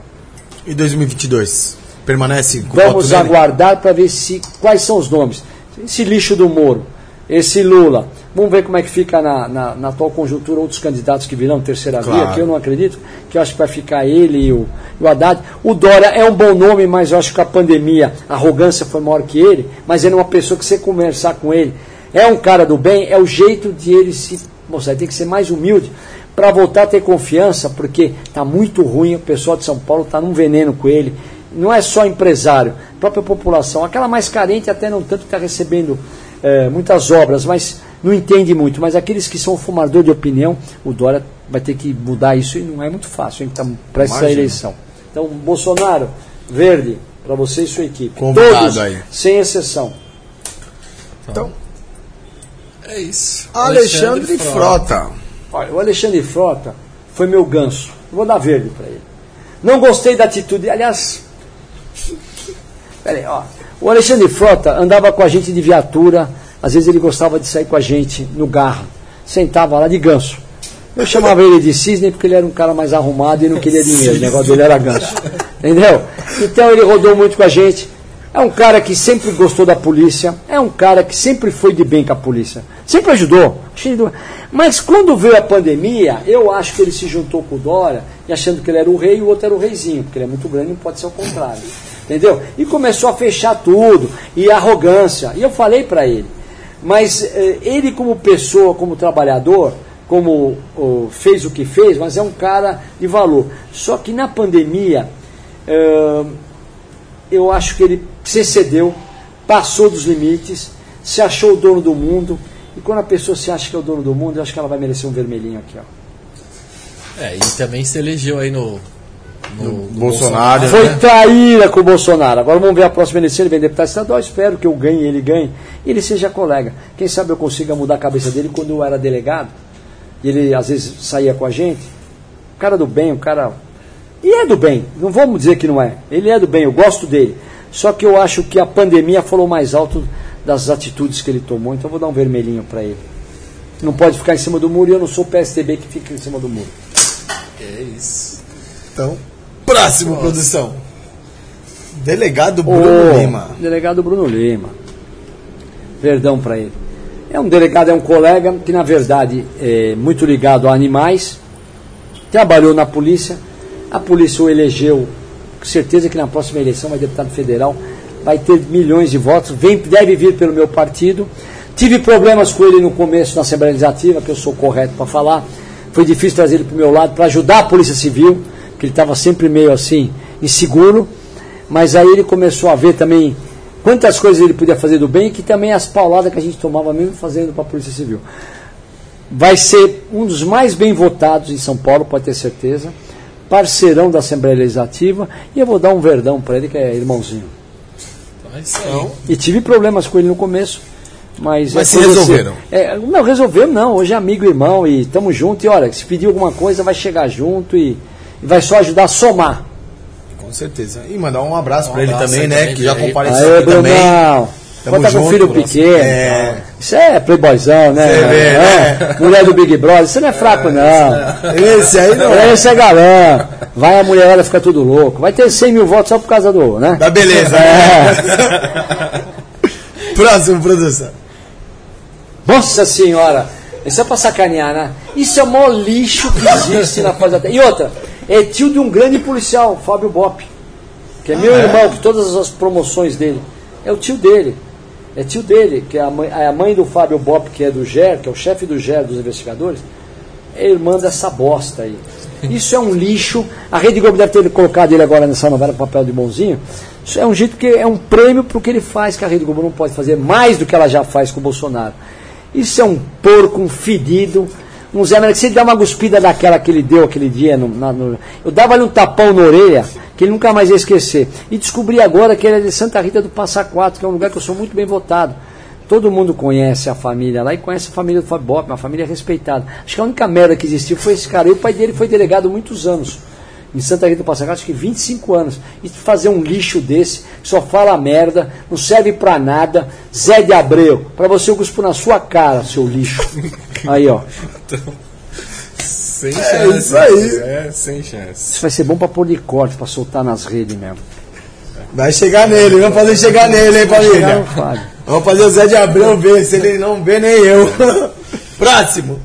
E 2022? Permanece com Vamos aguardar para ver se quais são os nomes. Esse lixo do Moro, esse Lula. Vamos ver como é que fica na, na, na atual conjuntura outros candidatos que virão terceira claro. via, que eu não acredito, que eu acho que vai ficar ele e o, o Haddad. O Dória é um bom nome, mas eu acho que a pandemia, a arrogância foi maior que ele, mas ele é uma pessoa que você conversar com ele, é um cara do bem, é o jeito de ele se mostrar, tem que ser mais humilde para voltar a ter confiança, porque está muito ruim, o pessoal de São Paulo está num veneno com ele. Não é só empresário, a própria população, aquela mais carente até não tanto está recebendo é, muitas obras, mas não entende muito. Mas aqueles que são fumador de opinião, o Dória vai ter que mudar isso e não é muito fácil, hein? Então, para essa eleição. Então, Bolsonaro, verde, para você e sua equipe. Convidado Todos, aí. sem exceção. Então, é isso. Alexandre, Alexandre Frota. Frota. Olha, o Alexandre Frota foi meu ganso. vou dar verde para ele. Não gostei da atitude. Aliás, peraí, ó. O Alexandre Frota andava com a gente de viatura. Às vezes ele gostava de sair com a gente no garro. Sentava lá de ganso. Eu chamava ele de cisne porque ele era um cara mais arrumado e não queria dinheiro. O negócio dele era ganso. Entendeu? Então ele rodou muito com a gente. É um cara que sempre gostou da polícia, é um cara que sempre foi de bem com a polícia, sempre ajudou. Mas quando veio a pandemia, eu acho que ele se juntou com o Dória, achando que ele era o rei e o outro era o reizinho, porque ele é muito grande e pode ser o contrário. Entendeu? E começou a fechar tudo, e arrogância. E eu falei para ele. Mas eh, ele, como pessoa, como trabalhador, como fez o que fez, mas é um cara de valor. Só que na pandemia. Eh, eu acho que ele se excedeu, passou dos limites, se achou o dono do mundo. E quando a pessoa se acha que é o dono do mundo, eu acho que ela vai merecer um vermelhinho aqui, ó. É, e também se elegeu aí no, no, no Bolsonaro. Bolsonaro. Foi né? traíra com o Bolsonaro. Agora vamos ver a próxima eleição, ele vem deputado estadual, espero que eu ganhe, ele ganhe, e ele seja colega. Quem sabe eu consiga mudar a cabeça dele quando eu era delegado, e ele às vezes saía com a gente. O cara do bem, o cara e é do bem, não vamos dizer que não é. Ele é do bem, eu gosto dele. Só que eu acho que a pandemia falou mais alto das atitudes que ele tomou, então eu vou dar um vermelhinho para ele. Não pode ficar em cima do muro e eu não sou o PSDB que fica em cima do muro. É isso. Então, próximo, Nossa. produção. Delegado Bruno oh, Lima. Delegado Bruno Lima. Verdão para ele. É um delegado, é um colega que, na verdade, é muito ligado a animais, trabalhou na polícia, a polícia o elegeu, com certeza que na próxima eleição vai deputado federal, vai ter milhões de votos, vem, deve vir pelo meu partido. Tive problemas com ele no começo na Assembleia Legislativa, que eu sou correto para falar. Foi difícil trazer ele para o meu lado para ajudar a Polícia Civil, que ele estava sempre meio assim, inseguro. Mas aí ele começou a ver também quantas coisas ele podia fazer do bem e que também as pauladas que a gente tomava mesmo fazendo para a Polícia Civil. Vai ser um dos mais bem votados em São Paulo, pode ter certeza. Parceirão da Assembleia Legislativa. E eu vou dar um verdão para ele, que é irmãozinho. Então, E tive problemas com ele no começo. Mas, Mas é se resolveram? assim- É, não, resolvemos não. Hoje é amigo e irmão e estamos juntos. E olha, se pedir alguma coisa, vai chegar junto e, e vai só ajudar a somar. Com certeza. E mandar um abraço Um pra ele também, né? também, Que já compareceu Aê, aqui também. Tamo Conta com junto, filho Bruno. pequeno. É. Isso é playboyzão, né? Você vê, É. né? Mulher do Big Brother. Isso não é fraco, não. Esse aí não é. Esse é galã. Vai a mulherada ficar tudo louco. Vai ter 100 mil votos só por causa do, né? Da beleza. É. Próximo, produção. Nossa senhora, isso é pra sacanear, né? Isso é o maior lixo que existe na face da terra. E outra, é tio de um grande policial, Fábio Bop, que é meu irmão, que todas as promoções dele. É o tio dele. É tio dele, que é a mãe, a mãe do Fábio Bop, que é do GER, que é o chefe do GER dos investigadores, é irmã dessa bosta aí. Isso é um lixo. A Rede Globo deve ter colocado ele agora nessa novela papel de bonzinho. Isso é um jeito que é um prêmio para o que ele faz, que a Rede Globo não pode fazer mais do que ela já faz com o Bolsonaro. Isso é um porco, um fedido. Um Zé que se ele dá uma cuspida daquela que ele deu aquele dia, no, na- no- eu dava-lhe um tapão na orelha, que ele nunca mais ia esquecer. E descobri agora que ele é de Santa Rita do Passa Quatro, que é um lugar que eu sou muito bem votado. Todo mundo conhece a família lá e conhece a família do Fábio Bop, uma família respeitada. Acho que a única merda que existiu foi esse cara. E o pai dele foi delegado muitos anos. Em Santa Rita do Passa Quatro, acho que 25 anos. E fazer um lixo desse, que só fala merda, não serve pra nada. Zé de Abreu, pra você eu cuspo na sua cara, seu lixo. Aí, ó. sem É chance. isso aí. É, sem chance. Isso vai ser bom pra pôr de corte, pra soltar nas redes mesmo. Vai chegar nele, vamos fazer chegar nele, hein, Fábio. Vamos fazer o Zé de Abreu ver, se ele não vê, nem eu. Próximo.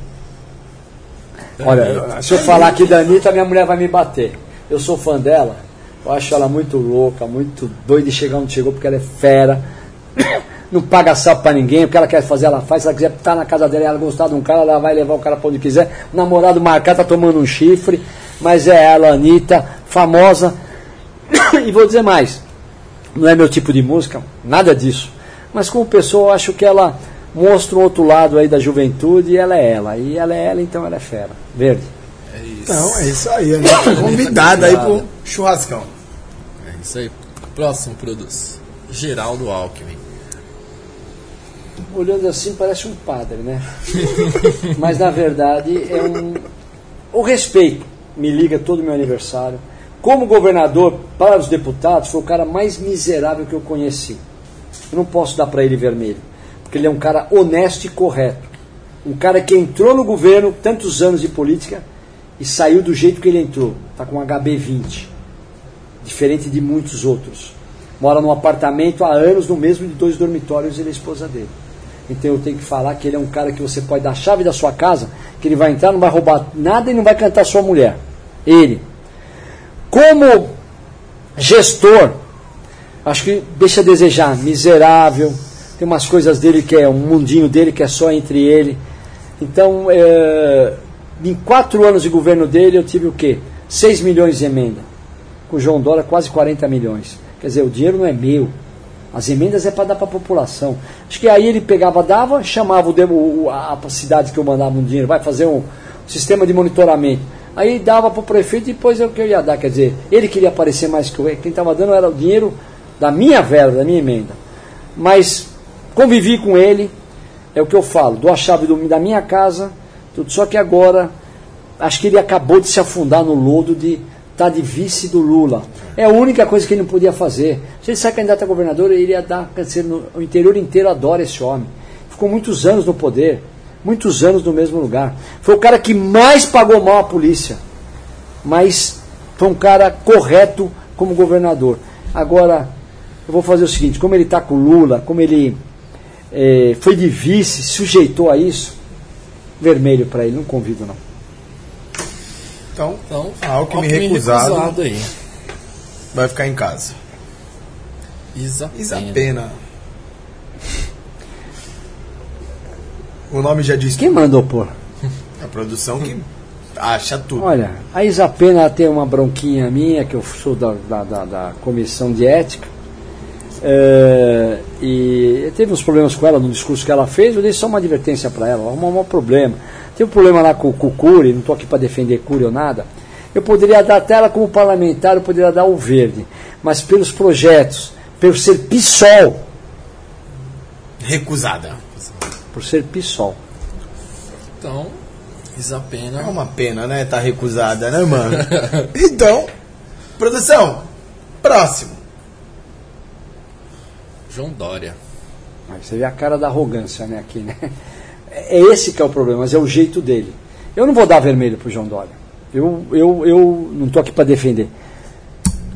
Olha, se eu falar aqui da Anitta, minha mulher vai me bater. Eu sou fã dela, eu acho ela muito louca, muito doida de chegar onde chegou, porque ela é fera. Não paga sapo pra ninguém, o que ela quer fazer, ela faz. Se ela quiser estar na casa dela e ela gostar de um cara, ela vai levar o cara pra onde quiser. O namorado marcar tá tomando um chifre, mas é ela, Anitta, famosa. E vou dizer mais, não é meu tipo de música, nada disso. Mas como pessoa, eu acho que ela mostra um outro lado aí da juventude e ela é ela. E ela é ela, então ela é fera. Verde. É isso. Não, é isso aí, né? Convidada aí pro churrascão. É isso aí. Próximo produz. Geraldo Alckmin. Olhando assim parece um padre, né? Mas na verdade é um. O respeito me liga todo meu aniversário. Como governador, para os deputados, foi o cara mais miserável que eu conheci. Eu não posso dar para ele vermelho, porque ele é um cara honesto e correto. Um cara que entrou no governo, tantos anos de política, e saiu do jeito que ele entrou. Está com HB20. Diferente de muitos outros. Mora num apartamento há anos, no mesmo de dois dormitórios, ele é a esposa dele. Então eu tenho que falar que ele é um cara que você pode dar a chave da sua casa, que ele vai entrar, não vai roubar nada e não vai cantar sua mulher. Ele. Como gestor, acho que deixa a desejar, miserável, tem umas coisas dele que é um mundinho dele que é só entre ele. Então, é, em quatro anos de governo dele, eu tive o quê? 6 milhões de emenda. Com o João Dória, quase 40 milhões. Quer dizer, o dinheiro não é meu. As emendas é para dar para a população. Acho que aí ele pegava, dava, chamava o, a, a cidade que eu mandava um dinheiro, vai fazer um sistema de monitoramento. Aí dava para o prefeito e depois é o que eu ia dar. Quer dizer, ele queria aparecer mais que eu. Quem estava dando era o dinheiro da minha verba, da minha emenda. Mas convivi com ele, é o que eu falo, dou a chave do- da minha casa, tudo. Só que agora, acho que ele acabou de se afundar no lodo de estar de vice do Lula. É a única coisa que ele não podia fazer. Se ele sair candidato a governador, ele ia dar, dizer, no, o interior inteiro adora esse homem. Ficou muitos anos no poder, muitos anos no mesmo lugar. Foi o cara que mais pagou mal a polícia, mas foi um cara correto como governador. Agora, eu vou fazer o seguinte, como ele está com o Lula, como ele é, foi de vice, sujeitou a isso, vermelho para ele, não convido não. Então, Então, Alckmin recusado. aí. vai ficar em casa. Isa, Isa Pena. Pena. O nome já diz Quem mandou pôr? a produção que acha tudo. Olha, a Isapena ela tem uma bronquinha minha, que eu sou da, da, da- da comissão de ética, é, e teve uns problemas com ela no discurso que ela fez, eu dei só uma advertência para ela, arrumou um problema. Tem um problema lá com, com o Cury, não estou aqui para defender Cury ou nada. Eu poderia dar até ela como parlamentar, eu poderia dar o verde, mas pelos projetos, pelo ser PSOL, Recusada. por ser PSOL. Então, Isa Pena. É uma pena, né? Tá recusada, né, mano? então, produção, próximo. João Dória. Você vê a cara da arrogância, né, aqui, né? É esse que é o problema, mas é o jeito dele. Eu não vou dar vermelho pro João Dória. Eu, eu, eu não estou aqui para defender.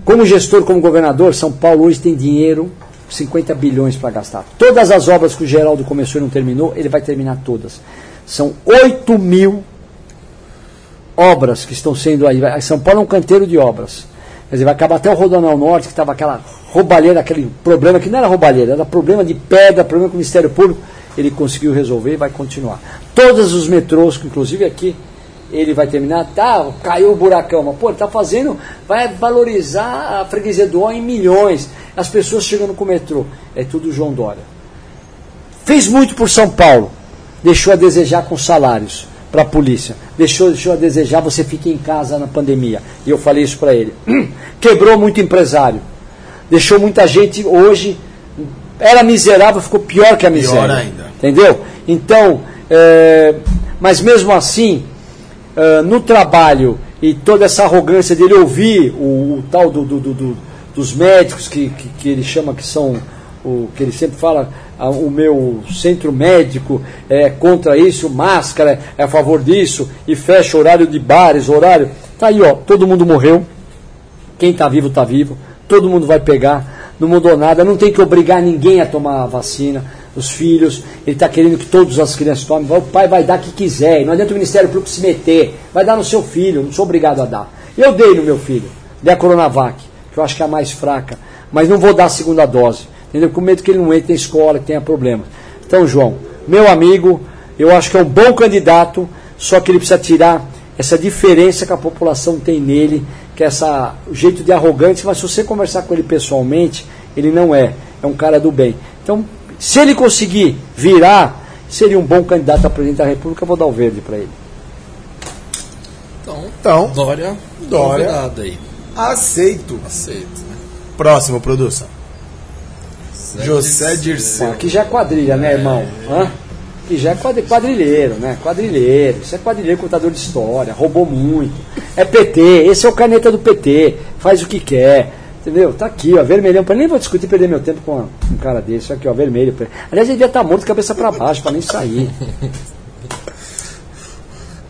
Como gestor, como governador, São Paulo hoje tem dinheiro, 50 bilhões para gastar. Todas as obras que o Geraldo começou e não terminou, ele vai terminar todas. São 8 mil obras que estão sendo aí. São Paulo é um canteiro de obras. Quer dizer, vai acabar até o Rodoanel Norte, que estava aquela roubalheira, aquele problema que não era roubalheira, era problema de pedra, problema com o Ministério Público. Ele conseguiu resolver e vai continuar. Todos os metrôs, inclusive aqui, ele vai terminar. Tá, caiu o buracão, mas pô, ele está fazendo, vai valorizar a freguesia do O em milhões. As pessoas chegando com o metrô. É tudo João Dória. Fez muito por São Paulo. Deixou a desejar com salários para a polícia. Deixou, deixou a desejar, você fica em casa na pandemia. E eu falei isso para ele. Quebrou muito empresário. Deixou muita gente hoje. Era miserável, ficou pior que a miséria. Pior ainda. Entendeu? Então, é, mas mesmo assim, é, no trabalho e toda essa arrogância dele ouvir o, o tal do, do- do- do- dos médicos que, que, que ele chama que são o que ele sempre fala o meu centro médico é contra isso, máscara é a favor disso e fecha horário de bares, horário. Tá aí, ó, todo mundo morreu. Quem está vivo está vivo, todo mundo vai pegar, não mudou nada, não tem que obrigar ninguém a tomar a vacina, os filhos, ele está querendo que todas as crianças tomem, o pai vai dar o que quiser, não adianta o Ministério Público se meter, vai dar no seu filho, não sou obrigado a dar. Eu dei no meu filho, dei a Coronavac, que eu acho que é a mais fraca, mas não vou dar a segunda dose, entendeu? Com medo que ele não entre na escola, que tenha problemas. Então, João, meu amigo, eu acho que é um bom candidato, só que ele precisa tirar essa diferença que a população tem nele, que é essa o jeito de arrogante, mas se você conversar com ele pessoalmente, ele não é, é um cara do bem. Então, se ele conseguir virar, seria um bom candidato a presidente da República, eu vou dar o verde para ele. Então, Então, Dória, Dória. aí. aceito. Aceito, né? Próximo, produção. Zé José Dirceu. Dirceu. Aqui já é quadrilha, né, irmão? Hã? Aqui já é quadri- quadrilheiro, né? Quadrilheiro. Isso é quadrilheiro, contador de história, roubou muito. É PT, esse é o caneta do PT, faz o que quer. Entendeu? Tá aqui, ó, vermelhão. Pra nem vou discutir e perder meu tempo com um cara desse. Aqui, ó, vermelho. Aliás, ele devia estar morto, cabeça pra baixo, pra nem sair.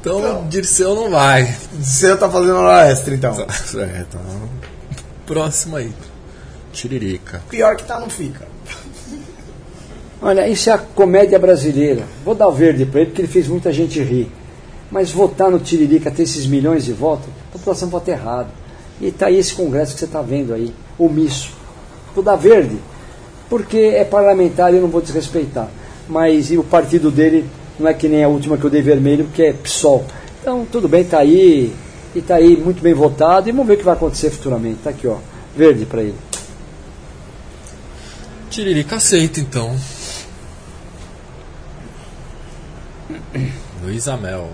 Então, Dirceu não vai. Você tá fazendo hora extra, então. É, então. Próximo aí. Tiririca. Pior que tá, não fica. Olha, isso é a comédia brasileira. Vou dar o verde para ele porque ele fez muita gente rir. Mas votar no Tiririca, ter esses milhões de votos, a população vota errado. E está aí esse congresso que você está vendo aí, omisso. Vou dar verde, porque é parlamentar e eu não vou desrespeitar. Mas e o partido dele não é que nem a última que eu dei vermelho, porque é PSOL. Então, tudo bem, está aí, e está aí muito bem votado, e vamos ver o que vai acontecer futuramente. Está aqui, ó, verde para ele. Tiririca aceita, então. Luiz Amel.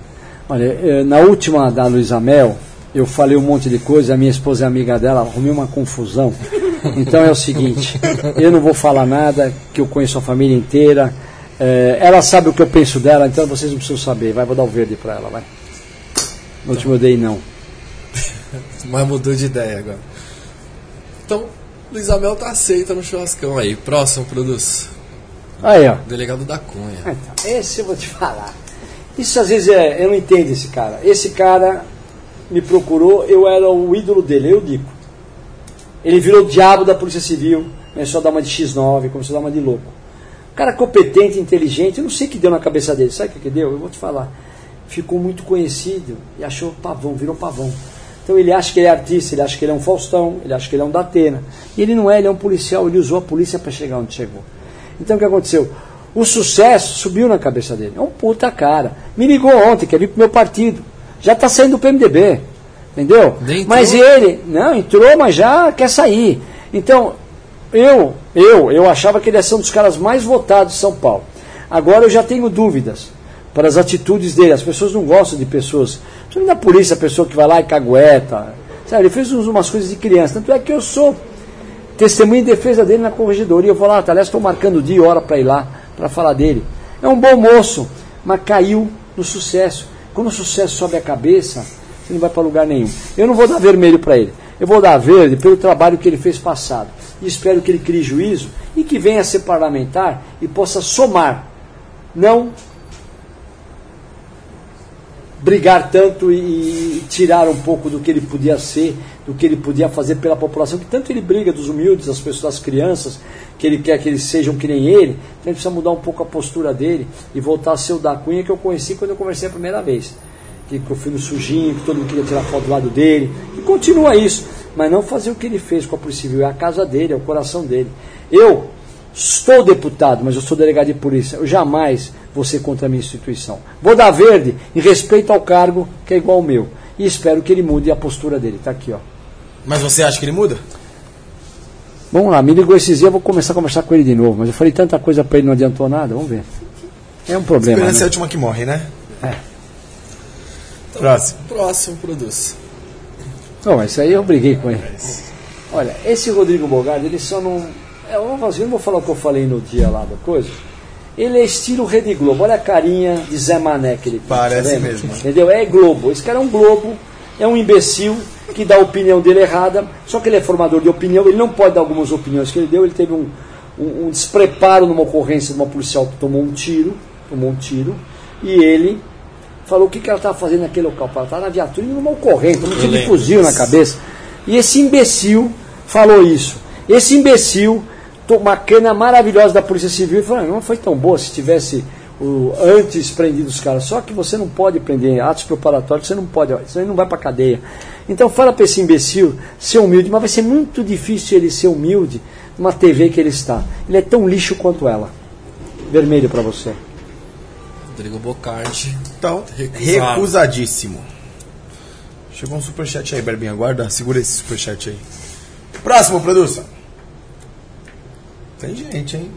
Olha, eh, na última da Luísa Mel, eu falei um monte de coisa, a minha esposa é amiga dela, arrumei uma confusão. Então é o seguinte, eu não vou falar nada, que eu conheço a família inteira. eh, ela sabe o que eu penso dela, então vocês não precisam saber. Vai, vou dar o verde para ela, vai. No último eu dei não. Mas mudou de ideia agora. Então, Luiz Amel tá aceita no churrascão aí. Próximo, produz. Aí, ó. Delegado da Cunha. Então, esse eu vou te falar. Isso às vezes é, eu não entendo esse cara. Esse cara me procurou, eu era o ídolo dele, eu digo. Ele virou o diabo da Polícia Civil, começou a dar uma de X9, começou a dar uma de louco. cara competente, inteligente, eu não sei o que deu na cabeça dele. Sabe o que, que deu? Eu vou te falar. Ficou muito conhecido e achou pavão, virou pavão. Então ele acha que ele é artista, ele acha que ele é um Faustão, ele acha que ele é um Datena. E ele não é, ele é um policial, ele usou a polícia para chegar onde chegou. Então o que aconteceu? O sucesso subiu na cabeça dele. É um puta cara. Me ligou ontem, quer vir pro meu partido. Já está saindo do PMDB. Entendeu? Mas ele, não, entrou, mas já quer sair. Então, eu, eu, eu achava que ele ia ser um dos caras mais votados de São Paulo. Agora eu já tenho dúvidas para as atitudes dele. As pessoas não gostam de pessoas. Não da polícia, a pessoa que vai lá e cagueta. Sabe, ele fez umas coisas de criança. Tanto é que eu sou testemunha em defesa dele na corregedoria. Eu vou lá, aliás, estou marcando dia e hora para ir lá para falar dele. É um bom moço, mas caiu no sucesso. Quando o sucesso sobe a cabeça, você não vai para lugar nenhum. Eu não vou dar vermelho para ele. Eu vou dar verde pelo trabalho que ele fez passado. E espero que ele crie juízo e que venha a ser parlamentar e possa somar. Não brigar tanto e, tirar um pouco do que ele podia ser, do que ele podia fazer pela população, que tanto ele briga dos humildes, das pessoas, das crianças, que ele quer que eles sejam que nem ele, então ele precisa mudar um pouco a postura dele e voltar a ser o da Cunha que eu conheci quando eu conversei a primeira vez que, eu fui no sujinho, que todo mundo queria tirar foto do lado dele. E continua isso. Mas não fazer o que ele fez com a Polícia Civil. É a casa dele, é o coração dele. Eu estou deputado, mas eu sou delegado de polícia. Eu jamais vou ser contra a minha instituição. Vou dar verde em respeito ao cargo que é igual ao meu. E espero que ele mude a postura dele. Está aqui, ó. Mas você acha que ele muda? Vamos lá, me ligou esses dias, eu vou começar a conversar com ele de novo. Mas eu falei tanta coisa para ele, não adiantou nada. Vamos ver. É um problema. A esperança né? é a última que morre, né? É. Próximo. Próximo produz. Não, isso aí eu briguei com ele. Olha, esse Rodrigo Bogardi, ele só não. É, eu não vou falar o que eu falei no dia lá da coisa. Ele é estilo Rede Globo. Olha a carinha de Zé Mané que ele tem. Parece tá mesmo. Entendeu? É Globo. Esse cara é um Globo, é um imbecil que dá a opinião dele errada. Só que ele é formador de opinião, ele não pode dar algumas opiniões que ele deu. Ele teve um, um, um despreparo numa ocorrência de uma policial que tomou um tiro. Tomou um tiro. E ele falou o que, que ela estava fazendo naquele local. Ela estava na viatura numa ocorrência, não tinha um fuzil na cabeça. E esse imbecil falou isso. Esse imbecil, uma cana maravilhosa da Polícia Civil, e falou: não foi tão boa se tivesse o, antes prendido os caras. Só que você não pode prender atos preparatórios, você não pode, isso aí não vai para cadeia. Então fala para esse imbecil ser humilde, mas vai ser muito difícil ele ser humilde numa TV que ele está. Ele é tão lixo quanto ela. Vermelho para você. Rodrigo Bocardi. Então, recusado. recusadíssimo. Chegou um superchat aí, Berbinha. Aguarda, segura esse superchat aí. Próximo, produção. Tem gente, hein?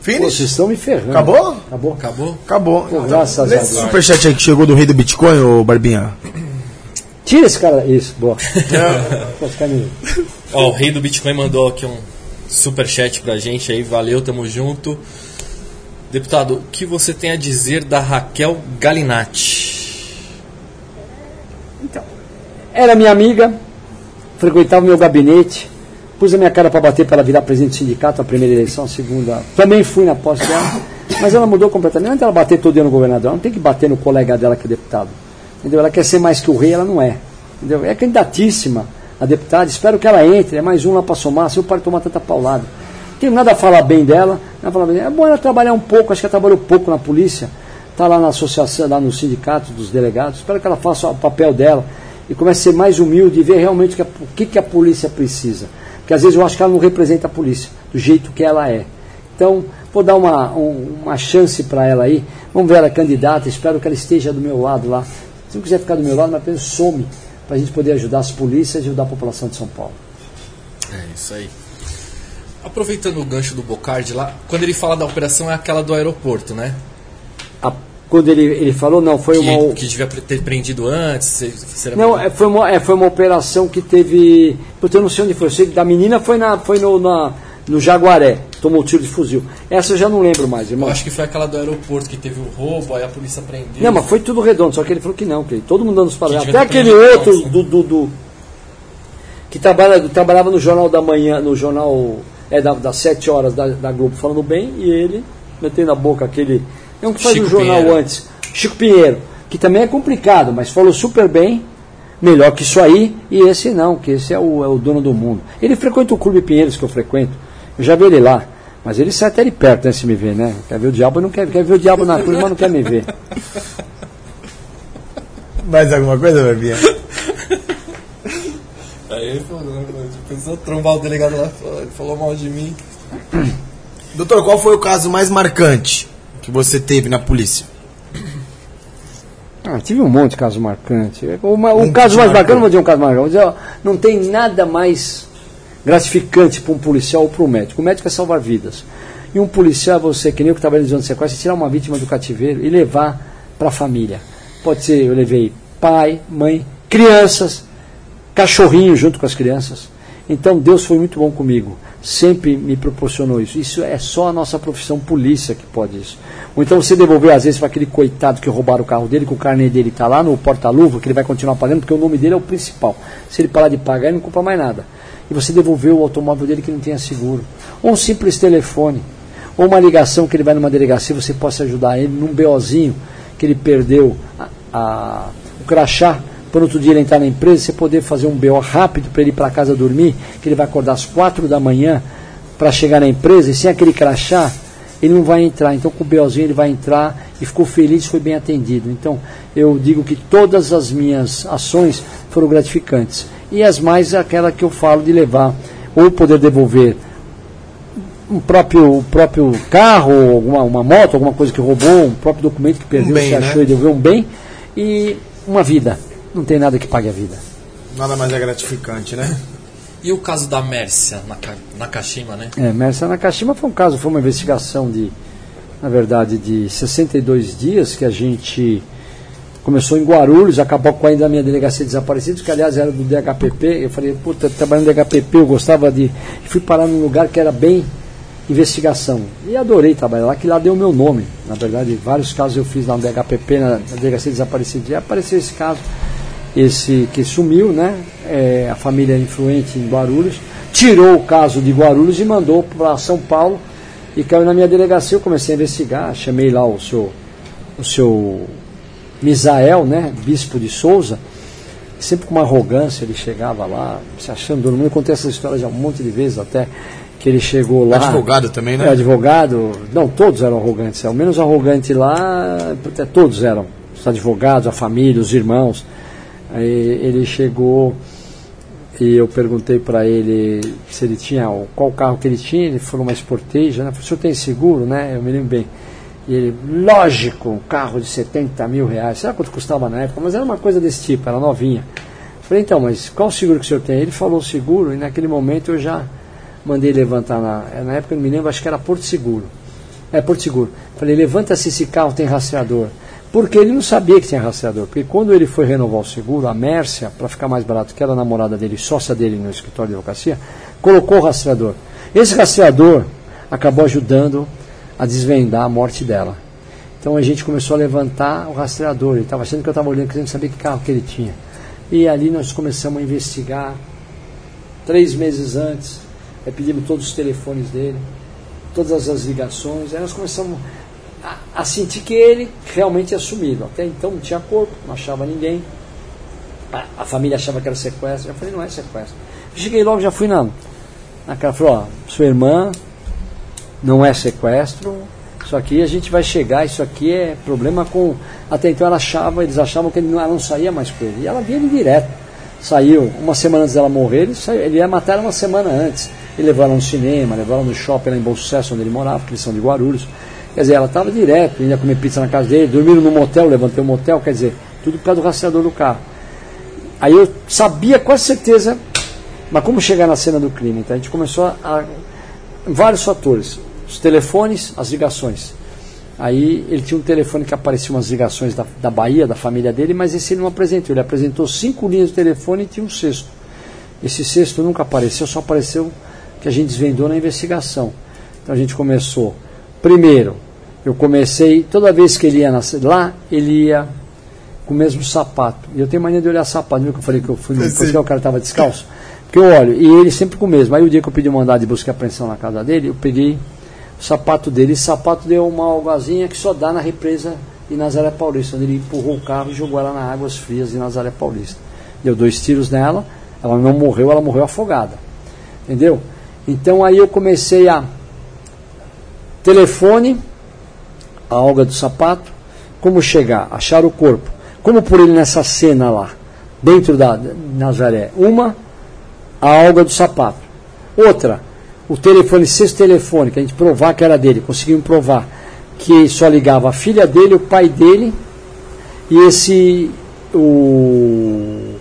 Finish? Pô, vocês estão me ferrando. Acabou? Acabou. Acabou? Acabou. Pô, graças a Deus. superchat aí que chegou do rei do Bitcoin, ô Barbinha. Tira esse cara. Isso, boa. Ó, o rei do Bitcoin mandou aqui um superchat pra gente aí. Valeu, tamo junto. Deputado, o que você tem a dizer da Raquel Galinatti? Então, era minha amiga, frequentava o meu gabinete, pus a minha cara para bater para ela virar presidente do sindicato, a primeira eleição, a segunda. Também fui na posse dela, mas ela mudou completamente. Não é ela bater todo dia no governador, ela não tem que bater no colega dela que é deputado. Entendeu? Ela quer ser mais que o rei, ela não é. Entendeu? É candidatíssima a deputada, espero que ela entre, é mais um lá para somar, se eu paro tomar tanta paulada tenho nada a falar bem dela. Falar bem. É bom ela trabalhar um pouco, acho que ela trabalhou pouco na polícia. Está lá na associação, lá no sindicato dos delegados. Espero que ela faça o papel dela e comece a ser mais humilde e ver realmente o a, que a polícia precisa. Porque às vezes eu acho que ela não representa a polícia do jeito que ela é. Então, vou dar uma, um, uma chance para ela aí. Vamos ver ela candidata, espero que ela esteja do meu lado lá. Se não quiser ficar do meu lado, mas apenas some para a gente poder ajudar as polícias e ajudar a população de São Paulo. É isso aí. Aproveitando o gancho do Bocardi lá, quando ele fala da operação é aquela do aeroporto, né? Quando ele, ele falou, não, foi que, uma. Que devia ter prendido antes. não, é, foi, uma, é, foi uma operação que teve. Porque eu não sei onde foi. Sei da menina foi, na, foi no, na, no Jaguaré, tomou tiro de fuzil. Essa eu já não lembro mais, irmão. Eu acho que foi aquela do aeroporto que teve o roubo, aí a polícia prendeu. Não, mas foi tudo redondo, só que ele falou que não, que todo mundo dando os parabéns. Até aquele outro do, do, do, que trabalha, trabalhava no Jornal da Manhã, no Jornal é da, das sete horas da, da, Globo falando bem, e ele metendo na boca aquele. É um que faz Chico um jornal Pinheiro. antes, Chico Pinheiro, que também é complicado, mas falou super bem, melhor que isso aí, e esse não, que esse é o, é o dono do mundo. Ele frequenta o Clube Pinheiros que eu frequento, eu já vi ele lá. Mas ele sai até de perto, né, se me ver, né? Quer ver o diabo, não quer, quer ver o diabo na cruz, mas não quer me ver. Mais alguma coisa, Barbinha? Aí ele falou, né, pensou trombar o delegado lá, ele falou mal de mim. Doutor, qual foi o caso mais marcante que você teve na polícia? Ah, tive um monte de casos marcantes. O, Um caso mais te bacana, vou dizer um caso mais marcante, vou dizer, ó, não tem nada mais gratificante para um policial ou para um médico. O médico é salvar vidas. E um policial, você, que nem o que trabalha em zona de sequestro, tirar uma vítima do cativeiro e levar para a família. Pode ser, eu levei pai, mãe, crianças, cachorrinho junto com as crianças. Então Deus foi muito bom comigo. Sempre me proporcionou isso. Isso é só a nossa profissão polícia que pode isso. Ou então você devolver às vezes para aquele coitado que roubaram o carro dele, que o carnê dele está lá no porta-luva, que ele vai continuar pagando, porque o nome dele é o principal. Se ele parar de pagar, ele não compra mais nada. E você devolveu o automóvel dele que não tenha seguro. Ou um simples telefone. Ou uma ligação que ele vai numa delegacia, você possa ajudar ele num BOzinho que ele perdeu a- a- o crachá para outro dia ele entrar na empresa, você poder fazer um BO rápido para ele ir para casa dormir, que ele vai acordar às quatro da manhã para chegar na empresa e sem aquele crachá, ele não vai entrar. Então com o BOzinho ele vai entrar e ficou feliz, foi bem atendido. Então eu digo que todas as minhas ações foram gratificantes. E as mais aquela que eu falo de levar, ou poder devolver um próprio, o próprio carro, alguma uma moto, alguma coisa que roubou, um próprio documento que perdeu, bem, se né? achou e devolveu um bem, e uma vida. Não tem nada que pague a vida. Nada mais é gratificante, né? E o caso da Mércia, na, Ka- na Kashima, né? É, Mersa Nakashima foi um caso, foi uma investigação de, na verdade, de 62 dias que a gente começou em Guarulhos, acabou com ainda a minha delegacia de desaparecidos, que aliás era do DHPP. Eu falei, puta, trabalhando no DHPP, eu gostava de. Fui parar num lugar que era bem investigação. E adorei trabalhar lá, que lá deu o meu nome. Na verdade, vários casos eu fiz lá no DHPP, na, na delegacia de desaparecidos. E apareceu esse caso, esse que sumiu, né? É, a família influente em Guarulhos, tirou o caso de Guarulhos e mandou para São Paulo e caiu na minha delegacia. Eu comecei a investigar, chamei lá o seu, o seu Misael, né? Bispo de Souza. Sempre com uma arrogância, ele chegava lá, se achando dono. Eu contei essa história já um monte de vezes até, que ele chegou lá. Advogado também, né? É, advogado, não, todos eram arrogantes. O menos arrogante lá, até todos eram. Os advogados, a família, os irmãos. Aí ele chegou e eu perguntei para ele se ele tinha, qual carro que ele tinha. Ele falou uma Sportage, né? Falei, o senhor tem seguro, né? Eu me lembro bem. E ele, lógico, um carro de 70 mil reais. Sabe quanto custava na época? Mas era uma coisa desse tipo, era novinha. Falei, então, mas qual seguro que o senhor tem? Ele falou seguro e naquele momento eu já mandei levantar na, na época eu me lembro, acho que era Porto Seguro. É, Porto Seguro. Falei, levanta se esse carro tem rastreador. Porque ele não sabia que tinha rastreador. Porque quando ele foi renovar o seguro, a Mércia, para ficar mais barato, que era a namorada dele, sócia dele no escritório de advocacia, colocou o rastreador. Esse rastreador acabou ajudando a desvendar a morte dela. Então a gente começou a levantar o rastreador. Ele estava achando que eu estava olhando, querendo saber que carro que ele tinha. E ali nós começamos a investigar. Três meses antes, aí pedimos todos os telefones dele, todas as ligações. Aí nós começamos a, sentir que ele realmente tinha sumido. Até então não tinha corpo, não achava ninguém. A, a família achava que era sequestro. Eu falei, não é sequestro. Cheguei logo, já fui na, na cara, falou, ó, sua irmã não é sequestro, isso aqui a gente vai chegar, isso aqui é problema com. Até então ela achava, eles achavam que ele não, ela não saía mais com ele. E ela via ele direto. Saiu, uma semana antes dela morrer, ele, saiu, ele ia matar ela uma semana antes. Ele levou ela no cinema, levou ela no shopping lá em Bom Sucesso, onde ele morava, porque eles são de Guarulhos. Quer dizer, ela estava direto, ia comer pizza na casa dele, dormiram no motel, levantei o motel, quer dizer, tudo por causa do rastreador do carro. Aí eu sabia com certeza, mas como chegar na cena do crime? Então a gente começou a, a vários fatores, os telefones, as ligações. Aí ele tinha um telefone que aparecia umas ligações da, da Bahia, da família dele, mas esse ele não apresentou. Ele apresentou cinco linhas de telefone e tinha um sexto. Esse sexto nunca apareceu, só apareceu que a gente desvendou na investigação. Então a gente começou. Primeiro, eu comecei, toda vez que ele ia nas- lá, ele ia com o mesmo sapato. E eu tenho mania de olhar sapato. Viu que eu falei que eu fui no porque o cara estava descalço? Porque eu olho, e ele sempre com o mesmo. Aí o dia que eu pedi mandado de busca e apreensão na casa dele, eu peguei o sapato dele. Esse sapato deu uma algazinha que só dá na represa de Nazaré Paulista, onde ele empurrou o carro e jogou ela na águas frias de Nazaré Paulista. Deu dois tiros nela, ela não morreu, ela morreu afogada. Entendeu? Então aí eu comecei a, Telefone, a alga do sapato, como chegar, achar o corpo, como por ele nessa cena lá, dentro da Nazaré. Uma, a alga do sapato. Outra, o telefone, sexto telefone, que a gente provar que era dele, conseguimos provar que só ligava a filha dele, o pai dele e esse o,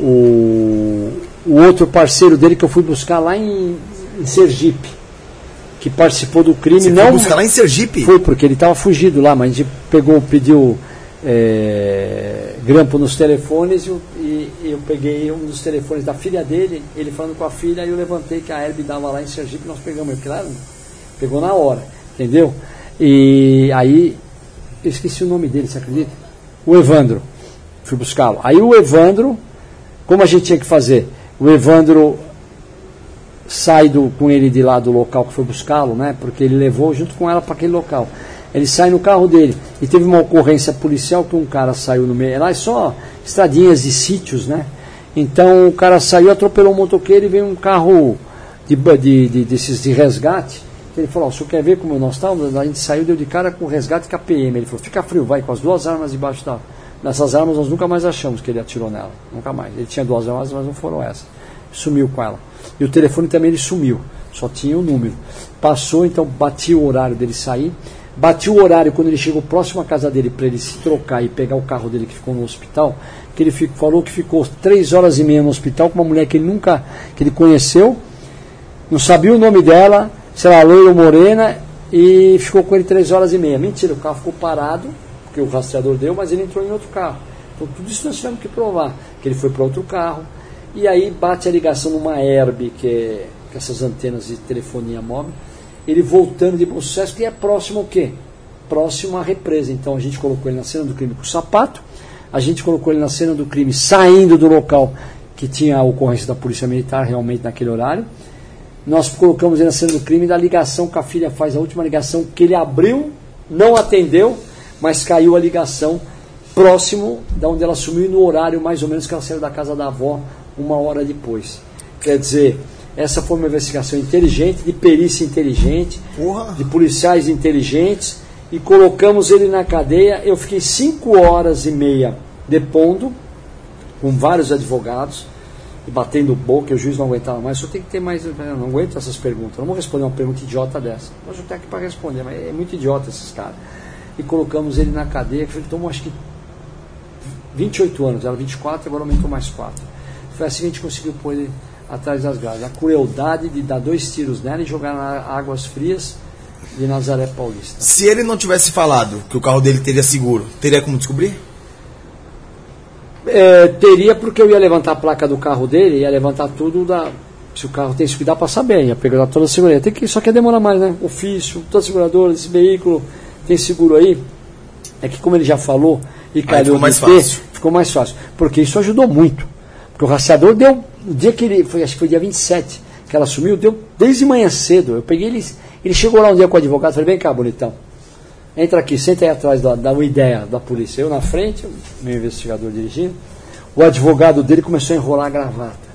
o, o outro parceiro dele que eu fui buscar lá em, em Sergipe, que participou do crime. Você não foi buscar lá em Sergipe? Foi, porque ele estava fugido lá, mas a gente pegou, pediu é, grampo nos telefones e, eu- e eu peguei um dos telefones da filha dele, ele falando com a filha, e eu levantei que a Herb dava lá em Sergipe, nós pegamos lá pegou na hora, entendeu? E aí, eu esqueci o nome dele, você acredita? O Evandro. Fui buscá-lo. Aí o Evandro, como a gente tinha que fazer? O Evandro sai do, com ele de lá do local que foi buscá-lo, né? Porque ele levou junto com ela para aquele local. Ele sai no carro dele e teve uma ocorrência policial que um cara saiu no meio. Lá é só estradinhas de sítios, né? Então o cara saiu, atropelou um motoqueiro e veio um carro de, de, de, desses de resgate. Ele falou: ó, o senhor quer ver como nós estávamos? A gente saiu, deu de cara com resgate com a PM. Ele falou: fica frio, vai, com as duas armas debaixo da. Nessas armas nós nunca mais achamos que ele atirou nela. Nunca mais. Ele tinha duas armas, mas não foram essas. Sumiu com ela. E o telefone também ele sumiu. Só tinha o número. Passou, então bati o horário dele sair. Bati o horário quando ele chegou próximo à casa dele para ele se trocar e pegar o carro dele que ficou no hospital. Que ele fi- falou que ficou três horas e meia no hospital com uma mulher que ele nunca que ele conheceu não sabia o nome dela, se era loira ou morena, e ficou com ele três horas e meia. Mentira, o carro ficou parado, porque o rastreador deu, mas ele entrou em outro carro. Então tudo isso nós tivemos que provar, que ele foi para outro carro, e aí bate a ligação numa Herb, que é é essas antenas de telefonia móvel, ele voltando de bom sucesso, que é próximo ao quê? Próximo à represa. Então a gente colocou ele na cena do crime com o sapato, a gente colocou ele na cena do crime saindo do local que tinha a ocorrência da polícia militar realmente naquele horário. Nós colocamos ele na cena do crime da ligação que a filha faz, a última ligação que ele abriu, não atendeu, mas caiu a ligação próximo da onde ela sumiu no horário mais ou menos que ela saiu da casa da avó uma hora depois. Quer dizer, essa foi uma investigação inteligente, de perícia inteligente, Porra. de policiais inteligentes e colocamos ele na cadeia. Eu fiquei cinco horas e meia depondo com vários advogados e batendo boca, e o juiz não aguentava mais. Só tem que ter mais. Eu não aguento essas perguntas. Não vou responder uma pergunta idiota dessa. Mas eu tenho aqui para responder, mas é muito idiota esses caras. E colocamos ele na cadeia, que ele tomou acho que 28 anos, era 24, agora aumentou mais 4. Foi assim que a gente conseguiu pôr ele atrás das grades. A crueldade de dar dois tiros nela e jogar na águas frias de Nazaré Paulista. Se ele não tivesse falado que o carro dele teria seguro, teria como descobrir? É, teria porque eu ia levantar a placa do carro dele, ia levantar tudo da. Se o carro tem isso que dá para saber, ia pegar toda a segurança. Tem que, só que ia demorar mais, né? Ofício, toda a seguradora, esse veículo tem seguro aí. É que como ele já falou e calhou ficou mais ter, fácil. ficou mais fácil. Porque isso ajudou muito. Porque o rastreador deu, no dia que ele, foi, acho que foi dia 27, que ela sumiu, deu desde manhã cedo. Eu peguei ele, ele chegou lá um dia com o advogado, falei, vem cá, bonitão. Entra aqui, senta aí atrás da, da ideia da polícia. Eu na frente, meu investigador dirigindo. O advogado dele começou a enrolar a gravata.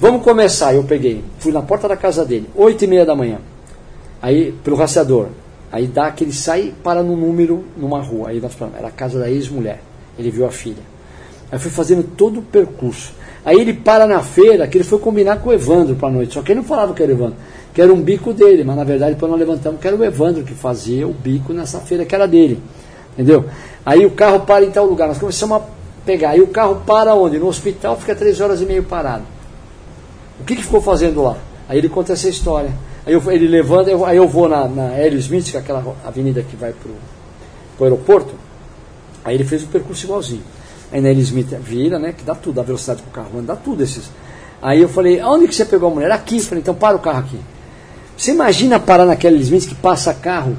Vamos começar. Eu peguei, fui na porta da casa dele, oito e meia da manhã. Aí, pelo rastreador. Aí dá que ele sai para no número numa rua. Aí nós falamos, era a casa da ex-mulher. Ele viu a filha. Aí fui fazendo todo o percurso. Aí ele para na feira, que ele foi combinar com o Evandro para noite. Só que ele não falava que era o Evandro, que era um bico dele, mas na verdade depois nós levantamos que era o Evandro que fazia o bico nessa feira que era dele. Entendeu? Aí o carro para em tal lugar. Nós começamos a pegar. Aí o carro para onde? No hospital fica três horas e meia parado. O que, que ficou fazendo lá? Aí ele conta essa história. Aí eu, ele levanta, eu- aí eu vou na, na Hélio Smith, que é aquela avenida que vai para o aeroporto. Aí ele fez o percurso igualzinho. Aí na Smith vira, né? Que dá tudo, a velocidade que o carro anda, dá tudo esses. Aí eu falei, aonde que você pegou a mulher? Aqui. Eu falei, então para o carro aqui. Você imagina parar naquela Smith que passa carro,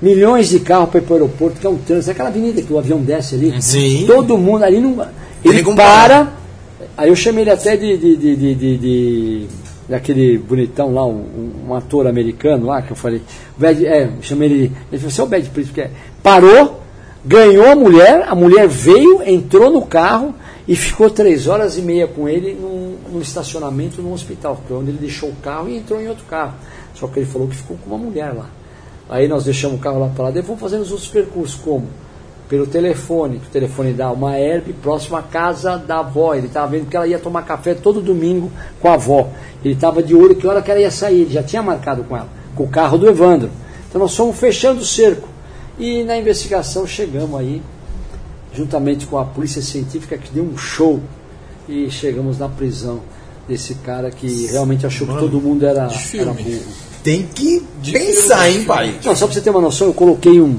milhões de carros para ir para o aeroporto, que é um trânsito, aquela avenida que o avião desce ali. Sim. Todo mundo ali não. Ele como para. Aí eu chamei ele até de, de, de, de, de- daquele bonitão lá, um, um ator americano lá, que eu falei, Bad, é, chamei ele, ele falou, você é o Bad Príncipe, que é. Parou, ganhou a mulher, a mulher veio, entrou no carro e ficou três horas e meia com ele num, num estacionamento no hospital, que onde ele deixou o carro e entrou em outro carro. Só que ele falou que ficou com uma mulher lá. Aí nós deixamos o carro lá parado e vamos fazendo os outros percursos. Como? Pelo telefone, que o telefone dá uma herb próximo à casa da avó. Ele estava vendo que ela ia tomar café todo domingo com a avó. Ele estava de olho que hora que ela ia sair, ele já tinha marcado com ela, com o carro do Evandro. Então nós fomos fechando o cerco. E na investigação chegamos aí, juntamente com a polícia científica, que deu um show. E chegamos na prisão desse cara que realmente achou que todo mundo era, era burro. Tem que pensar, hein, pai? Não, só pra você ter uma noção, eu coloquei um.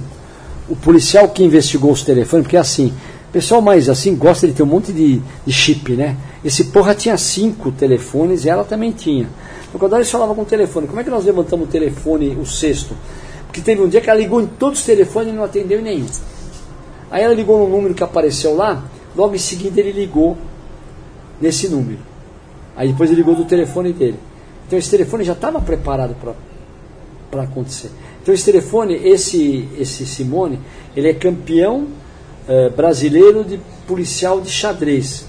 O policial que investigou os telefones, porque assim, o pessoal mais assim gosta de ter um monte de, de chip, né? Esse porra tinha cinco telefones e ela também tinha. Então, quando eles falavam com o telefone, como é que nós levantamos o telefone, o sexto? Porque teve um dia que ela ligou em todos os telefones e não atendeu em nenhum. Aí ela ligou no número que apareceu lá, logo em seguida ele ligou nesse número. Aí depois ele ligou do telefone dele. Então esse telefone já estava preparado para acontecer. Então esse telefone, esse, esse Simone, ele é campeão eh, brasileiro de policial de xadrez.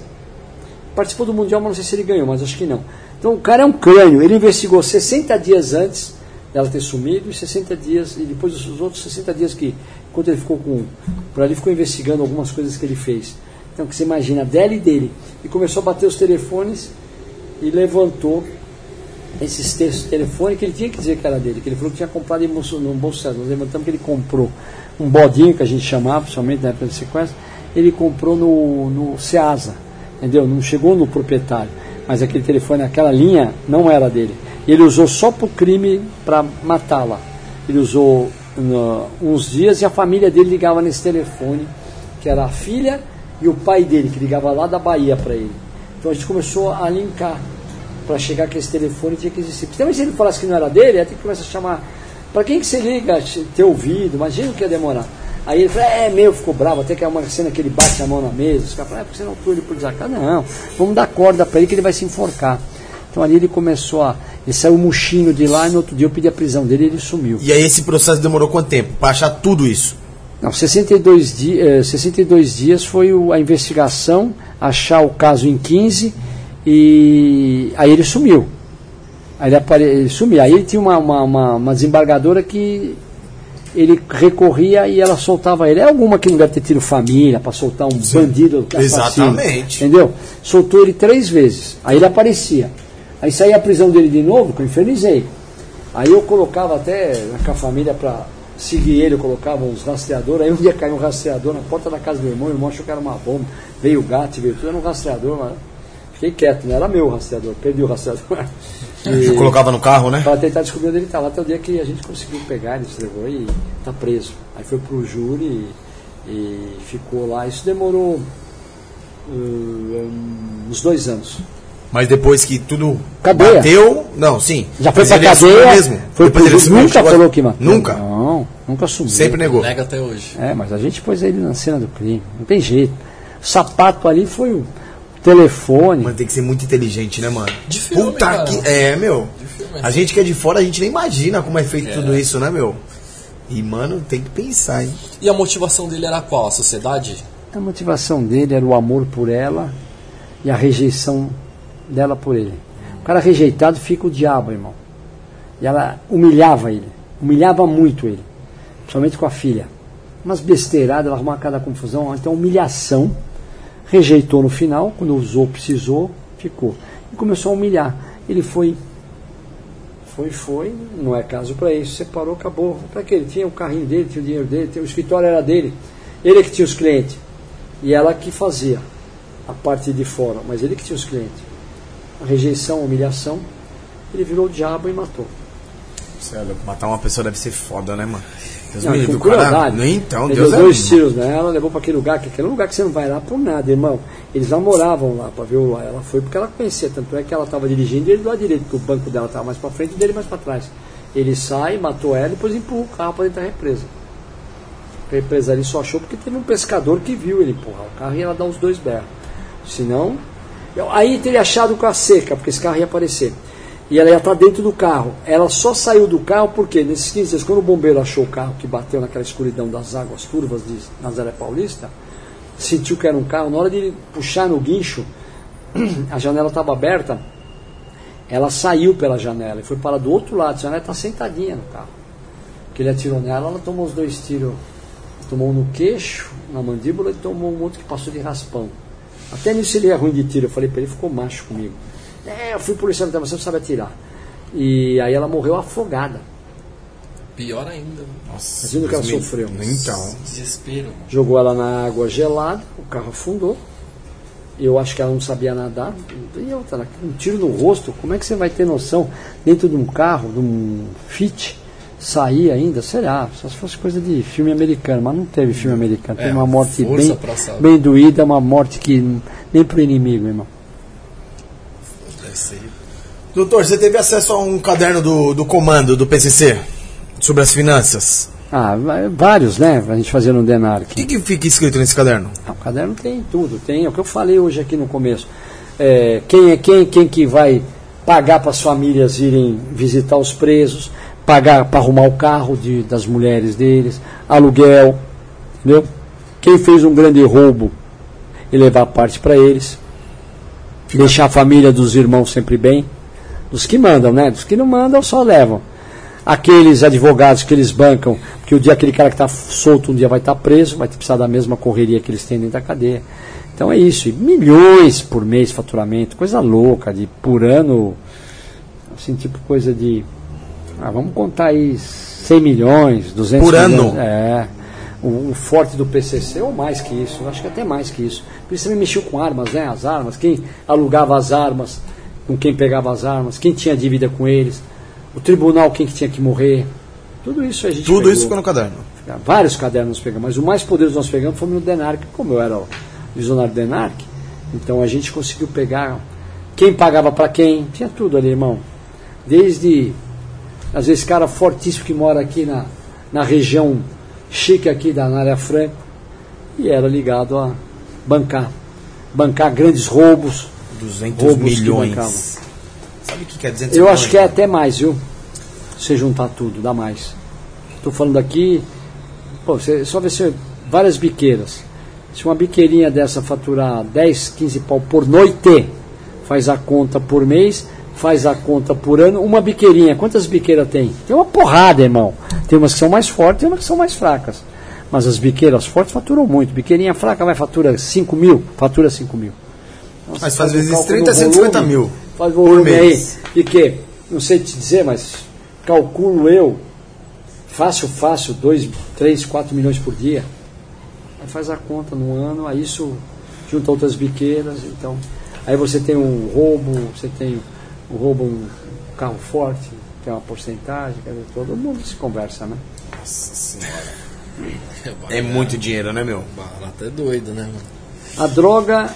Participou do Mundial, mas não sei se ele ganhou, mas acho que não. Então o cara é um crânio. Ele investigou 60 dias antes dela ter sumido e 60 dias, e depois os outros 60 dias que, enquanto ele ficou com. Por ali ficou investigando algumas coisas que ele fez. Então que você imagina, dela e dele. E começou a bater os telefones e levantou esses textos telefone que ele tinha que dizer que era dele, que ele falou que tinha comprado em bolso, no bolso Nós levantamos que ele comprou um bodinho que a gente chamava, principalmente na época de sequência, ele comprou no, no Ceasa, entendeu? Não chegou no proprietário, mas aquele telefone, aquela linha não era dele. Ele usou só para o crime para matá-la. Ele usou no, uns dias e a família dele ligava nesse telefone, que era a filha e o pai dele, que ligava lá da Bahia para ele. Então a gente começou a linkar para chegar com esse telefone tinha que existir. Também se ele falasse que não era dele, ia ter que a chamar. Para quem que você liga, ter ouvido, imagina o que ia demorar. Aí ele falou, é meu, ficou bravo, até que é uma cena que ele bate a mão na mesa, os caras falam, é porque você não atuou ele por desacato. Não, vamos dar corda para ele que ele vai se enforcar. Então ali ele começou a. Ele saiu murchinho de lá e no outro dia eu pedi a prisão dele e ele sumiu. E aí esse processo demorou quanto tempo? Para achar tudo isso? Não, 62, di eh, 62 dias foi o, a investigação, achar o caso em 15 e aí ele sumiu. Aí ele, apare... ele sumiu. Aí ele tinha uma, uma, uma, uma, desembargadora que ele recorria e ela soltava ele. É alguma que não deve ter tido família para soltar um Sim. bandido Exatamente. Entendeu? Soltou ele três vezes. Aí ele aparecia. Aí saía a prisão dele de novo, que eu infernizei. Aí eu colocava até com a família para seguir ele, eu colocava uns rastreadores. Aí um dia caiu um rastreador na porta da casa do meu irmão, o irmão achou que era uma bomba. Veio o gato, veio tudo, era um rastreador, mas Fiquei quieto, não era meu o rastreador, perdi o rastreador. E, colocava no carro, né? Para tentar descobrir onde ele estava. Até o dia que a gente conseguiu pegar, ele se levou e está preso. Aí foi para o júri e, e, ficou lá. Isso demorou uh, uns dois anos. Mas depois que tudo cadeia. bateu, não, sim. Já foi pra cadeia mesmo. Foi pro ele nunca falou que matou. Nunca? Não, nunca assumiu. Sempre negou. Nega até hoje. É, mas a gente pôs ele na cena do crime. Não tem jeito. O sapato ali foi o telefone. Mas tem que ser muito inteligente, né, mano? De filme, Puta cara. que. É, meu. A gente que é de fora, a gente nem imagina como é feito É. tudo isso, né, meu? E, mano, tem que pensar, hein? E a motivação dele era qual? A sociedade? A motivação dele era o amor por ela e a rejeição dela por ele. O cara rejeitado fica o diabo, irmão. E ela humilhava ele, humilhava muito ele, principalmente com a filha. Umas besteiradas, ela arrumava cada confusão, então humilhação. Rejeitou no final, quando usou, precisou, ficou. E começou a humilhar. Ele foi, foi, foi, não é caso para isso, separou, acabou. Para que ele tinha o carrinho dele, tinha o dinheiro dele, tinha- o escritório era dele. Ele que tinha os clientes. E ela que fazia a parte de fora, mas ele que tinha os clientes. Rejeição, humilhação, ele virou o diabo e matou. Cê é Matar uma pessoa deve ser foda, né, mano? Deus Não, me livre, cara-. Nem Então, ele Deus deu é dois tiros nela, levou para aquele lugar, que aquele lugar que você não vai lá por nada, irmão. Eles namoravam lá para ver o Ela foi porque ela conhecia, tanto é que ela estava dirigindo e ele do lado direito, porque o banco dela estava mais para frente e dele mais para trás. Ele sai, matou ela e depois empurra o carro para dentro da represa. A represa ali só achou porque teve um pescador que viu ele empurrar o carro e ela dar os dois berros. Senão. Aí teria achado com a seca, porque esse carro ia aparecer. E ela ia estar dentro do carro. Ela só saiu do carro porque, nesses 15 dias, quando o bombeiro achou o carro que bateu naquela escuridão das águas turvas de Nazaré Paulista, sentiu que era um carro, na hora de puxar no guincho, a janela estava aberta, ela saiu pela janela e foi para do outro lado. A janela está sentadinha no carro. que ele atirou nela, ela tomou os dois tiros. Tomou um no queixo, na mandíbula, e tomou um outro que passou de raspão. Até nisso ele é ruim de tiro. Eu falei para ele, ficou macho comigo. É, eu fui policial, então você não sabe atirar. E aí ela morreu afogada. Pior ainda. Nossa, Imagina o que ela sofreu. Então. Desespero, mano. Jogou ela na água gelada, o carro afundou. Eu acho que ela não sabia nadar. E outra, um tiro no rosto, como é que você vai ter noção dentro de um carro, de um Fit, sair ainda? Será? Só se fosse coisa de filme americano, mas não teve filme americano. Teve É, uma morte bem, bem doída, uma morte que nem pro inimigo, irmão. Ser. Doutor, você teve acesso a um caderno do, do comando do PCC sobre as finanças. Ah, vários, né? A gente fazia no Denarc. O que, que fica escrito nesse caderno? Ah, O caderno tem tudo, tem é o que eu falei hoje aqui no começo. É, quem é quem, quem que vai pagar para as famílias irem visitar os presos, pagar para arrumar o carro de, das mulheres deles, aluguel, entendeu? Quem fez um grande roubo e levar parte para eles, deixar a família dos irmãos sempre bem, dos que mandam, né? Dos que não mandam só levam. Aqueles advogados que eles bancam, que o dia aquele cara que está solto um dia vai estar preso, vai precisar da mesma correria que eles têm dentro da cadeia. Então é isso, e milhões por mês faturamento, coisa louca, de por ano, assim, tipo coisa de. Ah, vamos contar aí 100 milhões, 200 Por ano? milhões. É. O, o forte do PCC, ou mais que isso, acho que até mais que isso. Por isso também mexeu com armas, né? As armas, quem alugava as armas, com quem pegava as armas, quem tinha dívida com eles, o tribunal, quem que tinha que morrer. Tudo isso a gente Tudo pegou. isso ficou no caderno. Vários cadernos nós pegamos, mas o mais poderoso nós pegamos foi no Denarc, como eu era o visionário Denarc. Então a gente conseguiu pegar quem pagava para quem, tinha tudo ali, irmão. Desde, às vezes, cara fortíssimo que mora aqui na, na região chique aqui da área franca e era ligado a bancar. Bancar grandes roubos. 200 Roubos milhões. Sabe o que quer dizer? Eu acho que é até mais, viu? Se juntar tudo, dá mais. Estou falando aqui, pô, você só vê se várias biqueiras. Se uma biqueirinha dessa faturar 10, 15 pau por noite, faz a conta por mês, faz a conta por ano, uma biqueirinha, quantas biqueiras tem? Tem uma porrada, irmão. Tem umas que são mais fortes e umas que são mais fracas. Mas as biqueiras fortes faturam muito. Biqueirinha fraca vai fatura 5 mil, fatura 5 mil. Mas faz vezes cálculo 30, do 150 volume, mil Faz por volume aí. mês. De quê? Não sei te dizer, mas calculo eu, fácil, fácil, 2, 3, 4 milhões por dia. Aí faz a conta no ano, aí isso junta outras biqueiras, então. Aí você tem um roubo, você tem roubo, um carro forte, tem uma porcentagem, quer dizer, todo mundo se conversa, né? Nossa senhora. É muito dinheiro, né, meu? Barato é doido, né, mano? A droga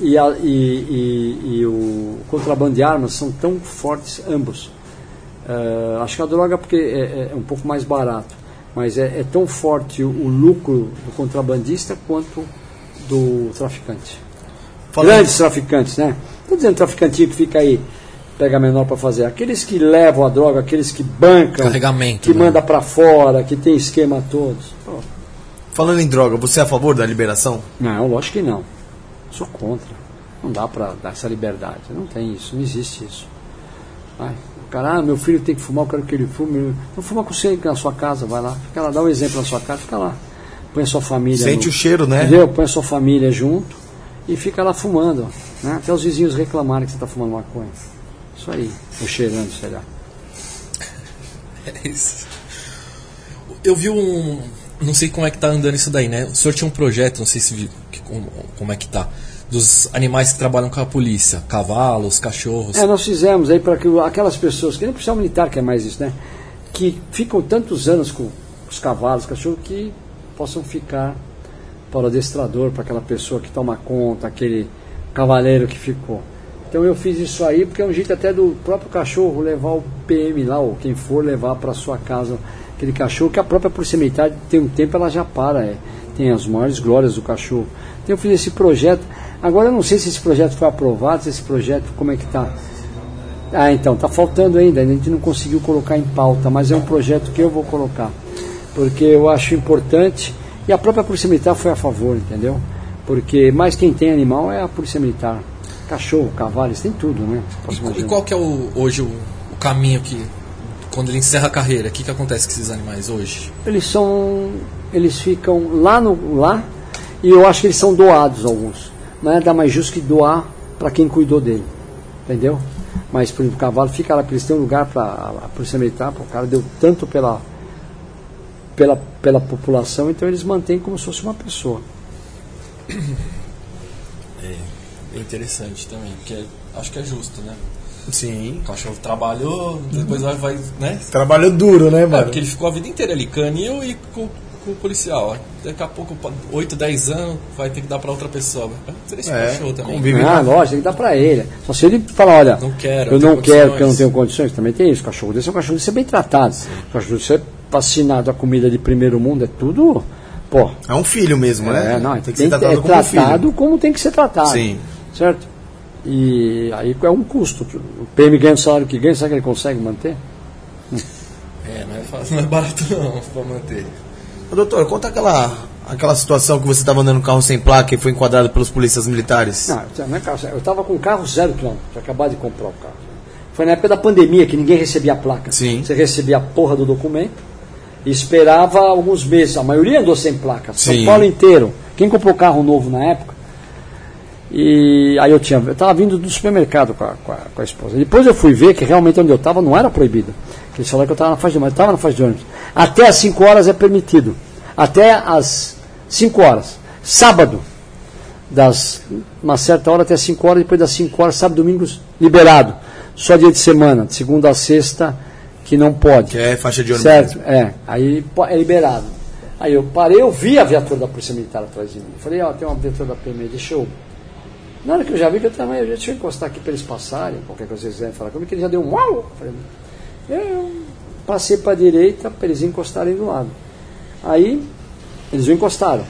e, a- e- e- e o contrabando de armas são tão fortes ambos. Eh, acho que a droga porque é, é um pouco mais barato, mas é, é tão forte o, o lucro do contrabandista quanto do traficante. Falando- Grandes traficantes, né? Estou dizendo traficantinho que fica aí, pega menor para fazer. Aqueles que levam a droga, aqueles que bancam, Carregamento, que né? manda para fora, que tem esquema todos. Pô, Falando em droga, você é a favor da liberação? Não, lógico que não. Sou contra. Não dá para dar essa liberdade. Não tem isso, não existe isso. Vai. O cara, ah, meu filho tem que fumar, eu quero que ele fume. Não fuma com você na sua casa, vai lá. Fica lá, dá um exemplo na sua casa, fica lá. Põe a sua família. Sente no- o cheiro, né? Entendeu? Põe a sua família junto e fica lá fumando. Né? Até os vizinhos reclamarem que você está fumando maconha. Isso aí. Ou cheirando, sei lá. É isso. Eu vi um. Não sei como é que tá andando isso daí, né? O senhor tinha um projeto, não sei se vi, que- como, como é que tá. Dos animais que trabalham com a polícia. Cavalos, cachorros. É, nós fizemos aí para que aquelas pessoas, que nem policial militar que é mais isso, né? Que ficam tantos anos com os cavalos, cachorro, que possam ficar para o adestrador, para aquela pessoa que toma conta, aquele cavaleiro que ficou. Então eu fiz isso aí porque é um jeito até do próprio cachorro levar o PM lá, ou quem for levar para sua casa aquele cachorro, que a própria militar tem um tempo ela já para, é, tem as maiores glórias do cachorro. Então eu fiz esse projeto. Agora eu não sei se esse projeto foi aprovado, se esse projeto como é que está. Ah, então, está faltando ainda, a gente não conseguiu colocar em pauta, mas é um projeto que eu vou colocar, porque eu acho importante, e a própria Polícia Militar foi a favor, entendeu? Porque mais quem tem animal é a Polícia Militar. Cachorro, cavalo, têm tudo, né? E, e qual que é o, hoje o, o caminho que quando ele encerra a carreira, o que, que acontece com esses animais hoje? Eles são. Eles ficam lá no. lá e eu acho que eles são doados alguns. Não é dar mais justo que doar para quem cuidou dele. Entendeu? Mas, por exemplo, o cavalo fica lá, porque eles têm um lugar para a Polícia Militar, o cara deu tanto pela, pela, pela população, então eles mantêm como se fosse uma pessoa. É interessante também, porque acho que é justo, né? Sim. O cachorro trabalhou, depois vai, vai né? Trabalhou duro, né, É, mano? porque ele ficou a vida inteira ali, canil e com, com o policial. Daqui a pouco, 8, 10 anos, vai ter que dar pra outra pessoa. Vai esse É, cachorro também. convive- Ah, lógico, tem que dar para ele. Só se ele falar, olha, Não quero, eu não quero porque eu não condições. tenho condições, também tem isso. O cachorro desse é um cachorro de ser bem tratado. O cachorro de ser vacinado, a comida de primeiro mundo, é tudo. Pô, É um filho mesmo, né? é, não, tem que tem ser tratado é como um filho. tratado como tem que ser tratado. Sim. Certo? E aí é um custo. O PM ganha o salário que ganha, será que ele consegue manter? É, não é, fácil, não é barato não pra manter. Ô, doutor, conta aquela, aquela situação que você estava andando no carro sem placa e foi enquadrado pelos polícias militares. Não, não é carro, eu estava com um carro zero quilômetro, tinha acabado de comprar o carro. Foi na época da pandemia que ninguém recebia a placa. Sim. Você recebia a porra do documento e esperava alguns meses. A maioria andou sem placa. São Sim. Paulo inteiro. Quem comprou carro novo na época? E aí eu tinha, eu estava vindo do supermercado com a, com, a, com a esposa. Depois eu fui ver que realmente onde eu estava não era proibido. Que eles falaram que eu estava na faixa de ônibus, eu estava na faixa de ônibus. Até às 5 horas é permitido. Até às 5 horas. Sábado, das uma certa hora até 5 horas, depois das 5 horas, sábado e domingos, liberado. Só dia de semana, de segunda a sexta, que não pode. Que é faixa de ônibus. Certo, é. Aí é liberado. Aí eu parei, eu vi a viatura da Polícia Militar atrás de mim. Eu falei, ó, tem uma viatura da PM, deixa eu. Na hora que eu já vi que eu também, eu encostar aqui para eles passarem, qualquer coisa que vocês quiserem falar comigo, que ele já deu um uau. Eu passei para a direita para eles encostarem do lado. Aí eles não encostaram.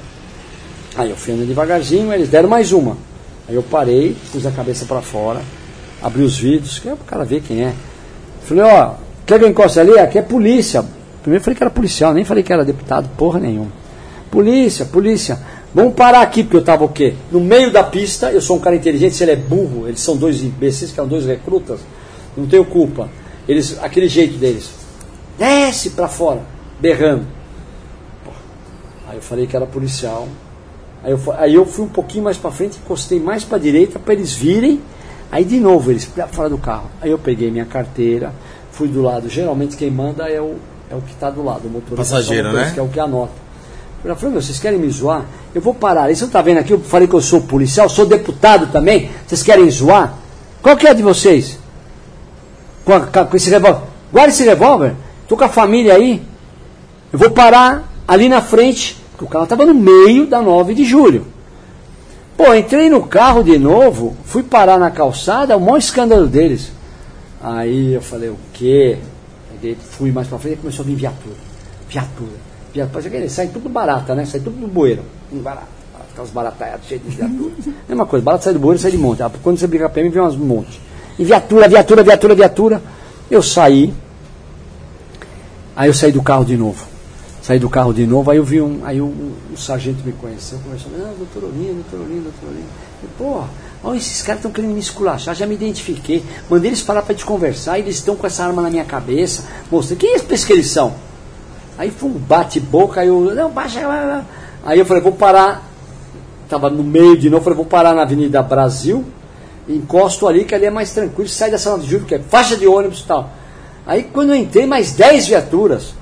Aí eu fui andando devagarzinho, eles deram mais uma. Aí eu parei, pus a cabeça para fora, abri os vidros, que é o cara ver quem é. Falei, ó, quer que eu encoste ali? Aqui é polícia. Primeiro falei que era policial, nem falei que era deputado, porra nenhuma. Polícia, polícia. Vamos parar aqui, porque eu tava o quê? No meio da pista, eu sou um cara inteligente, se ele é burro, eles são dois imbecis, que eram dois recrutas, não tenho culpa. Eles, aquele jeito deles. Desce pra fora, berrando. Pô. Aí eu falei que era policial. Aí eu, aí eu fui um pouquinho mais pra frente, encostei mais pra direita para eles virem. Aí de novo eles fora do carro. Aí eu peguei minha carteira, fui do lado. Geralmente quem manda é o, é o que está do lado, o motorista. Passageiro, né? Que é o que anota. Eu falei, meu, vocês querem me zoar? Eu vou parar. Não está vendo aqui? Eu falei que eu sou policial, sou deputado também. Vocês querem zoar? Qual que é de vocês? Com, a- com esse revólver. Guarda esse revólver. Tô com a família aí. Eu vou parar ali na frente, porque o carro estava no meio da 9 de julho. Pô, entrei no carro de novo, fui parar na calçada, o maior escândalo deles. Aí eu falei, o quê? Aí fui mais pra frente e começou a vir viatura. Viatura. Viatura. Você quer, sai tudo barata, né? Sai tudo do bueiro. Barato. Aquelas barataiadas cheias de viatura. Mesma coisa, barata sai do bueiro, sai de monte. Ah, Quando você briga PM, vem umas monte. E viatura, viatura, viatura, viatura. Eu saí. Aí eu saí do carro de novo. Saí do carro de novo, aí eu vi um. Aí o, o sargento me conheceu, começou a falar, não, doutor Olinho, doutor Olinho, doutor Olinho. Eu, Porra, olha, esses caras estão querendo me esculachar, já me identifiquei. Mandei eles parar para te conversar e eles estão com essa arma na minha cabeça. Mostrei, quem é esse que eles são? Aí foi um bate-boca, aí eu, não, baixa. vai. Aí eu falei, vou parar. Tava no meio de novo, falei, vou parar na Avenida Brasil, encosto ali, que ali é mais tranquilo, sai da sala de júri, que é faixa de ônibus e tal. Aí quando eu entrei, mais 10 viaturas.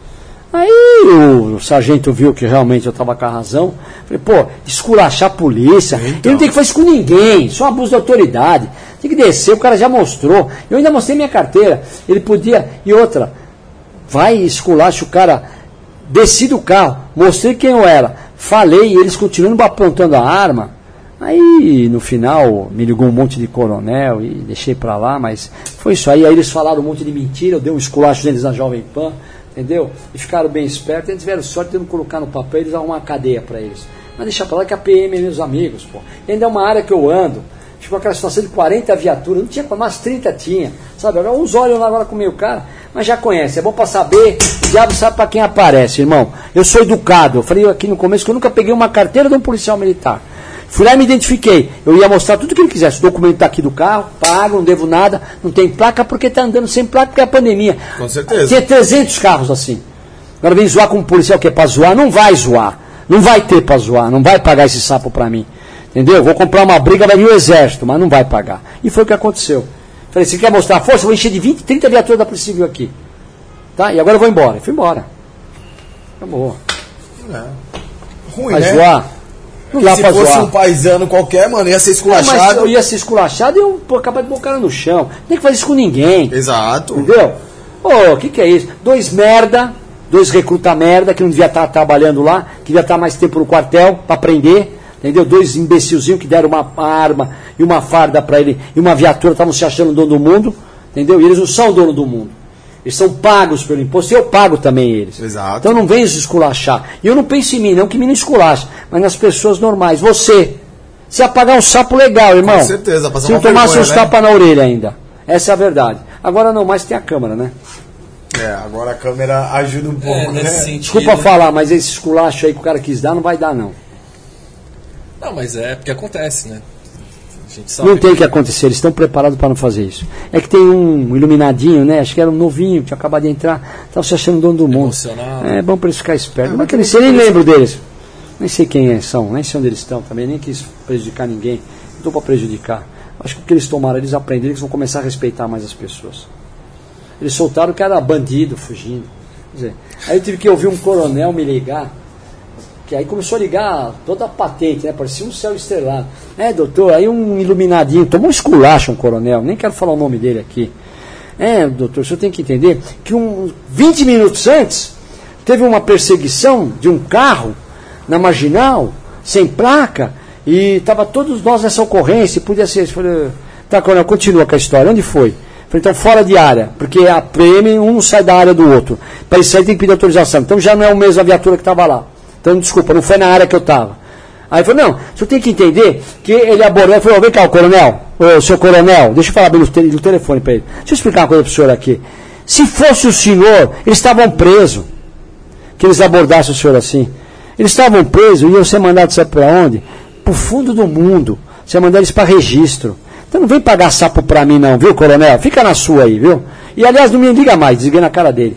Aí o, o sargento viu que realmente eu estava com a razão. Falei, pô, esculachar a polícia. Ele não tem que fazer isso com ninguém, só abuso de autoridade. Tem que descer, o cara já mostrou. Eu ainda mostrei minha carteira. Ele podia. E outra, vai esculacha o cara, desci do carro, mostrei quem eu era, falei, e eles continuando apontando a arma. Aí no final me ligou um monte de coronel e deixei pra lá, mas foi isso aí. Aí eles falaram um monte de mentira, eu dei um esculacho deles na Jovem Pan, entendeu? E ficaram bem espertos, eles tiveram sorte de não colocar no papel, eles arrumaram uma cadeia pra eles. Mas deixa pra lá que a PM é meus amigos, pô. E ainda é uma área que eu ando. Ficou aquela situação de 40 viaturas, não tinha, mas 30 tinha. Sabe, agora uns olham lá agora com o meio cara, mas já conhece. É bom pra saber, o diabo sabe pra quem aparece, irmão. Eu sou educado. Eu falei aqui no começo que eu nunca peguei uma carteira de um policial militar. Fui lá e me identifiquei. Eu ia mostrar tudo que ele quisesse. O documento tá aqui do carro, pago, não devo nada, não tem placa porque tá andando sem placa porque é a pandemia. Com certeza. Tinha 300 carros assim. Agora vem zoar como policial que é pra zoar, não vai zoar. Não vai ter pra zoar, não vai pagar esse sapo pra mim. Entendeu? Vou comprar uma briga, vai vir o exército, mas não vai pagar. E foi o que aconteceu. Falei, você quer mostrar força? Eu vou encher de 20, 30 viaturas da Polícia Civil aqui. Tá? E agora eu vou embora. E fui embora. Acabou. Ruim, Vai né? zoar? Não dá Se pra fosse zoar. um paisano qualquer, mano, ia ser Não, mas esculachado. eu ia ser esculachado e eu pô, acabar de bocar no chão. Não tem que fazer isso com ninguém. Exato. Entendeu? Ô, o que, que é isso? Dois merda, dois recruta merda, que não devia estar trabalhando lá, que devia estar mais tempo no quartel para aprender. Entendeu? Dois imbecilzinhos que deram uma arma e uma farda para ele e uma viatura, estavam se achando dono do mundo. Entendeu? E eles não são dono do mundo. Eles são pagos pelo imposto e eu pago também eles. Exato. Então não vem se esculachar. E eu não penso em mim, não que me não esculache, mas nas pessoas normais. Você, se apagar um sapo legal, irmão. Com certeza, passar Se não uma tomasse uns né? tapas na orelha ainda. Essa é a verdade. Agora não mais tem a câmera, né? É, agora a câmera ajuda um É, pouco, né? nesse sentido. Desculpa falar, mas esse esculacho aí que o cara quis dar, não vai dar, não. Não, mas é porque acontece, né? A gente sabe. Não tem que acontecer, eles estão preparados para não fazer isso. É que tem um iluminadinho, né? Acho que era um novinho, tinha acabado de entrar, estava se achando dono do mundo. Emocionado. É bom para eles ficarem espertos. É, é mas que eles eu nem lembro deles. Nem sei quem é, são, nem sei onde eles estão também, nem quis prejudicar ninguém. Não estou para prejudicar. Acho que o que eles tomaram, eles aprenderam, eles vão começar a respeitar mais as pessoas. Eles soltaram que era bandido fugindo. Quer dizer, aí eu tive que ouvir um coronel me ligar, que aí começou a ligar toda a patente, né? Parecia um céu estrelado. É, doutor, aí um iluminadinho, tomou um esculacho um coronel, nem quero falar o nome dele aqui. É, doutor, o senhor tem que entender que um, 20 minutos antes teve uma perseguição de um carro na marginal, sem placa, e estava todos nós nessa ocorrência, podia ser. Falei, tá, coronel, continua com a história. Onde foi? Falei, então fora de área, porque a prêmio um sai da área do outro. Para isso aí tem que pedir autorização. Então já não é o mesmo a viatura que estava lá. Então, desculpa, não foi na área que eu estava. Aí falou, não, o senhor tem que entender que ele abordou, ele falou, vem cá, o coronel, ô, seu coronel, deixa eu falar bem no, te- no telefone para ele. Deixa eu explicar uma coisa para o senhor aqui. Se fosse o senhor, eles estavam presos. Que eles abordassem o senhor assim. Eles estavam presos, iam ser mandados sabe para onde? Para o fundo do mundo. Você ia mandar eles para registro. Então não vem pagar sapo para mim não, viu, coronel? Fica na sua aí, viu? E aliás, não me liga mais, desliguei na cara dele.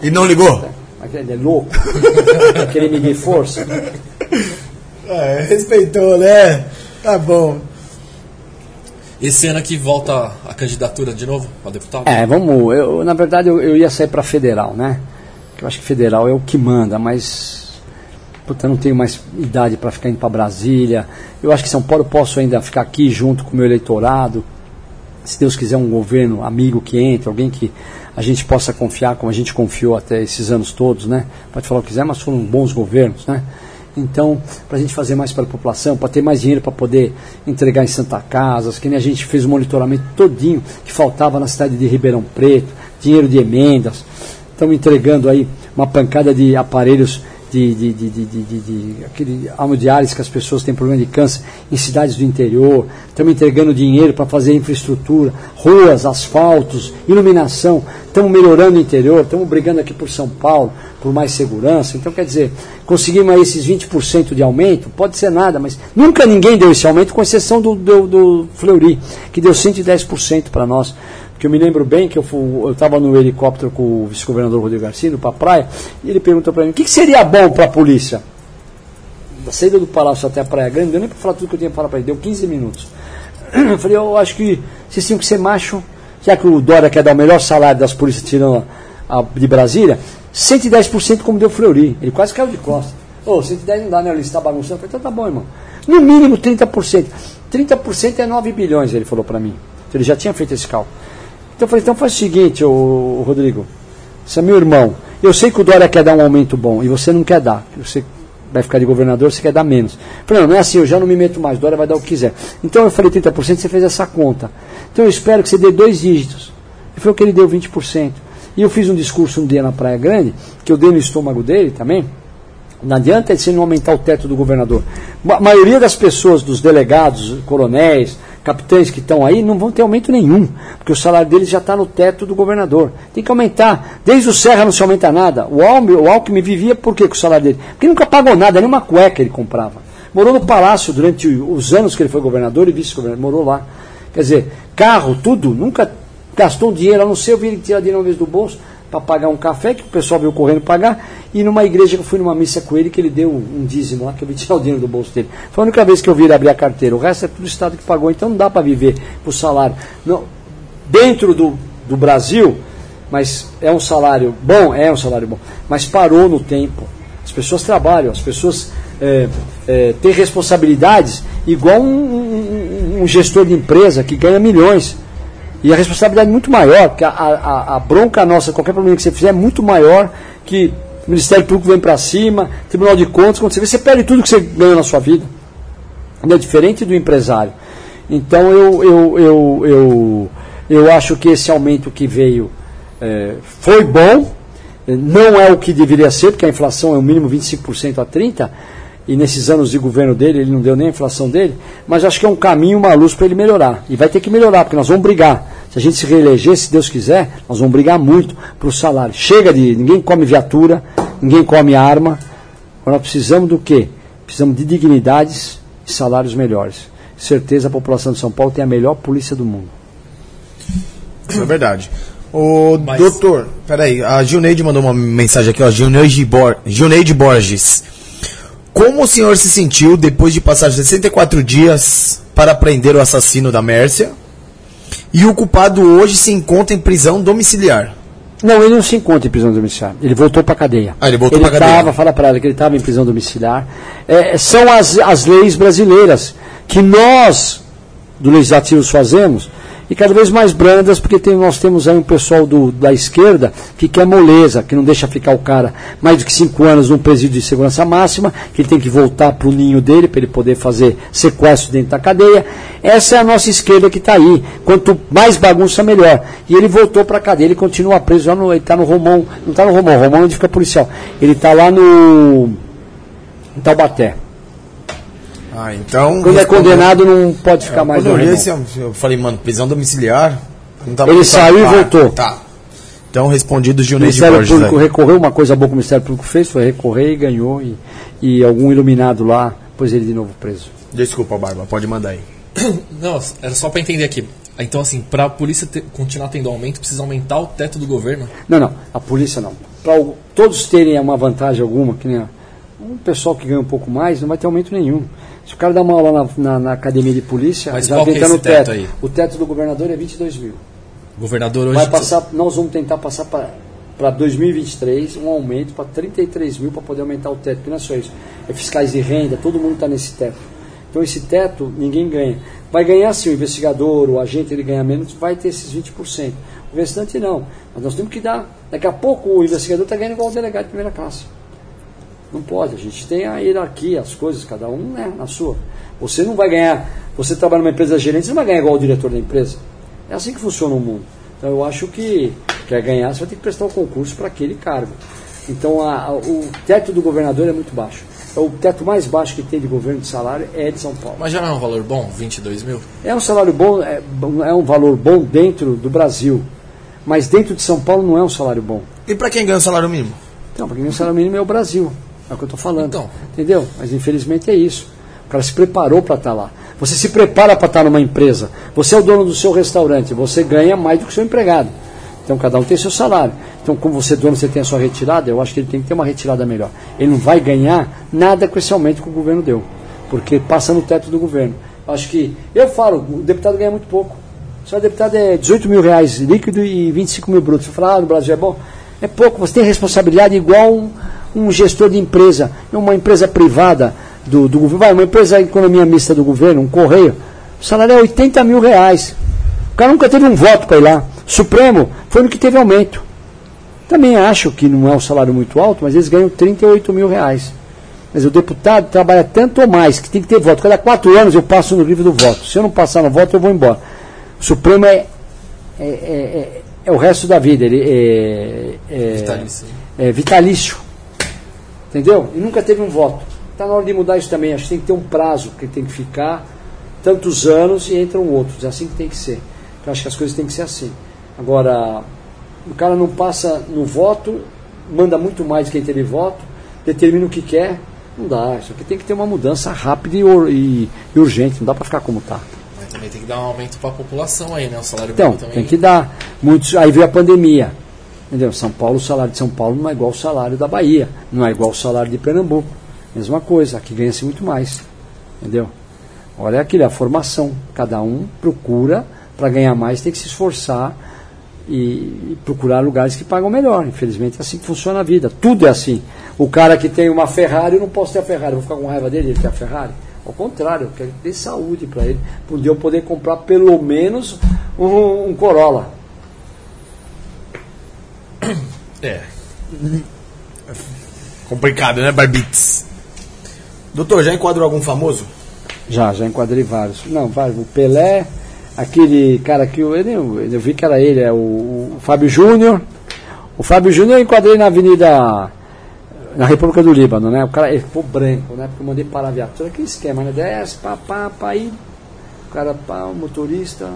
E não ligou? Aquele é louco. Querer medir força. É, respeitou, né? Tá bom. Esse ano aqui volta a candidatura de novo a deputado? É, vamos. Eu, na verdade, eu, eu ia sair para federal, né? Eu acho que federal é o que manda, mas. Puta, eu não tenho mais idade para ficar indo para Brasília. Eu acho que São Paulo eu posso ainda ficar aqui junto com o meu eleitorado. Se Deus quiser, um governo amigo que entre, alguém que a gente possa confiar, como a gente confiou até esses anos todos, né? Pode falar o que quiser, mas foram bons governos, né? Então, para a gente fazer mais pela população, para ter mais dinheiro para poder entregar em Santa Casas, que nem a gente fez o monitoramento todinho que faltava na cidade de Ribeirão Preto, dinheiro de emendas. Estamos entregando aí uma pancada de aparelhos de, de, de, de, de, de, de aquele almodiares que as pessoas têm problema de câncer em cidades do interior. Estamos entregando dinheiro para fazer infraestrutura, ruas, asfaltos, iluminação. Estamos melhorando o interior, estamos brigando aqui por São Paulo, por mais segurança. Então, quer dizer, conseguimos aí esses 20% de aumento, pode ser nada, mas nunca ninguém deu esse aumento, com exceção do, do, do Fleury, que deu 110% para nós. Porque eu me lembro bem que eu estava no helicóptero com o vice-governador Rodrigo Garcia, para a praia, e ele perguntou para mim, o que, que seria bom para a polícia? Da saída do palácio até a Praia Grande, deu nem para falar tudo que eu tinha para falar para ele, deu 15 minutos. Eu falei, eu acho que vocês tinham que ser macho, já que o Dória quer dar o melhor salário das polícias tirando a, a, de Brasília, 110% como deu Fleury. Ele quase caiu de costas. Ô, oh, 110 não dá, né? Ele está bagunçando. Eu falei, então tá bom, irmão. No mínimo 30%. 30% é 9 bilhões, ele falou para mim. Ele já tinha feito esse cálculo. Então eu falei, então faz o seguinte, ô, Rodrigo, você é meu irmão. Eu sei que o Dória quer dar um aumento bom e você não quer dar. Você vai ficar de governador, você quer dar menos. Falei, não, não é assim, eu já não me meto mais, Dória vai dar o que quiser. Então eu falei 30%, você fez essa conta. Então eu espero que você dê dois dígitos. E foi o que ele deu 20%. E eu fiz um discurso um dia na Praia Grande, que eu dei no estômago dele também. Não adianta ele não aumentar o teto do governador. A maioria das pessoas, dos delegados, coronéis, capitães que estão aí, não vão ter aumento nenhum, porque o salário deles já está no teto do governador. Tem que aumentar. Desde o Serra não se aumenta nada. O Alckmin, o Alckmin vivia por quê com o salário dele? Porque nunca pagou nada, nem uma cueca ele comprava. Morou no palácio durante os anos que ele foi governador e vice-governador, morou lá. Quer dizer, carro, tudo, nunca gastou dinheiro, a não ser eu vir tirar dinheiro uma vez do bolso para pagar um café, que o pessoal veio correndo pagar, e numa igreja que eu fui numa missa com ele, que ele deu um dízimo lá, que eu vi tirar o dinheiro do bolso dele. Foi a única vez que eu vi ele abrir a carteira. O resto é tudo o Estado que pagou, então não dá para viver por salário. Não, dentro do, do Brasil, mas é um salário bom, é um salário bom, mas parou no tempo. As pessoas trabalham, as pessoas é, é, têm responsabilidades igual um, um, um, gestor de empresa que ganha milhões. E a responsabilidade é muito maior, porque a, a, a bronca nossa, qualquer problema que você fizer, é muito maior que o Ministério Público vem para cima, Tribunal de Contas, quando você vê, você perde tudo que você ganhou na sua vida. É diferente do empresário. Então eu, eu, eu, eu, eu acho que esse aumento que veio é, foi bom, não é o que deveria ser, porque a inflação é o mínimo 25% a 30%, e nesses anos de governo dele, ele não deu nem a inflação dele, mas acho que é um caminho, uma luz para ele melhorar. E vai ter que melhorar, porque nós vamos brigar. Se a gente se reeleger, se Deus quiser, nós vamos brigar muito para o salário. Chega de. Ninguém come viatura, ninguém come arma. Nós precisamos do quê? Precisamos de dignidades e salários melhores. Certeza a população de São Paulo tem a melhor polícia do mundo. Isso é verdade. O Mas... doutor, peraí, a Gilneide mandou uma mensagem aqui, ó, Gilneide, Bor Gilneide Borges. Como o senhor se sentiu depois de passar 64 dias para prender o assassino da Mércia? E o culpado hoje se encontra em prisão domiciliar. Não, ele não se encontra em prisão domiciliar. Ele voltou para a cadeia. Ah, ele voltou para a cadeia. Tava, fala para ela que ele estava em prisão domiciliar. É, são as, as leis brasileiras que nós, do Legislativo, fazemos e cada vez mais brandas, porque tem, nós temos aí um pessoal do, da esquerda que quer moleza, que não deixa ficar o cara mais do que cinco anos num presídio de segurança máxima, que ele tem que voltar para o ninho dele para ele poder fazer sequestro dentro da cadeia. Essa é a nossa esquerda que está aí. Quanto mais bagunça, melhor. E ele voltou para a cadeia, ele continua preso no. Ele está no Romão, não está no Romão, Romão onde fica policial. Ele está lá no. Em Taubaté. Ah, então. Quando é condenado, não pode ficar é, mais quando eu, esse, eu falei, mano, prisão domiciliar. Ele saiu e voltou. Tá. Então, respondido Gilney de Ministério Borges, Público aí. recorreu, uma coisa boa que o Ministério Público fez foi recorrer e ganhou. E, e algum iluminado lá pôs ele de novo preso. Desculpa, Barba, pode mandar aí. Não, era só para entender aqui. Então, assim, para a polícia ter, continuar tendo aumento, precisa aumentar o teto do governo? Não, não. A polícia não. Para todos terem uma vantagem alguma, que nem um pessoal que ganha um pouco mais, não vai ter aumento nenhum. Se o cara dá uma aula na, na, na academia de polícia, Mas já vem é no teto. Aí? O teto do governador é 22 mil. O governador hoje. Vai passar, nós vamos tentar passar para 2023 um aumento para 33 mil para poder aumentar o teto, porque não é só isso. É fiscais de renda, todo mundo está nesse teto. Então esse teto ninguém ganha. Vai ganhar sim, o investigador, o agente ele ganha menos, vai ter esses 20%. O restante não. Mas nós temos que dar. Daqui a pouco o investigador está ganhando igual o delegado de primeira classe. Não pode, a gente tem a hierarquia, as coisas, cada um né, na sua. Você não vai ganhar, você trabalha numa empresa gerente, você não vai ganhar igual o diretor da empresa. É assim que funciona o mundo. Então eu acho que quer ganhar, você vai ter que prestar o um concurso para aquele cargo. Então a, a, o teto do governador é muito baixo. É o teto mais baixo que tem de governo de salário é de São Paulo. Mas já não é um valor bom, 22 mil? É um salário bom, é, é um valor bom dentro do Brasil. Mas dentro de São Paulo não é um salário bom. E para quem ganha o salário mínimo? Então, para quem ganha o salário mínimo é o Brasil. É o que eu estou falando. Então. Entendeu? Mas infelizmente é isso. O cara se preparou para estar tá lá. Você se prepara para estar tá numa empresa. Você é o dono do seu restaurante. Você ganha mais do que o seu empregado. Então cada um tem seu salário. Então, como você é dono, você tem a sua retirada, eu acho que ele tem que ter uma retirada melhor. Ele não vai ganhar nada com esse aumento que o governo deu. Porque passa no teto do governo. Eu acho que. Eu falo, o deputado ganha muito pouco. Só deputado é 18 mil reais líquido e 25 mil brutos. Você fala, ah, no Brasil é bom. É pouco, você tem responsabilidade igual um, gestor de empresa, uma empresa privada do, do governo, uma empresa de economia mista do governo, um correio, o salário é 80 mil reais. O cara nunca teve um voto para ir lá. Supremo foi no que teve aumento. Também acho que não é um salário muito alto, mas eles ganham 38 mil reais. Mas o deputado trabalha tanto ou mais que tem que ter voto. Cada quatro anos eu passo no livro do voto. Se eu não passar no voto, eu vou embora. O Supremo é, é, é, é, é o resto da vida. Ele é, é vitalício. É vitalício. Entendeu? E nunca teve um voto. Está na hora de mudar isso também. Acho que tem que ter um prazo que tem que ficar tantos anos e entram outros. É assim que tem que ser. Eu acho que as coisas têm que ser assim. Agora, o cara não passa no voto, manda muito mais quem teve voto, determina o que quer, Não dá, isso aqui tem que ter uma mudança rápida e, e- e urgente, não dá para ficar como está. Mas também tem que dar um aumento pra população aí, né? O salário Então, tem que dar. Muitos, aí veio a pandemia. Entendeu? São Paulo, o salário de São Paulo não é igual ao salário da Bahia, não é igual ao salário de Pernambuco. Mesma coisa, aqui ganha-se muito mais. Entendeu? Olha aquilo, a formação. Cada um procura, para ganhar mais, tem que se esforçar e, e procurar lugares que pagam melhor. Infelizmente é assim que funciona a vida. Tudo é assim. O cara que tem uma Ferrari, eu não posso ter a Ferrari, vou ficar com raiva dele, ele tem a Ferrari. Ao contrário, eu quero ter saúde para ele, para eu poder comprar pelo menos um, um Corolla. É. Complicado, né, Barbites? Doutor, já enquadrou algum famoso? Já, já enquadrei vários. Não, vários. O Pelé, aquele cara que eu, eu, eu vi que era ele, é o, o Fábio Júnior. O Fábio Júnior eu enquadrei na Avenida. Na República do Líbano, né? O cara ele ficou branco, né? Porque eu mandei parar a viatura, aquele esquema, né? Desce, pá, pá, pá, aí. O cara, pá, o motorista.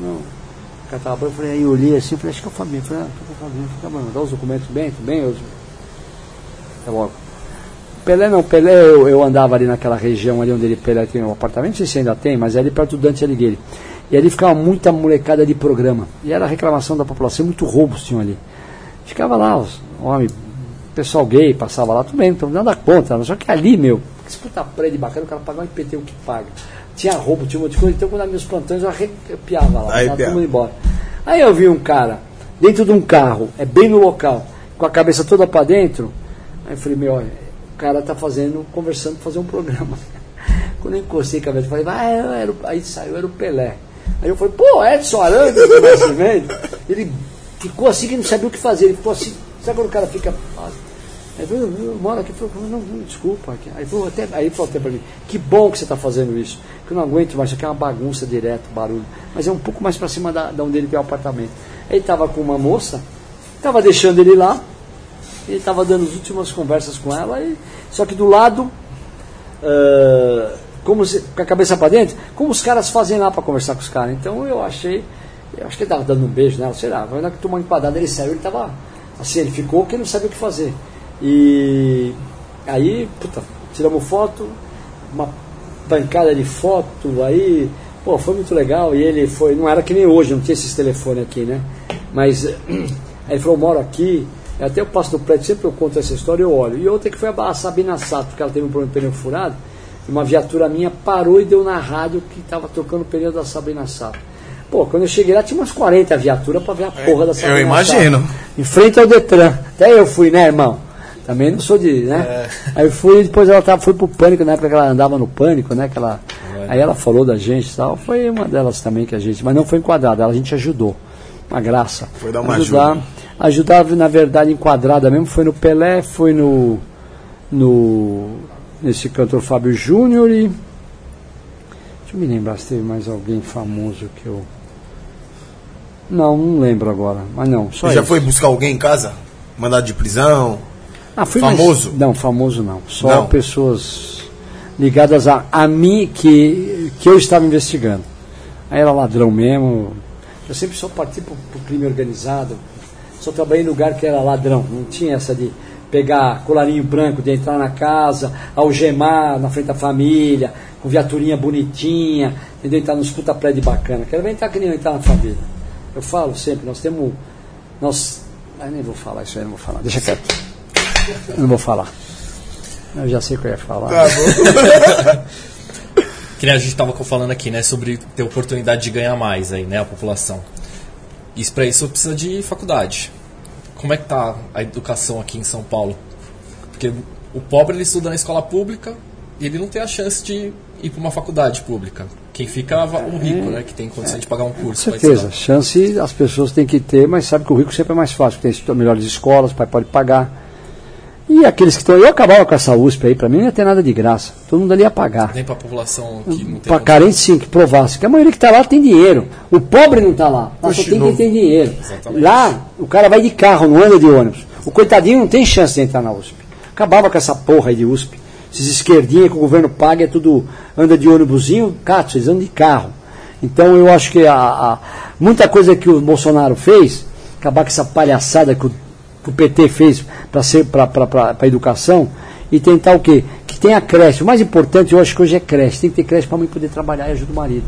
Não. O cara tava branco, eu falei, aí eu olhei assim, falei, acho que é o Fabinho. Falei, ah, que o Fabinho. Tá bom, dá os documentos bem, tudo bem? Eu, tá bom. Pelé não, Pelé eu, eu andava ali naquela região ali onde ele Pelé tem um apartamento, não sei se ainda tem, mas é ali perto do Dante Alighieri. E ali ficava muita molecada de programa. E era reclamação da população, muito roubos tinham ali. Ficava lá, os homens, pessoal gay passava lá, tudo bem, não nada contra, só que ali, meu, esse puta prédio bacana, o cara paga um IPT o que paga. Tinha roubo, tinha um monte de coisa, então quando meus plantões eu arrepiava lá, Aí, tava todo mundo embora. Aí eu vi um cara, dentro de um carro, é bem no local, com a cabeça toda para dentro, aí eu falei, meu, olha, o cara tá fazendo, conversando, fazer um programa. Quando eu encostei a cabeça, eu falei, eu era aí saiu, era o Pelé. Aí eu falei, pô, Edson Arantes do Nascimento. Ele ficou assim que não sabia o que fazer, ele ficou assim, sabe quando o cara fica. Aí eu, eu, eu moro aqui, eu falei, não, não, desculpa. aqui. Aí, falou até, aí falou até pra mim, que bom que você está fazendo isso, que eu não aguento mais, aqui é uma bagunça direto, barulho. Mas é um pouco mais para cima da, da onde ele tem o apartamento. Aí estava com uma moça, estava deixando ele lá, ele estava dando as últimas conversas com ela, e, só que do lado, ah, como se- com a cabeça para dentro, como os caras fazem lá para conversar com os caras. Então eu achei, eu acho que ele estava dando um beijo nela, sei lá, na que tomou empadada, ele saiu, ele estava assim, ele ficou porque ele não sabia o que fazer. E aí, puta, tiramos foto, uma bancada de foto, aí, pô, foi muito legal. E ele foi, não era que nem hoje, não tinha esses telefones aqui, né? Mas aí ele falou, moro aqui, até eu passo no prédio, sempre eu conto essa história eu olho. E outra que foi a Sabina Sato, porque ela teve um problema de pneu furado, e uma viatura minha parou e deu na rádio que estava trocando o pneu da Sabrina Sato. Pô, quando eu cheguei lá tinha umas 40 viaturas para ver a porra da eu Sabrina imagino. Sato. Em frente ao Detran. Até eu fui, né, irmão? Também não sou de, né? Aí fui, depois ela tava, foi pro pânico, na época que ela andava no pânico, né? Que ela, aí ela falou da gente e tal. Foi uma delas também que a gente, mas não foi enquadrada, a gente ajudou. Uma graça. Foi dar uma ajudar, ajuda. Ajudar, na verdade, enquadrada mesmo, foi no Pelé, foi no. no nesse cantor Fábio Júnior e. Deixa eu me lembrar se teve mais alguém famoso que eu. Não, não lembro agora. Mas não, só já isso. foi buscar alguém em casa? Mandado de prisão? Ah, fui Famoso? mais- não, famoso não. Só Não. pessoas ligadas a, a mim que, que eu estava investigando. Aí era ladrão mesmo. Eu sempre só parti para o crime organizado. Só trabalhei em lugar que era ladrão. Não tinha essa de pegar colarinho branco, de entrar na casa, algemar na frente da família, com viaturinha bonitinha, entendeu? Entrar nos puta prédio bacana. Quero ver entrar que nem eu entrar na família. Eu falo sempre, nós temos. Nós. Ah, nem vou falar isso aí, não vou falar. Deixa quieto. Eu não vou falar. Eu já sei o que eu ia falar. Que nem a gente tava falando aqui, né, sobre ter oportunidade de ganhar mais aí, né, a população. Isso para isso precisa de faculdade. Como é que tá a educação aqui em São Paulo? Porque o pobre ele estuda na escola pública e ele não tem a chance de ir para uma faculdade pública. Quem fica o rico, né, que tem condição de pagar um Com curso. pra certeza. Chance as pessoas têm que ter, mas sabe que o rico sempre é mais fácil, porque tem melhores escolas, o pai pode pagar. E aqueles que estão. Eu acabava com essa USP aí, para mim não ia ter nada de graça. Todo mundo ali ia pagar. Nem para a população que não tem Para carente sim, que provasse. Que a maioria que está lá tem dinheiro. O pobre não está lá. Lá só tem quem tem dinheiro. Exatamente. Lá, o cara vai de carro, não anda de ônibus. O coitadinho não tem chance de entrar na USP. Acabava com essa porra aí de USP. Esses esquerdinhas que o governo paga é tudo. anda de ônibusinho, cato, eles andam de carro. Então eu acho que a, a- muita coisa que o Bolsonaro fez, acabar com essa palhaçada que o, que o PT fez para a educação, e tentar o quê? Que tem a creche. O mais importante, eu acho que hoje é creche. Tem que ter creche para a mãe poder trabalhar e ajudar o marido.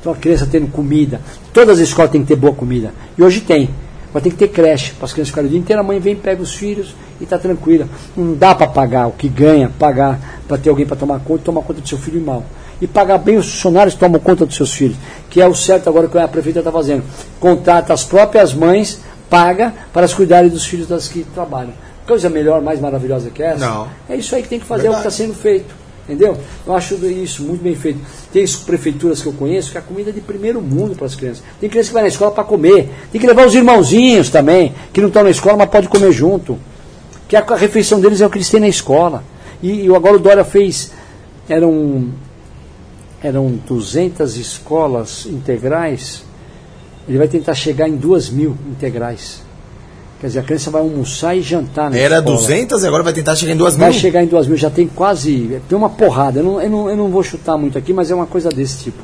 Então a criança tendo comida. Todas as escolas têm que ter boa comida. E hoje tem. Mas tem que ter creche. Para as crianças ficarem o dia inteiro, a mãe vem, pega os filhos e está tranquila. Não dá para pagar o que ganha, pagar para ter alguém para tomar conta tomar conta do seu filho mal. E pagar bem os funcionários que tomam conta dos seus filhos. Que é o certo agora que a prefeita está fazendo. Contrata as próprias mães, paga para as cuidarem dos filhos das que trabalham. Coisa melhor, mais maravilhosa que essa? Não. É isso aí que tem que fazer, é o que está sendo feito. Entendeu? Eu acho isso muito bem feito. Tem prefeituras que eu conheço que a comida é de primeiro mundo para as crianças. Tem criança que vai na escola para comer. Tem que levar os irmãozinhos também, que não estão na escola, mas pode comer junto. Que a, a refeição deles é o que eles têm na escola. E, e agora o Dória fez. Eram, eram 200 escolas integrais. Ele vai tentar chegar em 2 mil integrais. Quer dizer, a criança vai almoçar e jantar na Era escola. 200 e agora vai tentar chegar em 2 mil? Vai chegar em 2 mil, já tem quase. Tem uma porrada. Eu não, eu, não, eu não vou chutar muito aqui, mas é uma coisa desse tipo.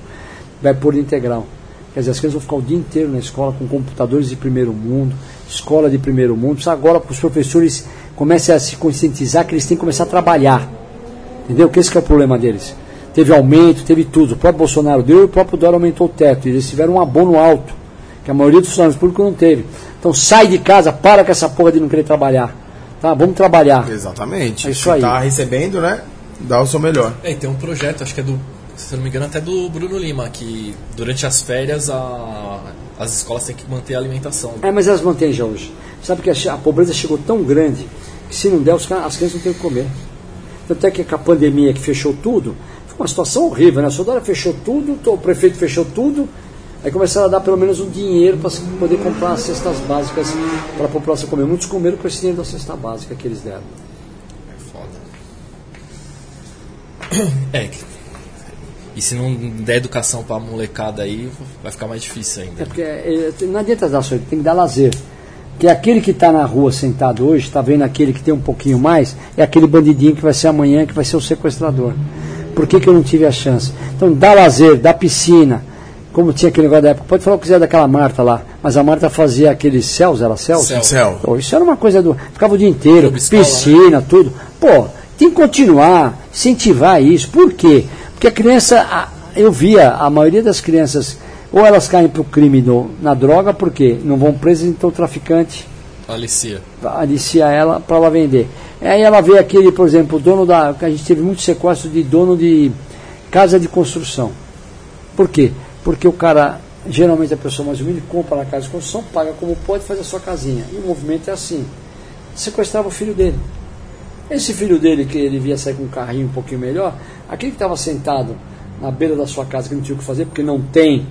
Vai pôr integral. Quer dizer, as crianças vão ficar o dia inteiro na escola com computadores de primeiro mundo, escola de primeiro mundo. Precisa agora os professores comecem a se conscientizar que eles têm que começar a trabalhar. Entendeu? Que esse que é o problema deles. Teve aumento, teve tudo. O próprio Bolsonaro deu e o próprio Dória aumentou o teto. Eles tiveram um abono alto, que a maioria dos funcionários públicos não teve. Então sai de casa, para com essa porra de não querer trabalhar. Tá? Vamos trabalhar. Exatamente. É isso Se aí. tá recebendo, né? Dá o seu melhor. É, e tem um projeto, acho que é do, se eu não me engano, até do Bruno Lima, que durante as férias a, as escolas têm que manter a alimentação. É, mas elas mantêm já hoje. Sabe que a, a pobreza chegou tão grande que se não der, os, as crianças não têm o que comer. Tanto é que com a pandemia que fechou tudo, foi uma situação horrível, né? A Sodora fechou tudo, o prefeito fechou tudo, aí começaram a dar pelo menos um dinheiro para poder comprar as cestas básicas para a população comer. Muitos comeram com esse dinheiro da cesta básica que eles deram. É foda. É. E se não der educação pra molecada aí, vai ficar mais difícil É ainda. porque é, não adianta dar sorte, tem que dar lazer. Que aquele que está na rua sentado hoje, está vendo aquele que tem um pouquinho mais, é aquele bandidinho que vai ser amanhã, que vai ser o sequestrador. Por que, que eu não tive a chance? Então dá lazer, dá piscina, como tinha aquele negócio da época. Pode falar o que quiser daquela Marta lá, mas a Marta fazia aqueles céus, era céus? Céu. Céu. Pô, isso era uma coisa do. Ficava o dia inteiro, escola, piscina, tudo. Pô, tem que continuar, incentivar isso. Por quê? Porque a criança, a- eu via a maioria das crianças, ou elas caem para o crime no- na droga, porque não vão presas, então o traficante Alicia. alicia ela para ela vender. Aí ela vê aquele, por exemplo, o dono da. A gente teve muito sequestro de dono de casa de construção. Por quê? Porque o cara, geralmente a pessoa mais humilde, compra na casa de construção, paga como pode, faz a sua casinha. E o movimento é assim. Sequestrava o filho dele. Esse filho dele, que ele via sair com um carrinho um pouquinho melhor, aquele que estava sentado na beira da sua casa, que não tinha o que fazer, porque não tem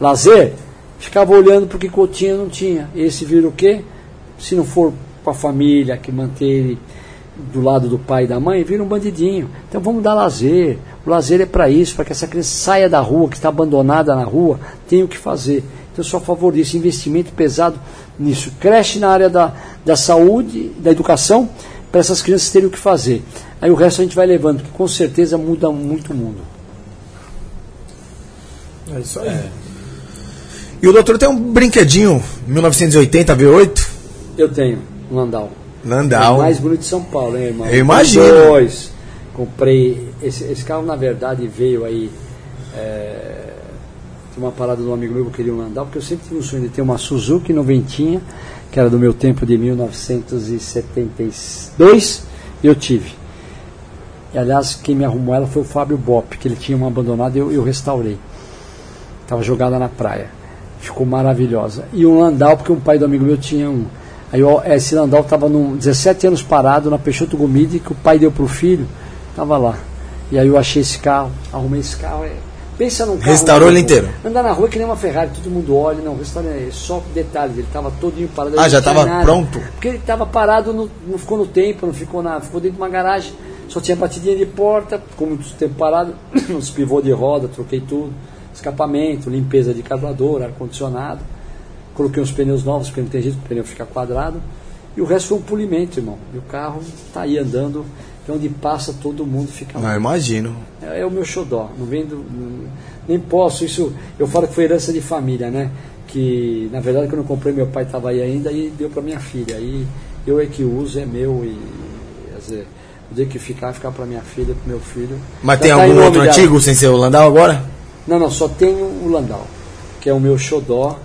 lazer, ficava olhando porque tinha não tinha. Esse vira o quê? Se não for com a família que mantém ele do lado do pai e da mãe, vira um bandidinho. Então vamos dar lazer. O lazer é para isso, para que essa criança saia da rua, que está abandonada na rua, tenha o que fazer. Então eu sou a favor disso, investimento pesado nisso. Creche na área da, da saúde, da educação, para essas crianças terem o que fazer. Aí o resto a gente vai levando, que com certeza muda muito o mundo. É isso aí. E o doutor tem um brinquedinho 1980 V8? Eu tenho um Landau. Landau. É o mais bonito de São Paulo, hein, irmão? Eu imagino. Dois. Comprei. Esse, esse carro, na verdade, veio aí. É, uma parada de um amigo meu que queria um Landau, porque eu sempre tive um sonho de ter uma Suzuki noventinha, que era do meu tempo de 1972, e eu tive. E aliás, quem me arrumou ela foi o Fábio Bop, que ele tinha uma abandonada e eu, eu restaurei. Estava jogada na praia. Ficou maravilhosa. E um Landau, porque um pai do amigo meu tinha um. Aí esse Landau estava num 17 anos parado na Peixoto Gomide, que o pai deu para o filho, estava lá. E aí eu achei esse carro, arrumei esse carro. É, pensa num carro. Restaurou ele inteiro? Andar na rua é que nem uma Ferrari, todo mundo olha. Não, o restaurante é só detalhes, ele estava todinho parado. Ah, já tava nada. pronto? Porque ele estava parado, no- não ficou no tempo, não ficou na. ficou dentro de uma garagem. Só tinha batidinha de porta, ficou muito tempo parado, uns pivô de roda, troquei tudo, escapamento, limpeza de carburador, ar-condicionado. Coloquei uns pneus novos, porque não tem jeito, o pneu fica quadrado. E o resto foi um polimento, irmão. E o carro tá aí andando, que é onde passa todo mundo fica Ah, imagino. é, é o meu xodó. Não vendo. não- nem posso. Isso. Eu falo que foi herança de família, né? Que na verdade quando eu comprei meu pai estava aí ainda e deu para minha filha. Aí eu é que uso, é meu e. quer dizer, Eu tenho que ficar, ficar para minha filha, para meu filho. Mas Já tem tá algum outro dela. antigo sem ser o Landau agora? Não, não, só tenho o Landau, que é o meu xodó,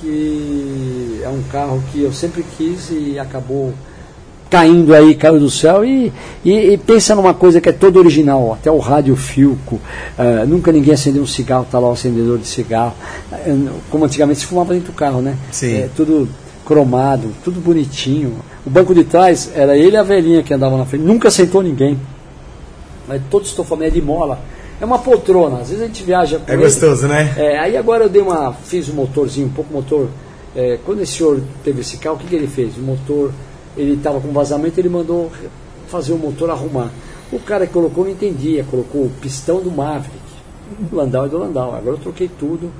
que é um carro que eu sempre quis e acabou caindo aí, caiu do céu. E, e, e pensa numa coisa que é toda original, ó, até o rádio Filco, eh, nunca ninguém acendeu um cigarro, tá lá o acendedor de cigarro. Eh, como antigamente se fumava dentro do carro, né? Sim. Eh, tudo cromado, tudo bonitinho. O banco de trás era ele e a velhinha que andava na frente, nunca sentou ninguém. Mas todo estofamento é de mola. É uma poltrona, às vezes a gente viaja com É ele. gostoso, né? É, aí agora eu dei uma. fiz um motorzinho, um pouco motor. é, quando esse senhor teve esse carro, o que, que ele fez? O motor, ele estava com vazamento, ele mandou fazer o motor arrumar. O cara que colocou não entendia, colocou o pistão do Maverick. Do Landau e do Landau. Agora eu troquei tudo,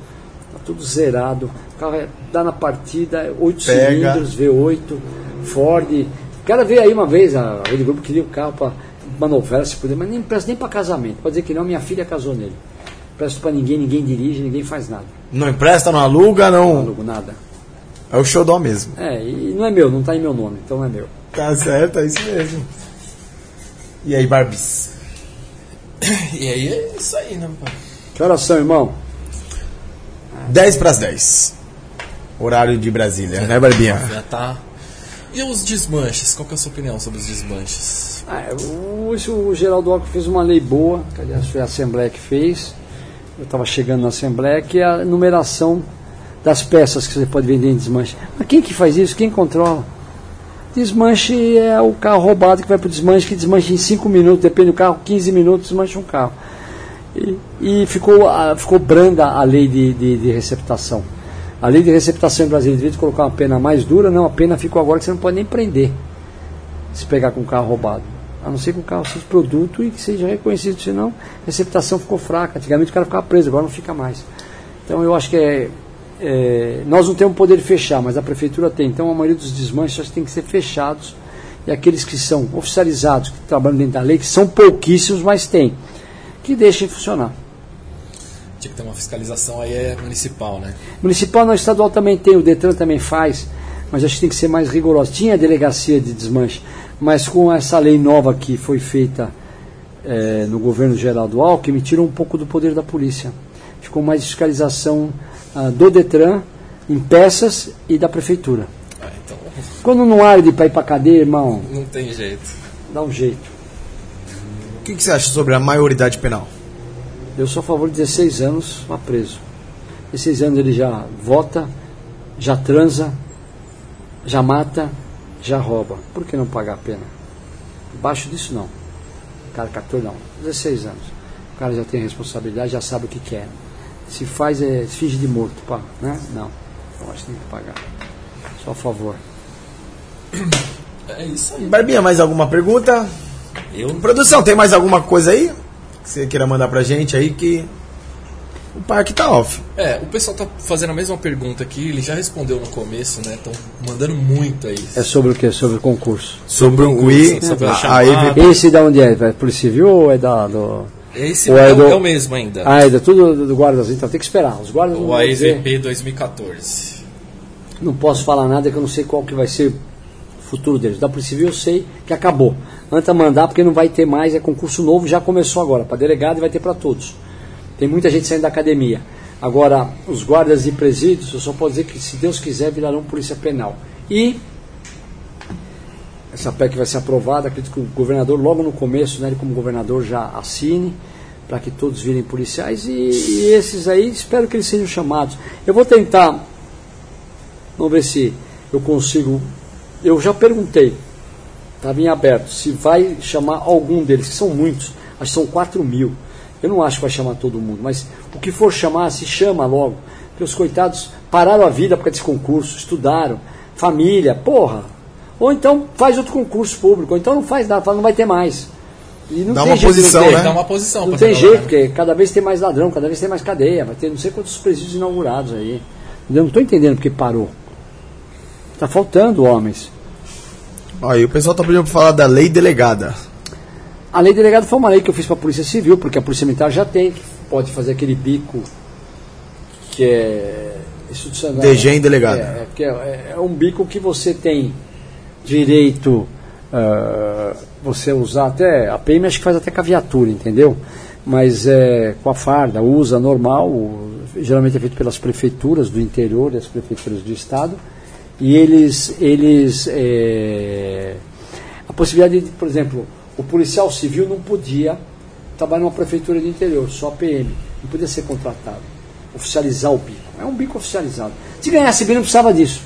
tá tudo zerado. O carro é, dá na partida, 8 Pega. cilindros, V8, Ford. O cara veio aí uma vez, a Rede Globo queria o carro para uma novela, se puder, mas nem presta nem para casamento. Pode dizer que não, minha filha casou nele. Presto para ninguém, ninguém dirige, ninguém faz nada. Não empresta, não aluga, Não não. alugo nada. É o xodó mesmo. É, e não é meu, não está em meu nome, então não é meu. Tá certo, é isso mesmo. E aí, Barbis? E aí é isso aí, né, pai? Que horas são, irmão? 10 pras 10. Horário de Brasília, né, Barbinha? Já tá. E os desmanches? Qual que é a sua opinião sobre os desmanches? Ah, o, o Geraldo Alckmin fez uma lei boa, que aliás foi a Assembleia que fez. Eu estava chegando na Assembleia, que é a numeração das peças que você pode vender em desmanche. Mas quem que faz isso? Quem controla? Desmanche é o carro roubado que vai para o desmanche, que desmanche em 5 minutos, depende do carro, 15 minutos desmancha um carro. E, e ficou, ficou branda a lei de, de, de receptação. A lei de receptação em Brasília devia colocar uma pena mais dura, não, a pena ficou agora que você não pode nem prender se pegar com um carro roubado. A não ser que o carro seja produto e que seja reconhecido, senão a receptação ficou fraca. Antigamente o cara ficava preso, agora não fica mais. Então eu acho que é, é, nós não temos poder de fechar, mas a prefeitura tem. Então a maioria dos desmanches tem que ser fechados. E aqueles que são oficializados, que trabalham dentro da lei, que são pouquíssimos, mas tem, que deixem funcionar. Tinha que ter uma fiscalização aí é municipal, né? Municipal, não, estadual também tem, o Detran também faz, mas acho que tem que ser mais rigoroso. Tinha delegacia de desmanche, mas com essa lei nova que foi feita eh, no governo Geraldo Alckmin, tirou um pouco do poder da polícia. Ficou mais fiscalização ah, do Detran em peças e da prefeitura. Ah, então Quando não arde para ir para cadeia, irmão, não tem jeito. dá um jeito. O que, que você acha sobre a maioridade penal? Eu sou a favor de 16 anos vá preso. 16 anos ele já vota, já transa, já mata, já rouba. Por que não pagar a pena? Abaixo disso não. Cara, 14 não. 16 anos. O cara já tem responsabilidade, já sabe o que quer. Se faz, é, se finge de morto, pá, né? Não. Eu acho que tem que pagar. Só a favor. É isso aí. Barbinha, mais alguma pergunta? Eu Produção, tem mais alguma coisa aí? Que você queira mandar pra gente aí que. O parque tá off. É, o pessoal tá fazendo a mesma pergunta aqui, ele já respondeu no começo, né? Estão mandando muito aí. É sobre o que? Sobre o concurso. Sobre o Gui, sobre a a. Esse da onde é? É Polícia Civil ou é da. Do... Esse O é, o- Edu- é o mesmo ainda. Ah, é da tudo do, do guardas, então tem que esperar. Os guardas o AEVP 2014. Não posso falar nada que eu não sei qual que vai ser o futuro deles. Da Polícia Civil eu sei que acabou. Antes a mandar porque não vai ter mais, é concurso novo, já começou agora, para delegado e vai ter para todos. Tem muita gente saindo da academia. Agora, os guardas e presídios, eu só posso dizer que, se Deus quiser, virarão polícia penal. E essa PEC vai ser aprovada, acredito que o governador, logo no começo, né, ele como governador já assine, para que todos virem policiais, e, e esses aí, espero que eles sejam chamados. Eu vou tentar Vamos ver se eu consigo. Eu já perguntei, estava em aberto, se vai chamar algum deles, que são muitos, acho que são 4 mil. Eu não acho que vai chamar todo mundo, mas o que for chamar, se chama logo. Porque os coitados pararam a vida por causa desse concurso, estudaram, família, porra. Ou então faz outro concurso público, ou então não faz nada, fala, não vai ter mais. E não Dá tem uma jeito posição, né? Dá uma posição Não tem jeito, porque cada vez tem mais ladrão, cada vez tem mais cadeia, vai ter não sei quantos presídios inaugurados aí. Eu não estou entendendo porque parou. Está faltando homens. Aí o pessoal tá pedindo pra falar da lei delegada. A lei delegado foi uma lei que eu fiz para a Polícia Civil, porque a Polícia Militar já tem, pode fazer aquele bico que é institucional. DG em delegado. É, é, é, é um bico que você tem direito ah, você usar até. A PM acho que faz até com a viatura, entendeu? Mas é, com a farda, usa normal, geralmente é feito pelas prefeituras do interior e as prefeituras do estado. E eles. eles é, a possibilidade de, por exemplo, o policial civil não podia trabalhar numa prefeitura do interior, só PM. Não podia ser contratado. Oficializar o bico. É um bico oficializado. Se ganhasse bem, não precisava disso.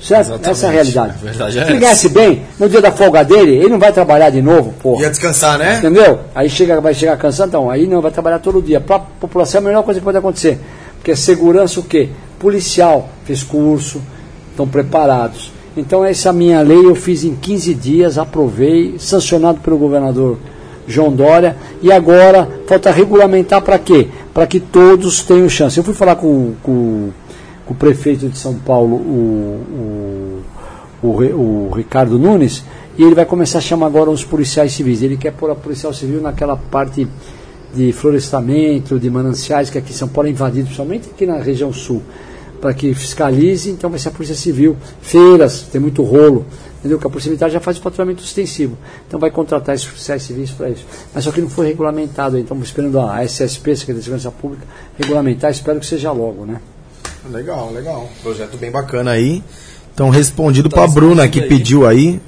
Certo? Exatamente. Essa é a realidade. A verdade é Se ele ganhasse bem, no dia da folga dele, ele não vai trabalhar de novo, porra. Ia descansar, né? Entendeu? Aí chega, vai chegar cansado, então, aí não vai trabalhar todo dia. Para a população é a melhor coisa que pode acontecer. Porque é segurança o quê? Policial, fez curso, estão preparados. Então essa minha lei eu fiz em 15 dias, aprovei, sancionado pelo governador João Dória, e agora falta regulamentar para quê? Para que todos tenham chance. Eu fui falar com, com- com o prefeito de São Paulo, o, o, o o Ricardo Nunes, e ele vai começar a chamar agora os policiais civis. Ele quer pôr a policial civil naquela parte de florestamento, de mananciais, que aqui São Paulo é invadido, principalmente aqui na região sul, para que fiscalize, então vai ser a Polícia Civil. Feiras, tem muito rolo, entendeu? Que a Polícia Militar já faz o patrulhamento extensivo. Então vai contratar esses policiais civis para isso. Mas só que não foi regulamentado, então estamos esperando a SSP, Secretaria de Segurança Pública, regulamentar, espero que seja logo, né? Legal, legal. Projeto bem bacana aí. Então, respondido Tá pra Bruna que aí. pediu aí.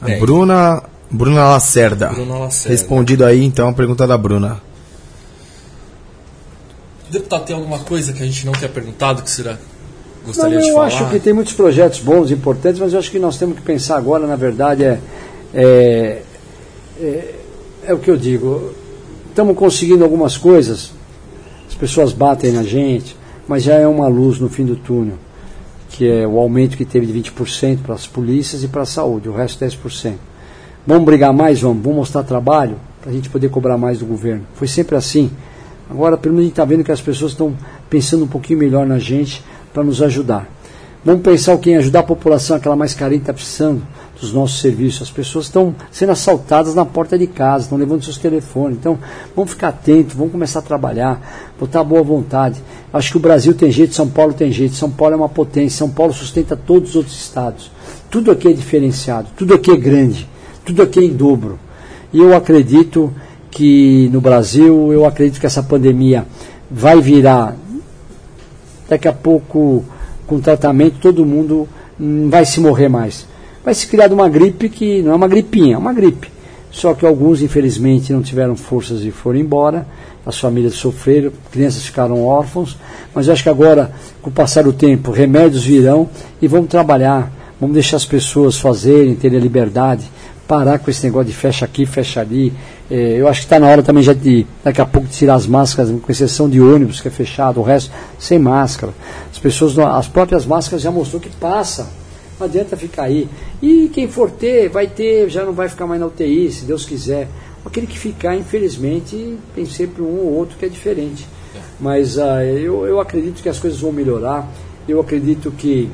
A Bem. Bruna. Bruna Lacerda. Bruna Lacerda. Respondido aí, então, a pergunta da Bruna. Deputado, tem alguma coisa que a gente não tenha perguntado que será Não, gostaria de eu falar? acho que tem muitos projetos bons, importantes, mas eu acho que nós temos que pensar agora, na verdade, é, é, é, é o que eu digo. Estamos conseguindo algumas coisas, as pessoas batem na gente, mas já é uma luz no fim do túnel, que é o aumento que teve de 20% para as polícias e para a saúde, o resto 10%. Vamos brigar mais? Vamos. Vamos mostrar trabalho para a gente poder cobrar mais do governo. Foi sempre assim. Agora, pelo menos a gente está vendo que as pessoas estão pensando um pouquinho melhor na gente para nos ajudar. Vamos pensar o que em ajudar a população, aquela mais carente está precisando dos nossos serviços. As pessoas estão sendo assaltadas na porta de casa, estão levando seus telefones. Então, vamos ficar atentos, vamos começar a trabalhar, botar boa vontade. Acho que o Brasil tem jeito, São Paulo tem jeito. São Paulo é uma potência, São Paulo sustenta todos os outros estados. Tudo aqui é diferenciado, tudo aqui é grande, tudo aqui é em dobro. E eu acredito que no Brasil, eu acredito que essa pandemia vai virar daqui a pouco, com tratamento, todo mundo não vai se morrer mais. Vai se criar uma gripe que não é uma gripinha, é uma gripe. Só que alguns, infelizmente, não tiveram forças e foram embora, as famílias sofreram, crianças ficaram órfãos, mas eu acho que agora, com o passar do tempo, remédios virão e vamos trabalhar, vamos deixar as pessoas fazerem, terem a liberdade, parar com esse negócio de fecha aqui, fecha ali. Eh, eu acho que está na hora também já de, daqui a pouco, tirar as máscaras, com exceção de ônibus, que é fechado, o resto sem máscara. As pessoas, as próprias máscaras já mostrou que passa. Não adianta ficar aí. E quem for ter, vai ter, já não vai ficar mais na UTI, se Deus quiser. Aquele que ficar, infelizmente, tem sempre um ou outro que é diferente. Mas ah, eu, eu acredito que as coisas vão melhorar. Eu acredito que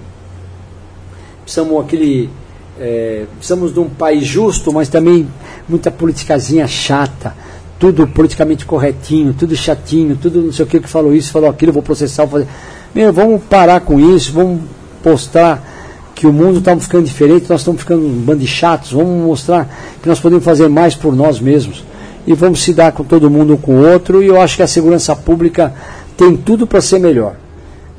precisamos aquele é, precisamos de um país justo, mas também muita politicazinha chata, tudo politicamente corretinho, tudo chatinho, tudo não sei o que que falou isso, falou aquilo, vou processar, vou fazer. Meu, vamos parar com isso, vamos postar que o mundo está ficando diferente, nós estamos ficando um bando de chatos, vamos mostrar que nós podemos fazer mais por nós mesmos. E vamos se dar com todo mundo um com o outro, e eu acho que a segurança pública tem tudo para ser melhor.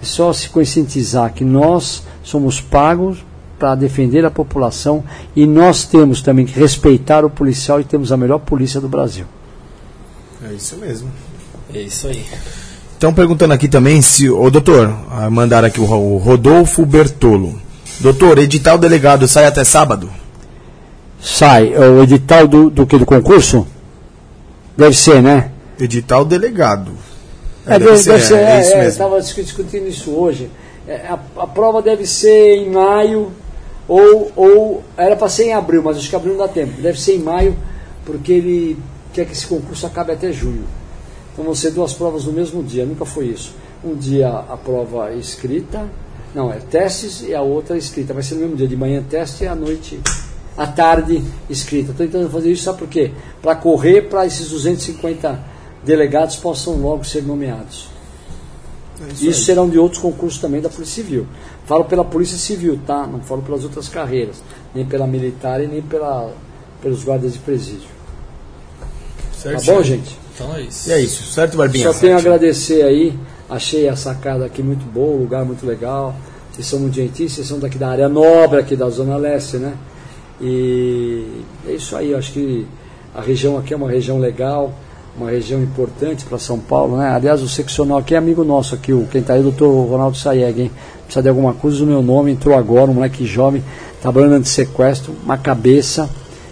É só se conscientizar que nós somos pagos para defender a população e nós temos também que respeitar o policial e temos a melhor polícia do Brasil. É isso mesmo. É isso aí. Estão perguntando aqui também se. Ô doutor, ah, mandaram aqui o o Rodolfo Bertolo. Doutor, edital delegado sai até sábado? Sai é o edital do, do que do concurso? Deve ser, né? Edital delegado. É, deve, deve ser, é, é, isso é, mesmo. estava discutindo isso hoje. É, a, a prova deve ser em maio, ou, ou era para ser em abril, mas acho que abril não dá tempo. Deve ser em maio, porque ele quer que esse concurso acabe até junho. Então vão ser duas provas no mesmo dia, nunca foi isso. Um dia a prova escrita, não, é testes e a outra escrita. Vai ser no mesmo dia, de manhã teste e à noite, à tarde escrita. Estou tentando fazer isso, sabe por quê? Para correr para esses 250 delegados possam logo ser nomeados. É Isso, aí. serão de outros concursos também da Polícia Civil. Falo pela Polícia Civil, tá? Não falo pelas outras carreiras, nem pela militar e nem pela, pelos guardas de presídio. Tá Certinho. bom, gente? Então é isso. E é isso, certo, Barbinha? Só tenho a agradecer aí. Achei a sacada aqui muito boa, um lugar muito legal. Vocês são muito gentis, vocês são daqui da área nobre, aqui da Zona Leste, né? E é isso aí, eu acho que a região aqui é uma região legal, uma região importante para São Paulo, né? Aliás, o seccional aqui é amigo nosso aqui, o, quem está aí o doutor Ronaldo Sayeg, hein? Precisa de alguma coisa, o meu nome entrou agora, um moleque jovem, trabalhando de sequestro, uma cabeça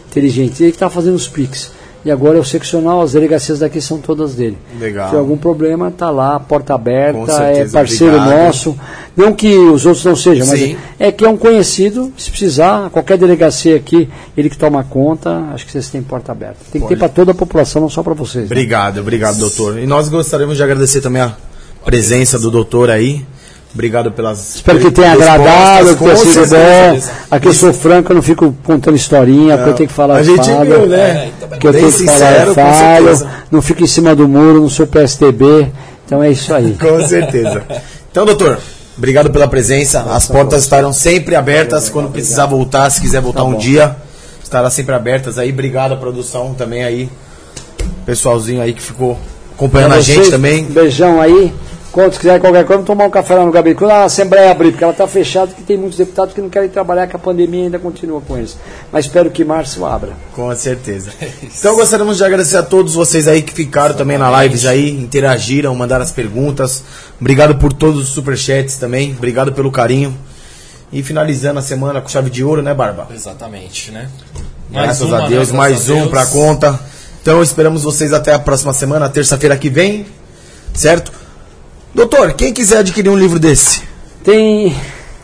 inteligente. Ele que está fazendo os PIX. E agora é o seccional, as delegacias daqui são todas dele. Legal. Se algum problema, tá lá, porta aberta, é certeza, parceiro obrigado. nosso. Não que os outros não sejam, mas é que é um conhecido, se precisar, qualquer delegacia aqui, ele que toma conta, acho que vocês têm porta aberta. Tem que ter para toda a população, não só para vocês. né? Obrigado, obrigado, doutor. E nós gostaríamos de agradecer também a presença do doutor aí. Obrigado pelas. Espero que tenha agradado, que tenha sido bom. Aqui eu sou franco, eu não fico contando historinha, porque eu tenho que falar A gente falo. viu, né? É, então, que eu Bem tenho que falar, sincero, falo, certeza. não fico em cima do muro, não sou PSTB, então é isso aí. Com certeza. Então, doutor, obrigado pela presença. As portas estarão sempre abertas quando precisar voltar, se quiser voltar Tá um bom. dia, estará sempre abertas aí. Obrigado à produção também aí. Pessoalzinho aí que ficou acompanhando a gente também. Um beijão aí. Quando quiser qualquer coisa, vamos tomar um café lá no gabinete. Quando a Assembleia abrir, porque ela está fechada, porque tem muitos deputados que não querem trabalhar, que a pandemia ainda continua com eles. Mas espero que março abra. Com certeza. Então gostaríamos de agradecer a todos vocês aí que ficaram também na lives aí, interagiram, mandaram as perguntas. Obrigado por todos os superchats também. Obrigado pelo carinho. E finalizando a semana com chave de ouro, né, Barba? Exatamente, né? Graças uma, a? Deus, Graças mais a um pra conta. Então esperamos vocês até a próxima semana, terça-feira que vem, certo? Doutor, quem quiser adquirir um livro desse? Tem.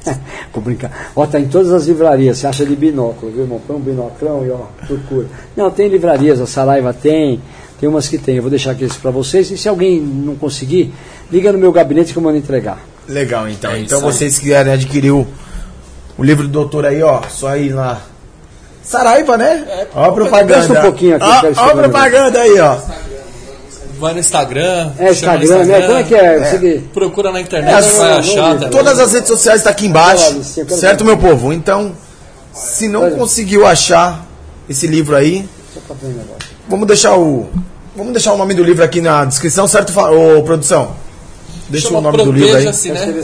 Vou brincar. Ó, tá em todas as livrarias. Você acha de binóculo, viu, irmão? Põe um binoclão e ó, procura. Não, tem livrarias, a Saraiva tem, tem umas que tem. Eu vou deixar aqui isso pra vocês. E se alguém não conseguir, liga no meu gabinete que eu mando entregar. Legal, então. É então vocês que quiserem adquirir o, o livro do doutor aí, ó, só ir lá. Saraiva, né? ó a propaganda. um pouquinho aqui, Ó, a propaganda aí, ó. Vai no Instagram. É, no Instagram, né? Como é que é? Que- Procura na internet, É, vai achar. tá Todas as redes sociais estão aqui embaixo, certo, meu povo? Então, se não conseguiu achar esse livro aí, Só pra ver negócio. vamos deixar o vamos deixar o nome do livro aqui na descrição, certo, ô, produção? Deixa Chama o nome do livro aí. Proteja-se, né?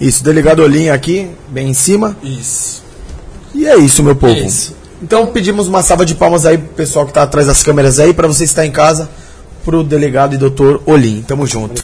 Isso, delegado Olinha aqui, bem em cima. Isso. E é isso, meu povo. É isso. Então pedimos uma salva de palmas aí pro pessoal que tá atrás das câmeras aí, para você estar em casa, pro delegado e doutor Olim. Tamo junto.